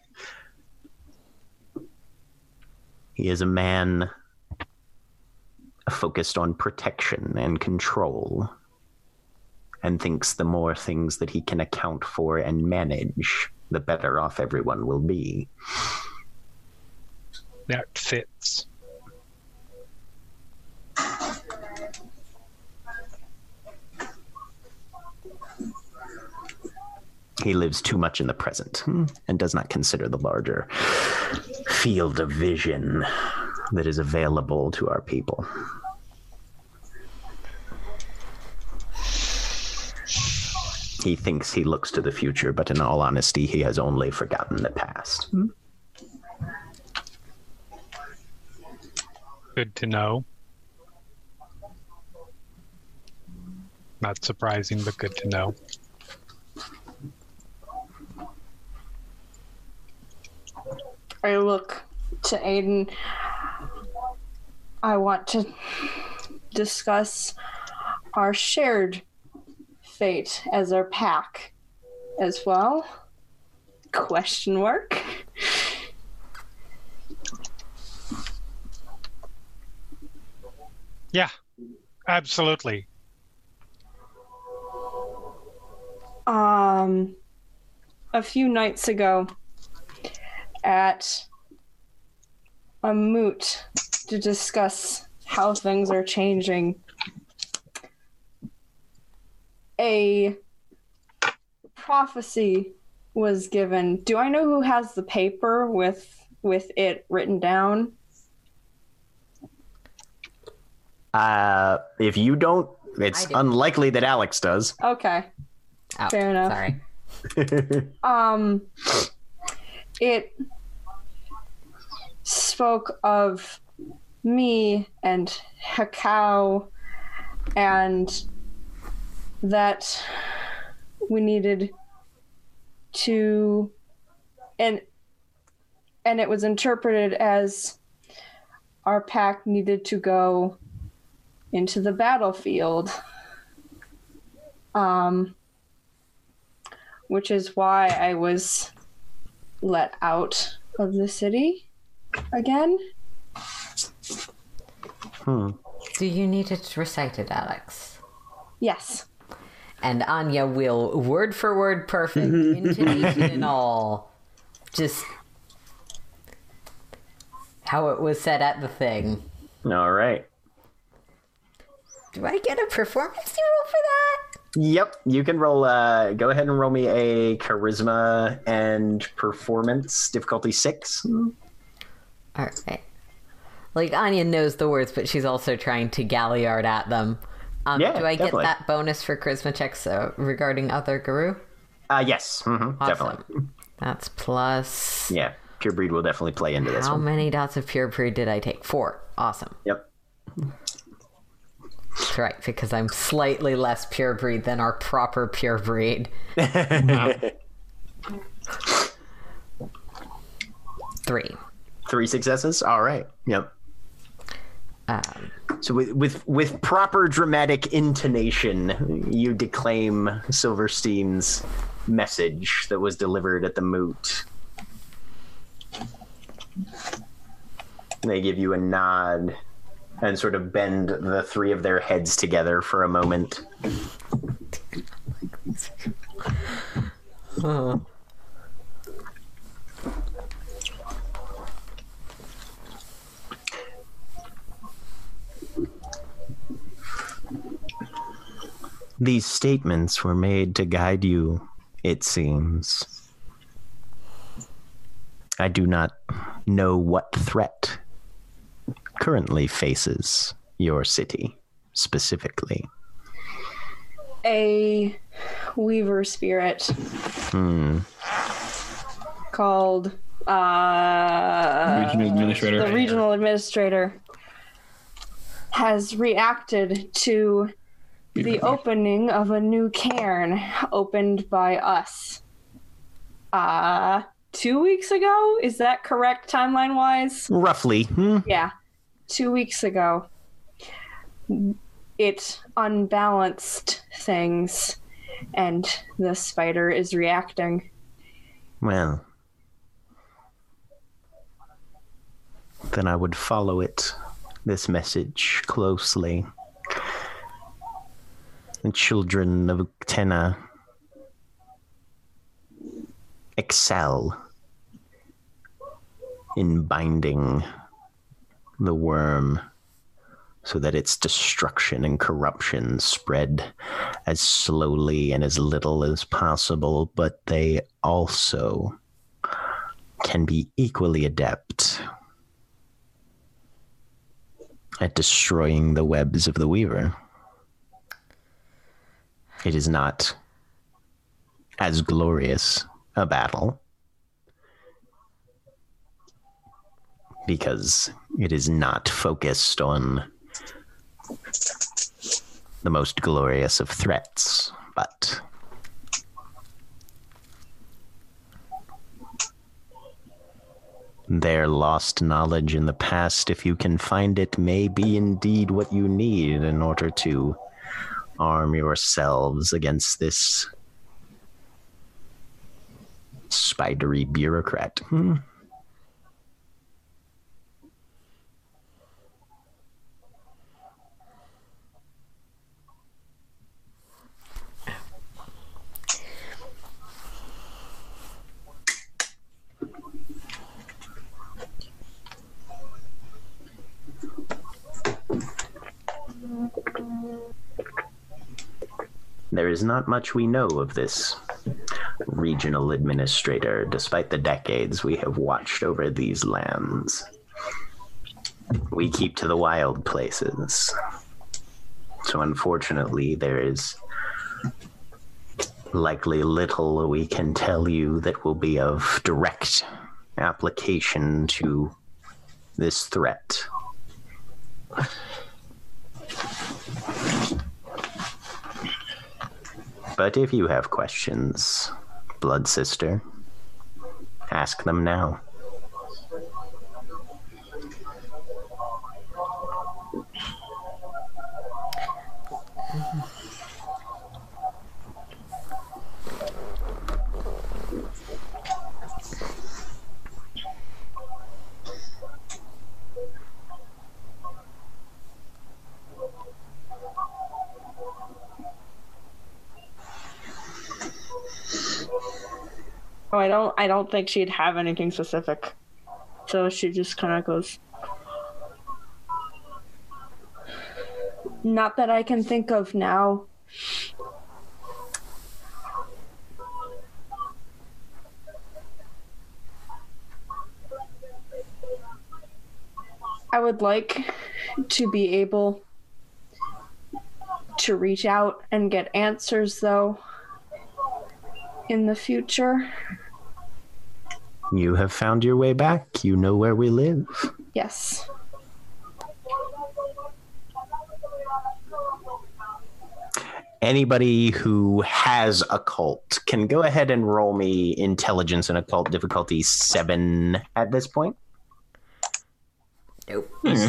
he is a man focused on protection and control and thinks the more things that he can account for and manage, the better off everyone will be. That fits. He lives too much in the present hmm, and does not consider the larger field of vision that is available to our people. He thinks he looks to the future, but in all honesty, he has only forgotten the past. Hmm. Good to know. Not surprising, but good to know. I look to Aiden. I want to discuss our shared fate as our pack as well. Question mark. Yeah, absolutely. Um a few nights ago at a moot to discuss how things are changing. A prophecy was given. Do I know who has the paper with with it written down? Uh, if you don't, it's do. unlikely that Alex does. Okay. Fair enough. Sorry. [laughs] Um, it spoke of me and Hekau, and that we needed to, and and it was interpreted as our pack needed to go into the battlefield. Um, which is why I was let out of the city again. Hmm. Do you need it recited, Alex? Yes. And Anya will word for word perfect, [laughs] intonation and all. Just how it was said at the thing. All right. Do I get a performance roll for that? Yep, you can roll. Uh, go ahead and roll me a charisma and performance difficulty six. All right. Like Anya knows the words, but she's also trying to galliard at them. Um, Yeah, do I get that bonus for charisma checks uh, regarding other Garou? Uh, yes, hmm Awesome. definitely. That's plus. Yeah, pure breed will definitely play into this How many dots of pure breed did I take? Four. Awesome. Yep. That's right, because I'm slightly less pure breed than our proper pure breed. [laughs] Three. Three successes. All right. Yep. Um, So with with with proper dramatic intonation, you declaim Silverstein's message that was delivered at the moot. They give you a nod and sort of bend the three of their heads together for a moment. These statements were made to guide you, it seems. I do not know what threat currently faces your city specifically. A weaver spirit Hmm. called uh, Regional administrator. the regional administrator has reacted to the opening of a new caern opened by us. Uh, two weeks ago? Is that correct timeline wise? Roughly. Hmm. Yeah, two weeks ago. It unbalanced things, and the spider is reacting. Well, then I would follow it, this message, closely. The children of Uktena excel in binding the worm so that its destruction and corruption spread as slowly and as little as possible, but they also can be equally adept at destroying the webs of the weaver. It is not as glorious a battle because it is not focused on the most glorious of threats, but their lost knowledge in the past, if you can find it, may be indeed what you need in order to arm yourselves against this spidery bureaucrat. Hmm. There is not much we know of this regional administrator, despite the decades we have watched over these lands. We keep to the wild places. So, unfortunately, there is likely little we can tell you that will be of direct application to this threat. But if you have questions, Blood Sister, ask them now. Oh, I don't. I don't think she'd have anything specific. So she just kind of goes. Not that I can think of now. I would like to be able to reach out and get answers, though, in the future. You have found your way back. You know where we live. Yes. Anybody who has a cult can go ahead and roll me intelligence and occult difficulty seven at this point. Nope. Hmm.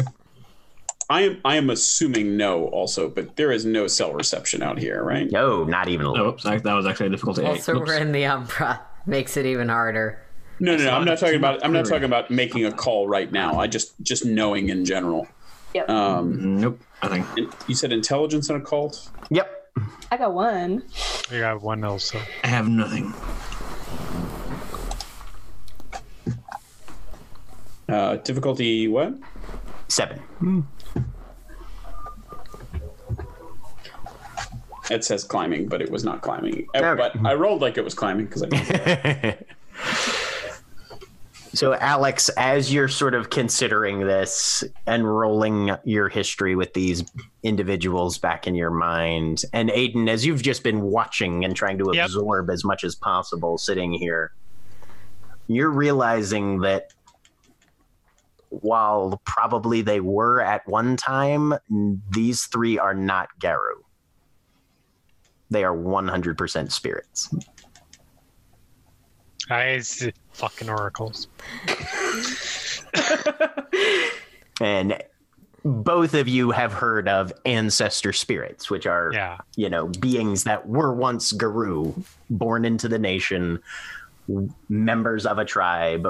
I am I am assuming no also, but there is no cell reception out here, right? No, not even a little. oops, that that was actually a difficulty eight. Also, Oops. we're in the Umbra. Makes it even harder. No, no, no. I'm not talking about I'm not talking about making a call right now. I just just knowing in general. Yep. Um Nope. I think. you said intelligence and occult? Yep. I got one. You got one also. I have nothing. Uh difficulty what? Seven. It says climbing, but it was not climbing. Uh, Okay. But I rolled like it was climbing because I [laughs] didn't. So, Alex, as you're sort of considering this and rolling your history with these individuals back in your mind, and Aiden, as you've just been watching and trying to Yep. absorb as much as possible sitting here, you're realizing that while probably they were at one time, these three are not Garou. They are 100% spirits. I fucking oracles. [laughs] and both of you have heard of ancestor spirits which are Yeah. you know beings that were once Garou, born into the nation members of a tribe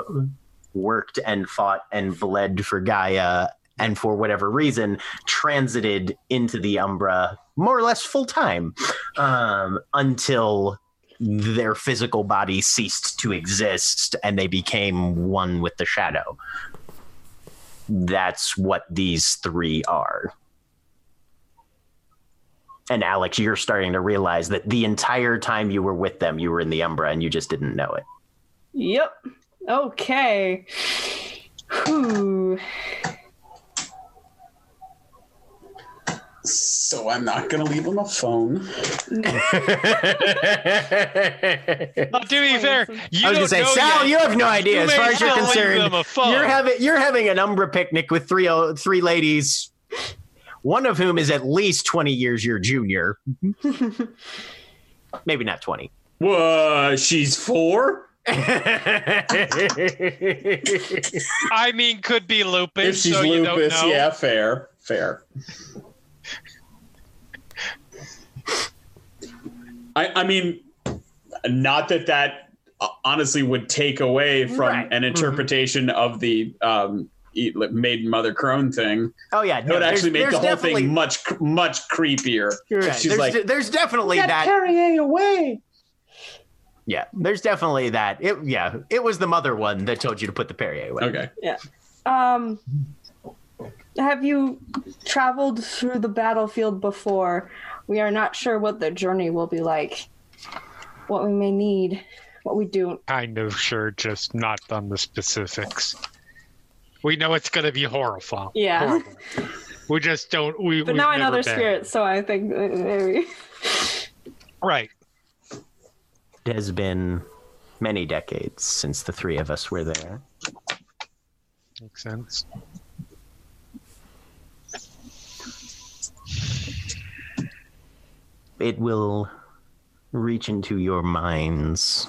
worked and fought and bled for gaia and for whatever reason transited into the umbra more or less full time um, until their physical body ceased to exist and they became one with the shadow that's what these three are. And Alex, you're starting to realize that the entire time you were with them, you were in the Umbra and you just didn't know it. Yep. Okay. Whew. So I'm not gonna leave him a phone. [laughs] Well, to be fair, you I was gonna say, Sal, yet. you have no idea You as far as you're concerned. them a phone. You're having you're having an Umbra picnic with three uh, three ladies, one of whom is at least twenty years your junior. [laughs] Maybe not twenty. What? She's four? [laughs] I mean, could be lupus. If she's so you don't lupus, know. yeah, fair, fair. I, I mean, not that that uh, honestly would take away from Right. an interpretation of the um, e- like, maiden mother crone thing. oh yeah, It no, would actually make the whole thing much much creepier. You're right. She's There's, like, there's definitely that. Perrier away. Yeah, there's definitely that. It yeah, it was the mother one that told you to put the Perrier away. Okay. Yeah. Um. have you traveled through the battlefield before? We are not sure what the journey will be like, what we may need, what we do. Kind of sure, just not on the specifics. We know it's going to be horrifying. Yeah. horrible. We just don't. We. But now I know never their spirits, so I think maybe. Right. It has been many decades since the three of us were there. Makes sense. It will reach into your minds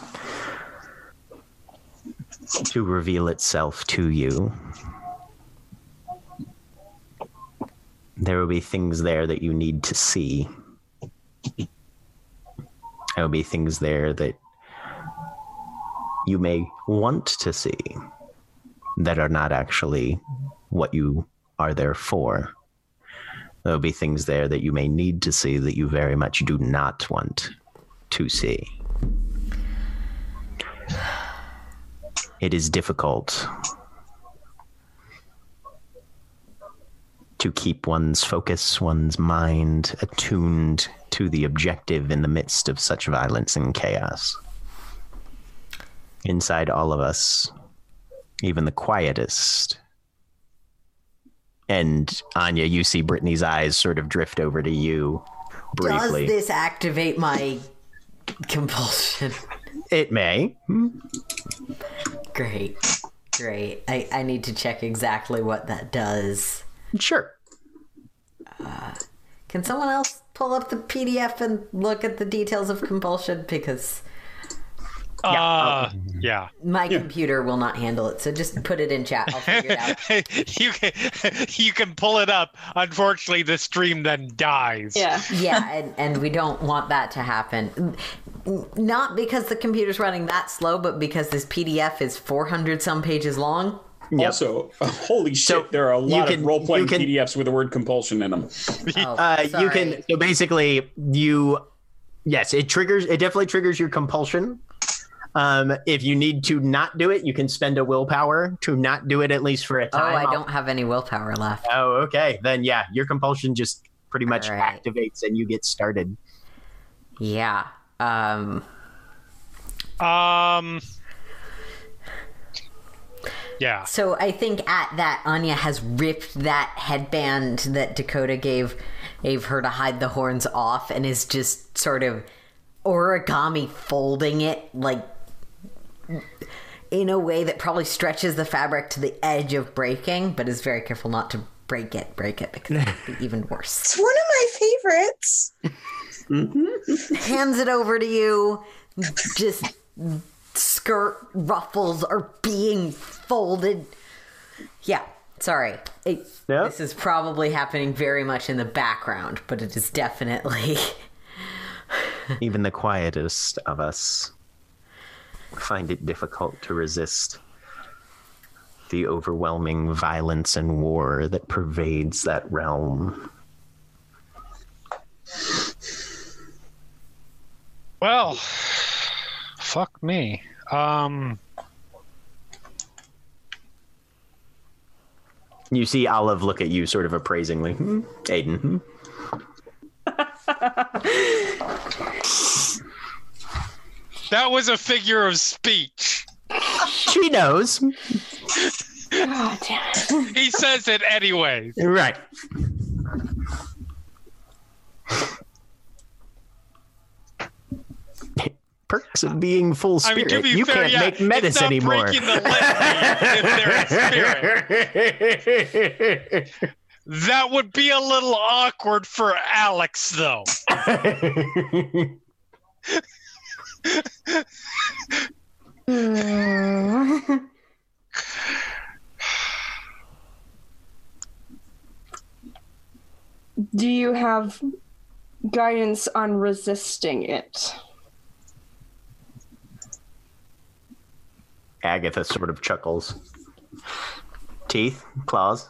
to reveal itself to you. There will be things there that you need to see. There will be things there that you may want to see that are not actually what you are there for. There'll be things there that you may need to see that you very much do not want to see. It is difficult to keep one's focus, one's mind attuned to the objective in the midst of such violence and chaos. Inside all of us, even the quietest, and Anya, you see Brittany's eyes sort of drift over to you briefly. Does this activate my compulsion? It may. Hmm. Great. Great. I, I need to check exactly what that does. Sure. Uh, can someone else pull up the PDF and look at the details of compulsion? Because Uh, yeah. my computer will not handle it. So just put it in chat. I'll figure it out. [laughs] you can [laughs] you can pull it up. Unfortunately, the stream then dies. Yeah. yeah, and, and we don't want that to happen. Not because the computer's running that slow, but because this PDF is 400 some pages long. Yep. Also, [laughs] holy shit, So, there are a lot can- of role playing can- PDFs with the word compulsion in them. Oh, Uh, you can so basically you yes it triggers it definitely triggers your compulsion um if you need to not do it you can spend a willpower to not do it at least for a time. Oh, I don't have any willpower left. oh okay then yeah your compulsion just pretty much All right. activates and you get started Yeah. Um, Um. Yeah. so I think at that, Anya has ripped that headband that Dakota gave gave her to hide the horns off and is just sort of origami folding it like in a way that probably stretches the fabric to the edge of breaking, but is very careful not to break it, break it because it would be even worse. It's one of my favorites. hands it over to you. Just skirt ruffles are being folded. Yeah, sorry. It, Yeah. This is probably happening very much in the background, but it is definitely. even the quietest of us find it difficult to resist the overwhelming violence and war that pervades that realm Well, fuck me. Um. You see Olive look at you sort of appraisingly. Hmm, Aiden. hmm? [laughs] That was a figure of speech. She knows. God damn it. He says it anyway. Right. Perks of being full I mean, spirit. be you fair, can't yeah, make medicine it's not anymore. breaking the litany if they're in spirit. That would be a little awkward for Alex, though. [laughs] Hmm. Do you have guidance on resisting it? Agatha sort of chuckles. Teeth, claws.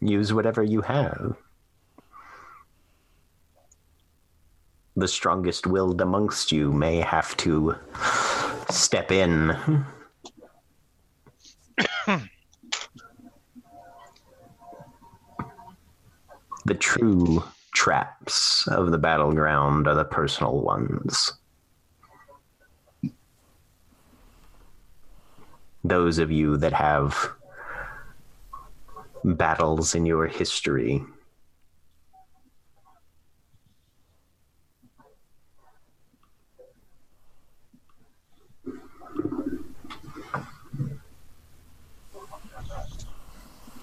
Use whatever you have. The strongest willed amongst you may have to step in The true traps of the battleground are the personal ones. Those of you that have battles in your history.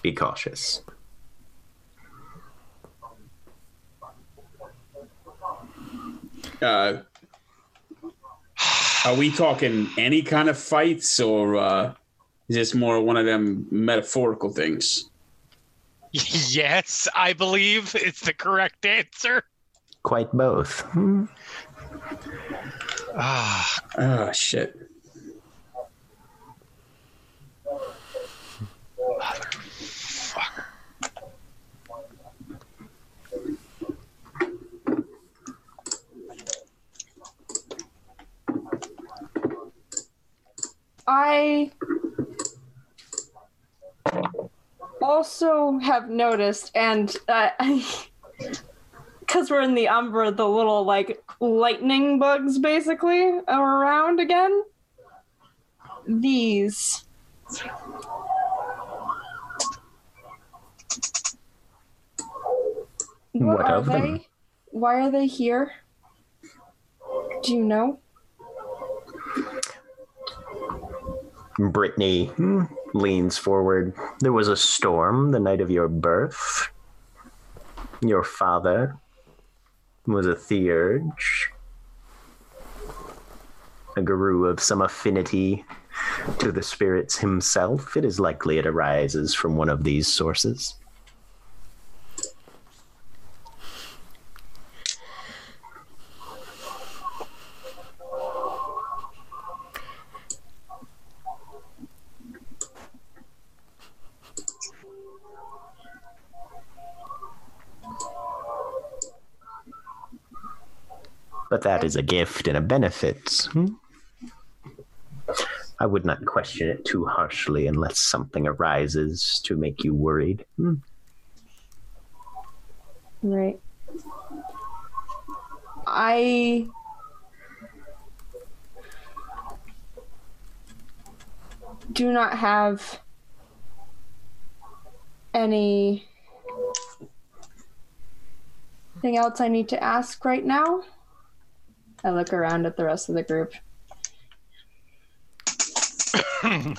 Be cautious. Uh, are we talking any kind of fights, or uh, is this more one of them metaphorical things? [laughs] yes, I believe it's the correct answer. Quite both. Hmm. Ah, Oh shit! I also have noticed, and uh, [laughs] because we're in the Umbra, the little like lightning bugs basically are around again. These. What, What are of they? them? Why are they here? Do you know? Brittany leans forward. There was a storm the night of your birth. Your father was a theurge, a Garou of some affinity to the spirits himself. It is likely it arises from one of these sources. That is a gift and a benefit. hmm? I would not question it too harshly unless something arises to make you worried. Hmm. Right. I do not have any thing else I need to ask right now. I look around at the rest of the group. [coughs]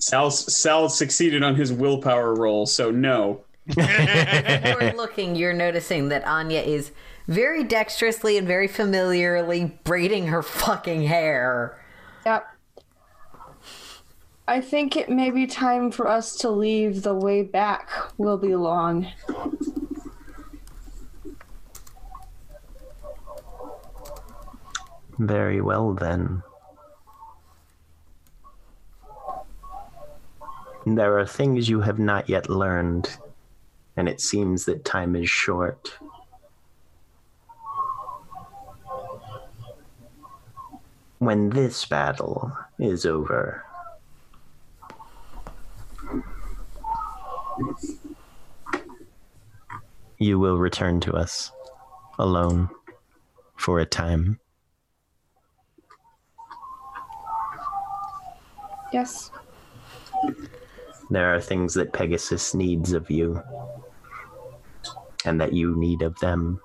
Sal Sal succeeded on his willpower roll, so no. you're looking, you're noticing that Anya is very dexterously and very familiarly braiding her fucking hair. Yep. I think it may be time for us to leave. The way back will be long. Very well, then. There are things you have not yet learned, and it seems that time is short. When this battle is over, you will return to us alone for a time. Yes. There are things that Pegasus needs of you, and that you need of them.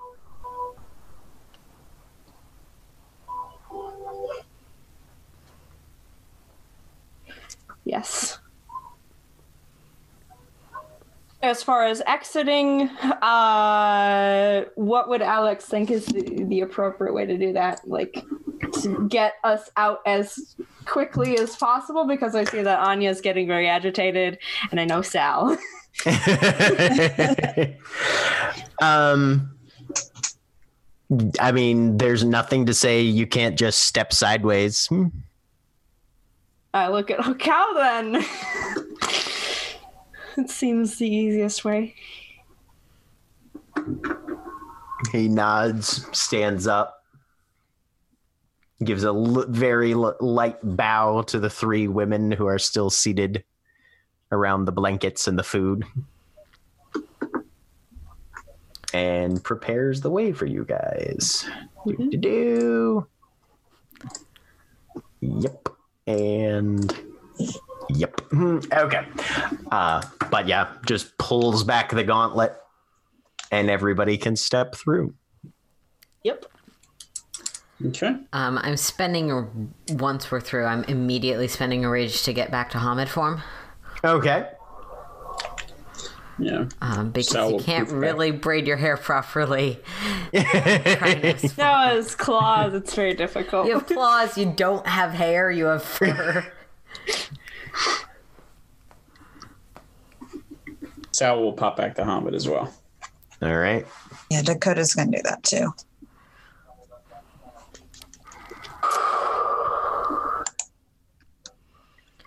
Yes. As far as exiting, uh, what would Alex think is the, the appropriate way to do that? Like, to get us out as quickly as possible because I see that Anya's getting very agitated, and I know Sal. [laughs] [laughs] um, I mean, there's nothing to say you can't just step sideways. Hmm. I look at [laughs] Hekau then. it seems the easiest way. He nods, stands up. Gives a l- very l- light bow to the three women who are still seated around the blankets and the food. And prepares the way for you guys. Do, do, do. yep. And yep. Hmm, okay. Uh but yeah just pulls back the gauntlet and everybody can step through. Yep. Okay. Um, I'm spending once we're through. I'm immediately spending a rage to get back to Homid form okay Yeah. um, because So you can't proof that. really braid your hair properly. [laughs] Trying to- [laughs] No, it's claws. It's very difficult. you have claws. You don't have hair. You have fur. Sal will pop back to Homid as well. all right Yeah, Dakota's going to do that too.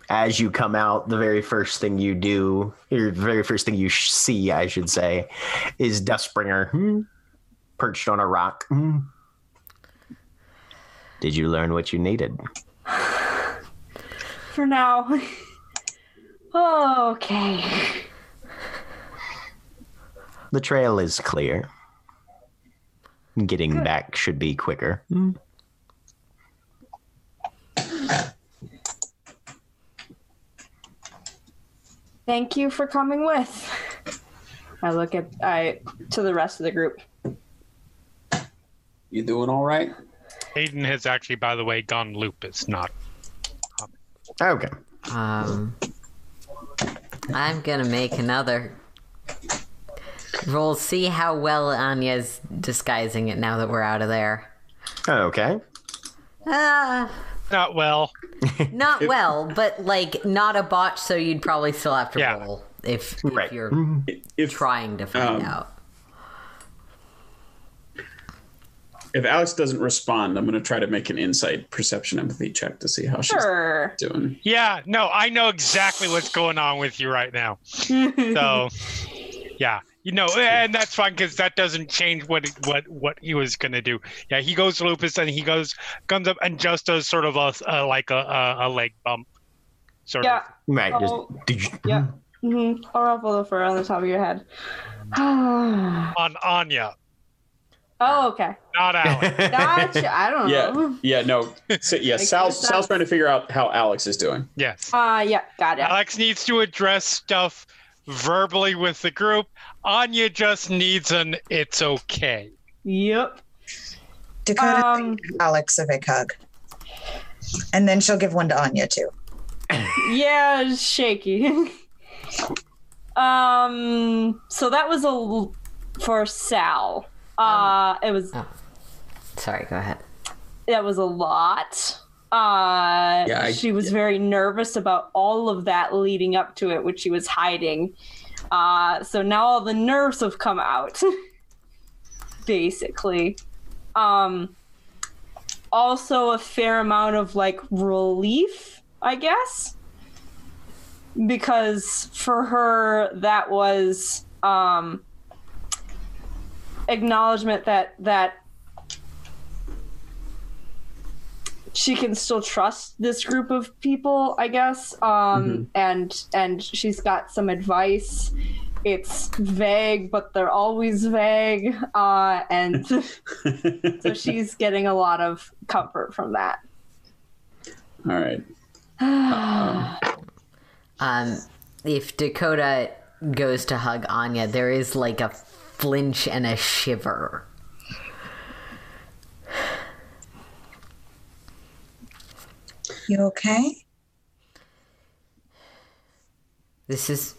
As you come out, the very first thing you do, or the very first thing you sh- see, I should say, is Dustbringer hmm, perched on a rock. Hmm. Did you learn what you needed? [sighs] For now. [laughs] okay. The trail is clear. Getting back should be quicker. Thank you for coming with. I look at I to the rest of the group. You doing all right? Aiden has actually, by the way, gone lupus, not Okay. Um, I'm gonna make another roll. See how well Anya's disguising it now that we're out of there. Okay. Ah, not well. not well, but like not a botch. So you'd probably still have to Yeah. roll if, if Right. you're If trying to find Um, out. if Alex doesn't respond, I'm going to try to make an insight perception empathy check to see how she's doing. Yeah, no, I know exactly what's going on with you right now. [laughs] So, yeah, you know, and that's fine because that doesn't change what what what he was gonna do. Yeah, he goes lupus and he goes comes up and just does sort of a, a like a, a a leg bump, sort yeah. of. Right. Oh, Just, did you, Yeah. hmm I'll ruffle the fur on the top of your head. oh, [sighs] on Anya, Oh, okay. not Alex. [laughs] Gotcha. I don't Yeah, know. yeah, no. So, yeah, Makes Sal, no Sal's trying to figure out how Alex is doing. yes, Uh, yeah. Got it. Alex needs to address stuff verbally with the group. Anya just needs an "it's okay." Yep. Dakota Um, gives Alex a big hug. And then she'll give one to Anya too. [laughs] Yeah, shaky. [laughs] um. So that was a l- for Sal. Uh, it was Sorry, go ahead. that was a lot. Uh, Yeah, I- she was very nervous about all of that leading up to it, which she was hiding. Uh, so now all the nerves have come out, [laughs] basically. Um, also, a fair amount of like relief, I guess, because for her that was um, acknowledgement that that she can still trust this group of people i guess. Um and and she's got some advice. It's vague but they're always vague. Uh and [laughs] so she's getting a lot of comfort from that. All right. [sighs] Um, if Dakota goes to hug Anya, there is like a flinch and a shiver. You okay? This is.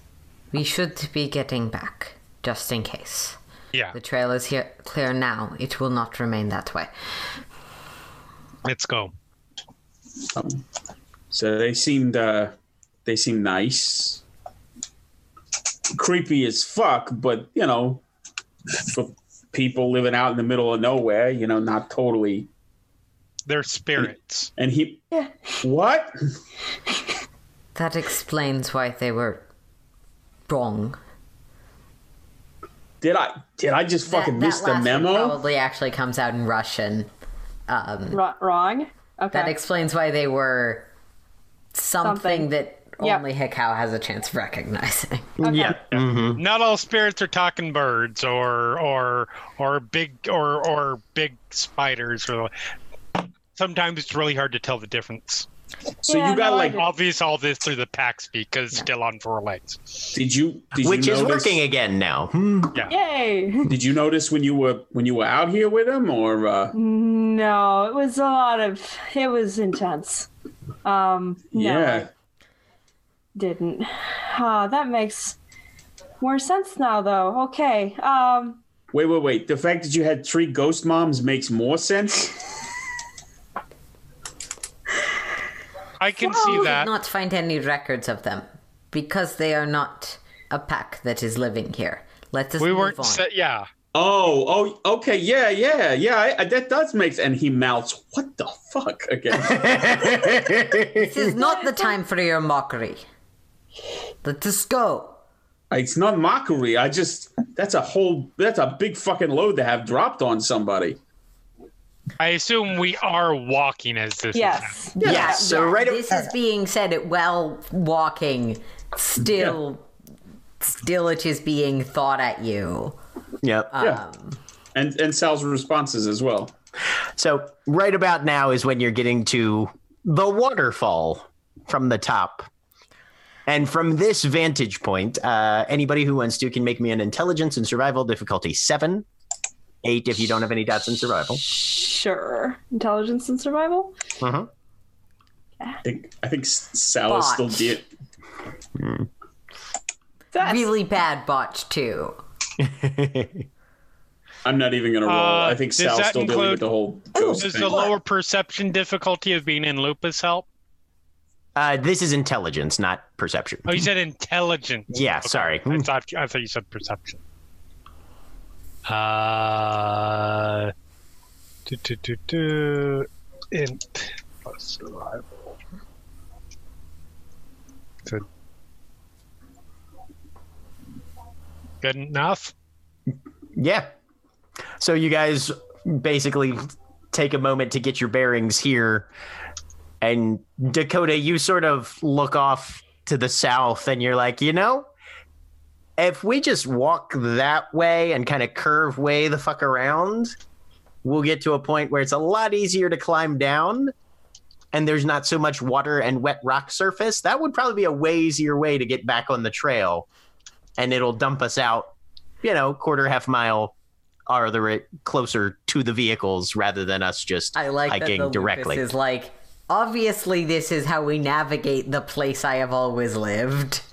We should be getting back, just in case. Yeah, The trail is here clear now. It will not remain that way. let's go. Um, so they seemed uh, they seemed nice, creepy as fuck, but you know, for people living out in the middle of nowhere, you know, not totally. They're spirits. And he, what? [laughs] That explains why they were wrong. Did I did I just fucking that, miss the last memo? Probably actually comes out in Russian. Um, Ro- wrong Okay. That explains why they were something, Something. that Yep. only Hekau has a chance of recognizing. [laughs] Yeah. hmm Not all spirits are talking birds or or or big or or big spiders. Or sometimes it's really hard to tell the difference. So Yeah, you got no, like. Obvious all this through the pack speak because it's still on four legs. did you did Which you is notice, working again now. Hmm. Yay! [laughs] Did you notice when you were when you were out here with him, or uh, No, it was a lot of. It was intense. Um, no, yeah? Didn't. Ah, that makes more sense now, though. Okay. Um, Wait, wait, wait. The fact that you had three ghost moms makes more sense. [laughs] I can see that. We see did that. not find any records of them because they are not a pack that is living here. Let us We move weren't. on. Set, yeah. Oh, oh, okay, yeah, yeah, yeah. I, I- that does make. And he mouths, "What the fuck?" Again. [laughs] This is not the time for your mockery. Let us go. it's not mockery. I just that's a whole that's a big fucking load to have dropped on somebody. I assume we are walking as this. is happening. yes. Yeah, so right a- This is being said it while walking. Still, still, it is being thought at you. Yep. Yeah. And and Sal's responses as well. So right about now is when you're getting to the waterfall from the top. And from this vantage point, uh, anybody who wants to can make me an intelligence and survival difficulty seven, eight if you don't have any dots in survival. Sure. Intelligence and survival. Uh-huh. I think I think Sal is still Botch. de- That's Really bad botch too. [laughs] I'm not even gonna roll. Uh, I think does Sal's that still dealing with the whole ghost Does thing. the lower perception difficulty of being in lupus help? Uh, this is intelligence, not perception. Oh, you said intelligence. Yeah, sorry. I thought I thought you said perception. Uh, do, do, do, do, int plus survival. Good. Good enough. Yeah. So you guys basically take a moment to get your bearings here. And Dakota, you sort of look off to the south and you're like, you know, if we just walk that way and kind of curve way the fuck around, we'll get to a point where it's a lot easier to climb down and there's not so much water and wet rock surface. That would probably be a way easier way to get back on the trail. And it'll dump us out you know, quarter half mile are the eh, closer to the vehicles rather than us just I like that hiking the directly. Is like. Obviously, this is how we navigate the place I have always lived. [laughs]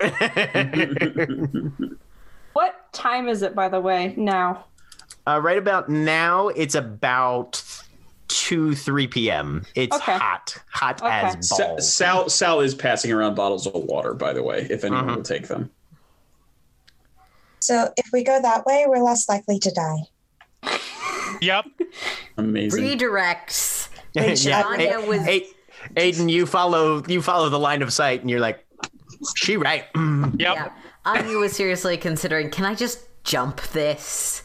what time is it, by the way? Now. uh, right about now, it's about two, three p.m. It's Okay. hot, hot Okay. as Sa- balls. Sal Sal is passing around bottles of water, by the way, if anyone Mhm. will take them. So if we go that way, we're less likely to die. Yep. [laughs] Amazing. Redirects. [laughs] yeah, Anya A- was- A- Aiden, you follow you follow the line of sight, and you're like, she right. Mm, [clears throat] Yep. Yeah. Anya was seriously considering can I just jump this?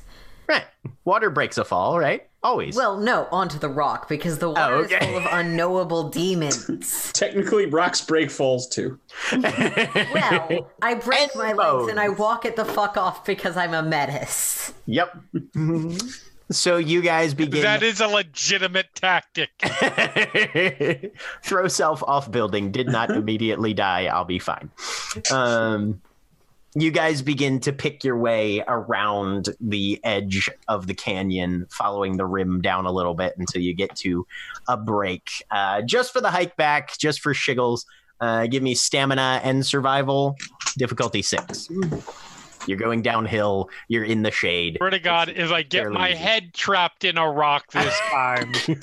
right. Water breaks a fall, right? Always. Well, no, onto the rock because the water okay. is full of unknowable demons. Technically, rocks break falls too. [laughs] Well, I break my And legs and I walk it the fuck off because I'm a menace. yep. [laughs] so you guys begin. That is a legitimate tactic. [laughs] Throw self off building. Did not [laughs] immediately die. I'll be fine. Um, you guys begin to pick your way around the edge of the canyon, following the rim down a little bit until you get to a break. Uh, just for the hike back, just for shiggles. Uh, give me stamina and survival. Difficulty six. You're going downhill. You're in the shade. Swear to God, if I get my easy. head trapped in a rock this [laughs] time, I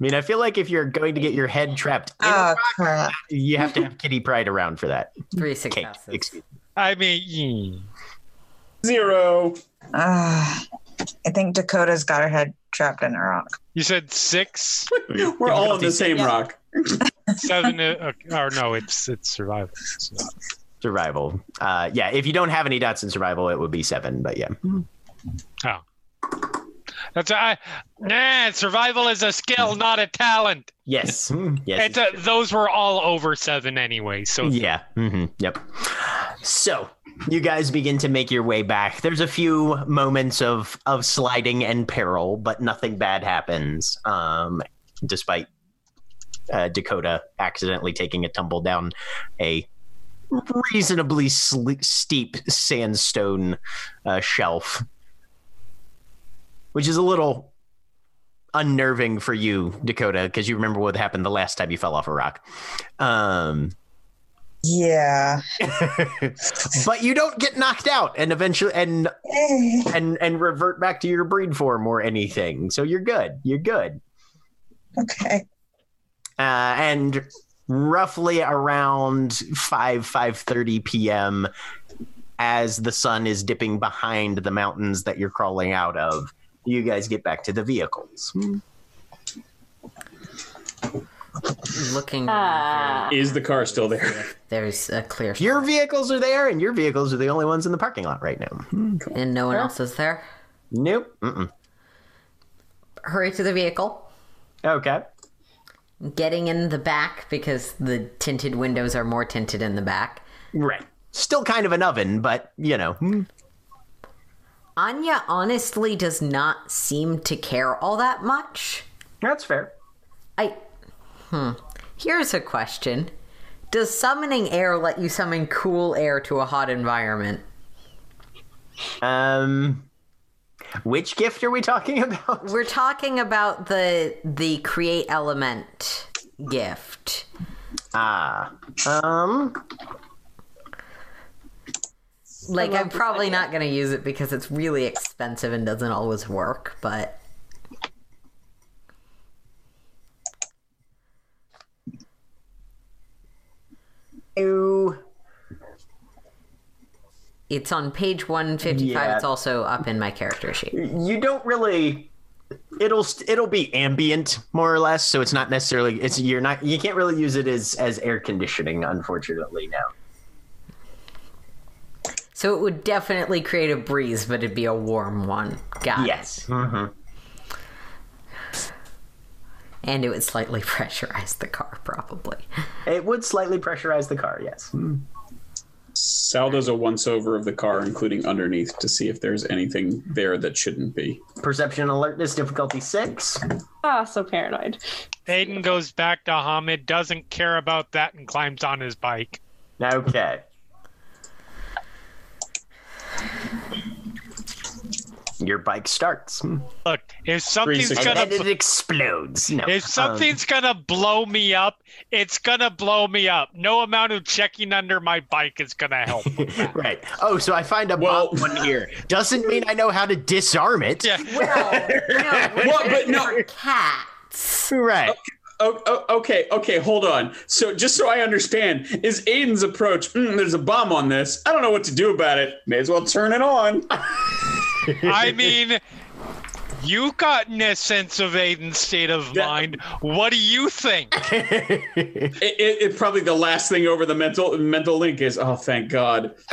mean, I feel like if you're going to get your head trapped, in a Oh rock, crap! you have to have Kitty Pryde around for that. Three Cake. successes. Excuse I mean, Zero. Ah, I think Dakota's got her head trapped in a rock. you said six, [laughs] We're all on the same Yeah. rock. seven, uh, or no, it's it's survival. It's not. Survival. Uh, yeah, if you don't have any dots in survival, it would be seven. But yeah, Oh. That's I. Nah, survival is a skill, not a talent. Yes. [laughs] Yes. It's a, those were all over seven anyway. So Yeah. hmm Yep. So you guys begin to make your way back. There's a few moments of of sliding and peril, but nothing bad happens. Um, despite uh, Dakota accidentally taking a tumble down a reasonably sle- steep sandstone uh, shelf, which is a little unnerving for you, Dakota, because you remember what happened the last time you fell off a rock. Um, Yeah. [laughs] but you don't get knocked out and eventually and [sighs] and and revert back to your breed form or anything so you're good you're good Okay. uh, and roughly around 5 5.30 p.m as the sun is dipping behind the mountains that you're crawling out of you guys get back to the vehicles Looking, Ah. Is the car still there? there's a clear your vehicles are there and your vehicles are the only ones in the parking lot right now and no one else is there. nope Mm-mm. Hurry to the vehicle. okay Getting in the back because the tinted windows are more tinted in the back. right still kind of an oven but you know hmm. Anya honestly does not seem to care all that much. that's fair I. Hmm. Here's a question Does summoning air let you summon cool air to a hot environment? Um, which gift are we talking about? We're talking about the the create element gift. Ah, um, Like I'm probably idea. not going to use it because it's really expensive and doesn't always work, but ew. It's on page 155. Yeah. It's also up in my character sheet. You don't really. It'll it'll be ambient more or less, so it's not necessarily it's you're not you can't really use it as as air conditioning, unfortunately. Now, So it would definitely create a breeze, but it'd be a warm one. Got it. yes. hmm And it would slightly [laughs] pressurize the car, probably. It would slightly pressurize the car. Yes. Sal does a once over of the car, including underneath, to see if there's anything there that shouldn't be. Perception alertness difficulty six. Ah, so paranoid. Aiden goes back to Homid, doesn't care about that, and climbs on his bike. Okay. Your bike starts. Look, if something's And gonna then it explodes. No. if um, something's gonna blow me up, it's gonna blow me up. No amount of checking under my bike is gonna help. [laughs] right. Oh, so I find a Well- bomb one here. Doesn't mean I know how to disarm it. yeah. [laughs] Well, no, Well, but there no- cats. Right. Oh, oh, okay, okay, hold on. So, just so I understand, is Aiden's approach? "Hmm, there's a bomb on this. I don't know what to do about it. May as well turn it on. [laughs] I mean, you gotten a sense of Aiden's state of Yeah. mind. What do you think? [laughs] It, it, it probably the last thing over the mental mental link is, oh, thank God. [laughs]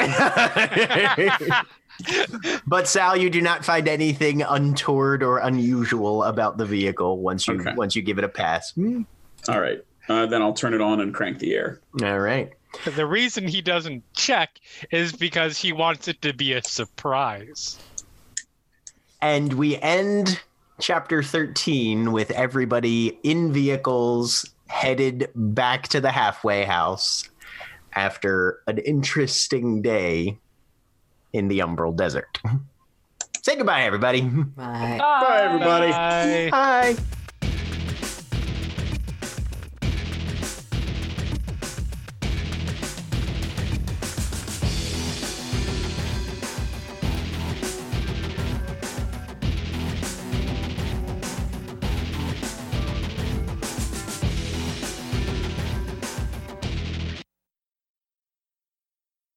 but Sal, you do not find anything untoward or unusual about the vehicle once you Okay. once you give it a pass. Hmm. All right, uh, then I'll turn it on and crank the air. All right. The reason he doesn't check is because he wants it to be a surprise. And we end chapter 13 with everybody in vehicles headed back to the halfway house after an interesting day in the Umbral Desert. Mm-hmm. Say goodbye, everybody. Right. Bye, everybody. Bye. Bye.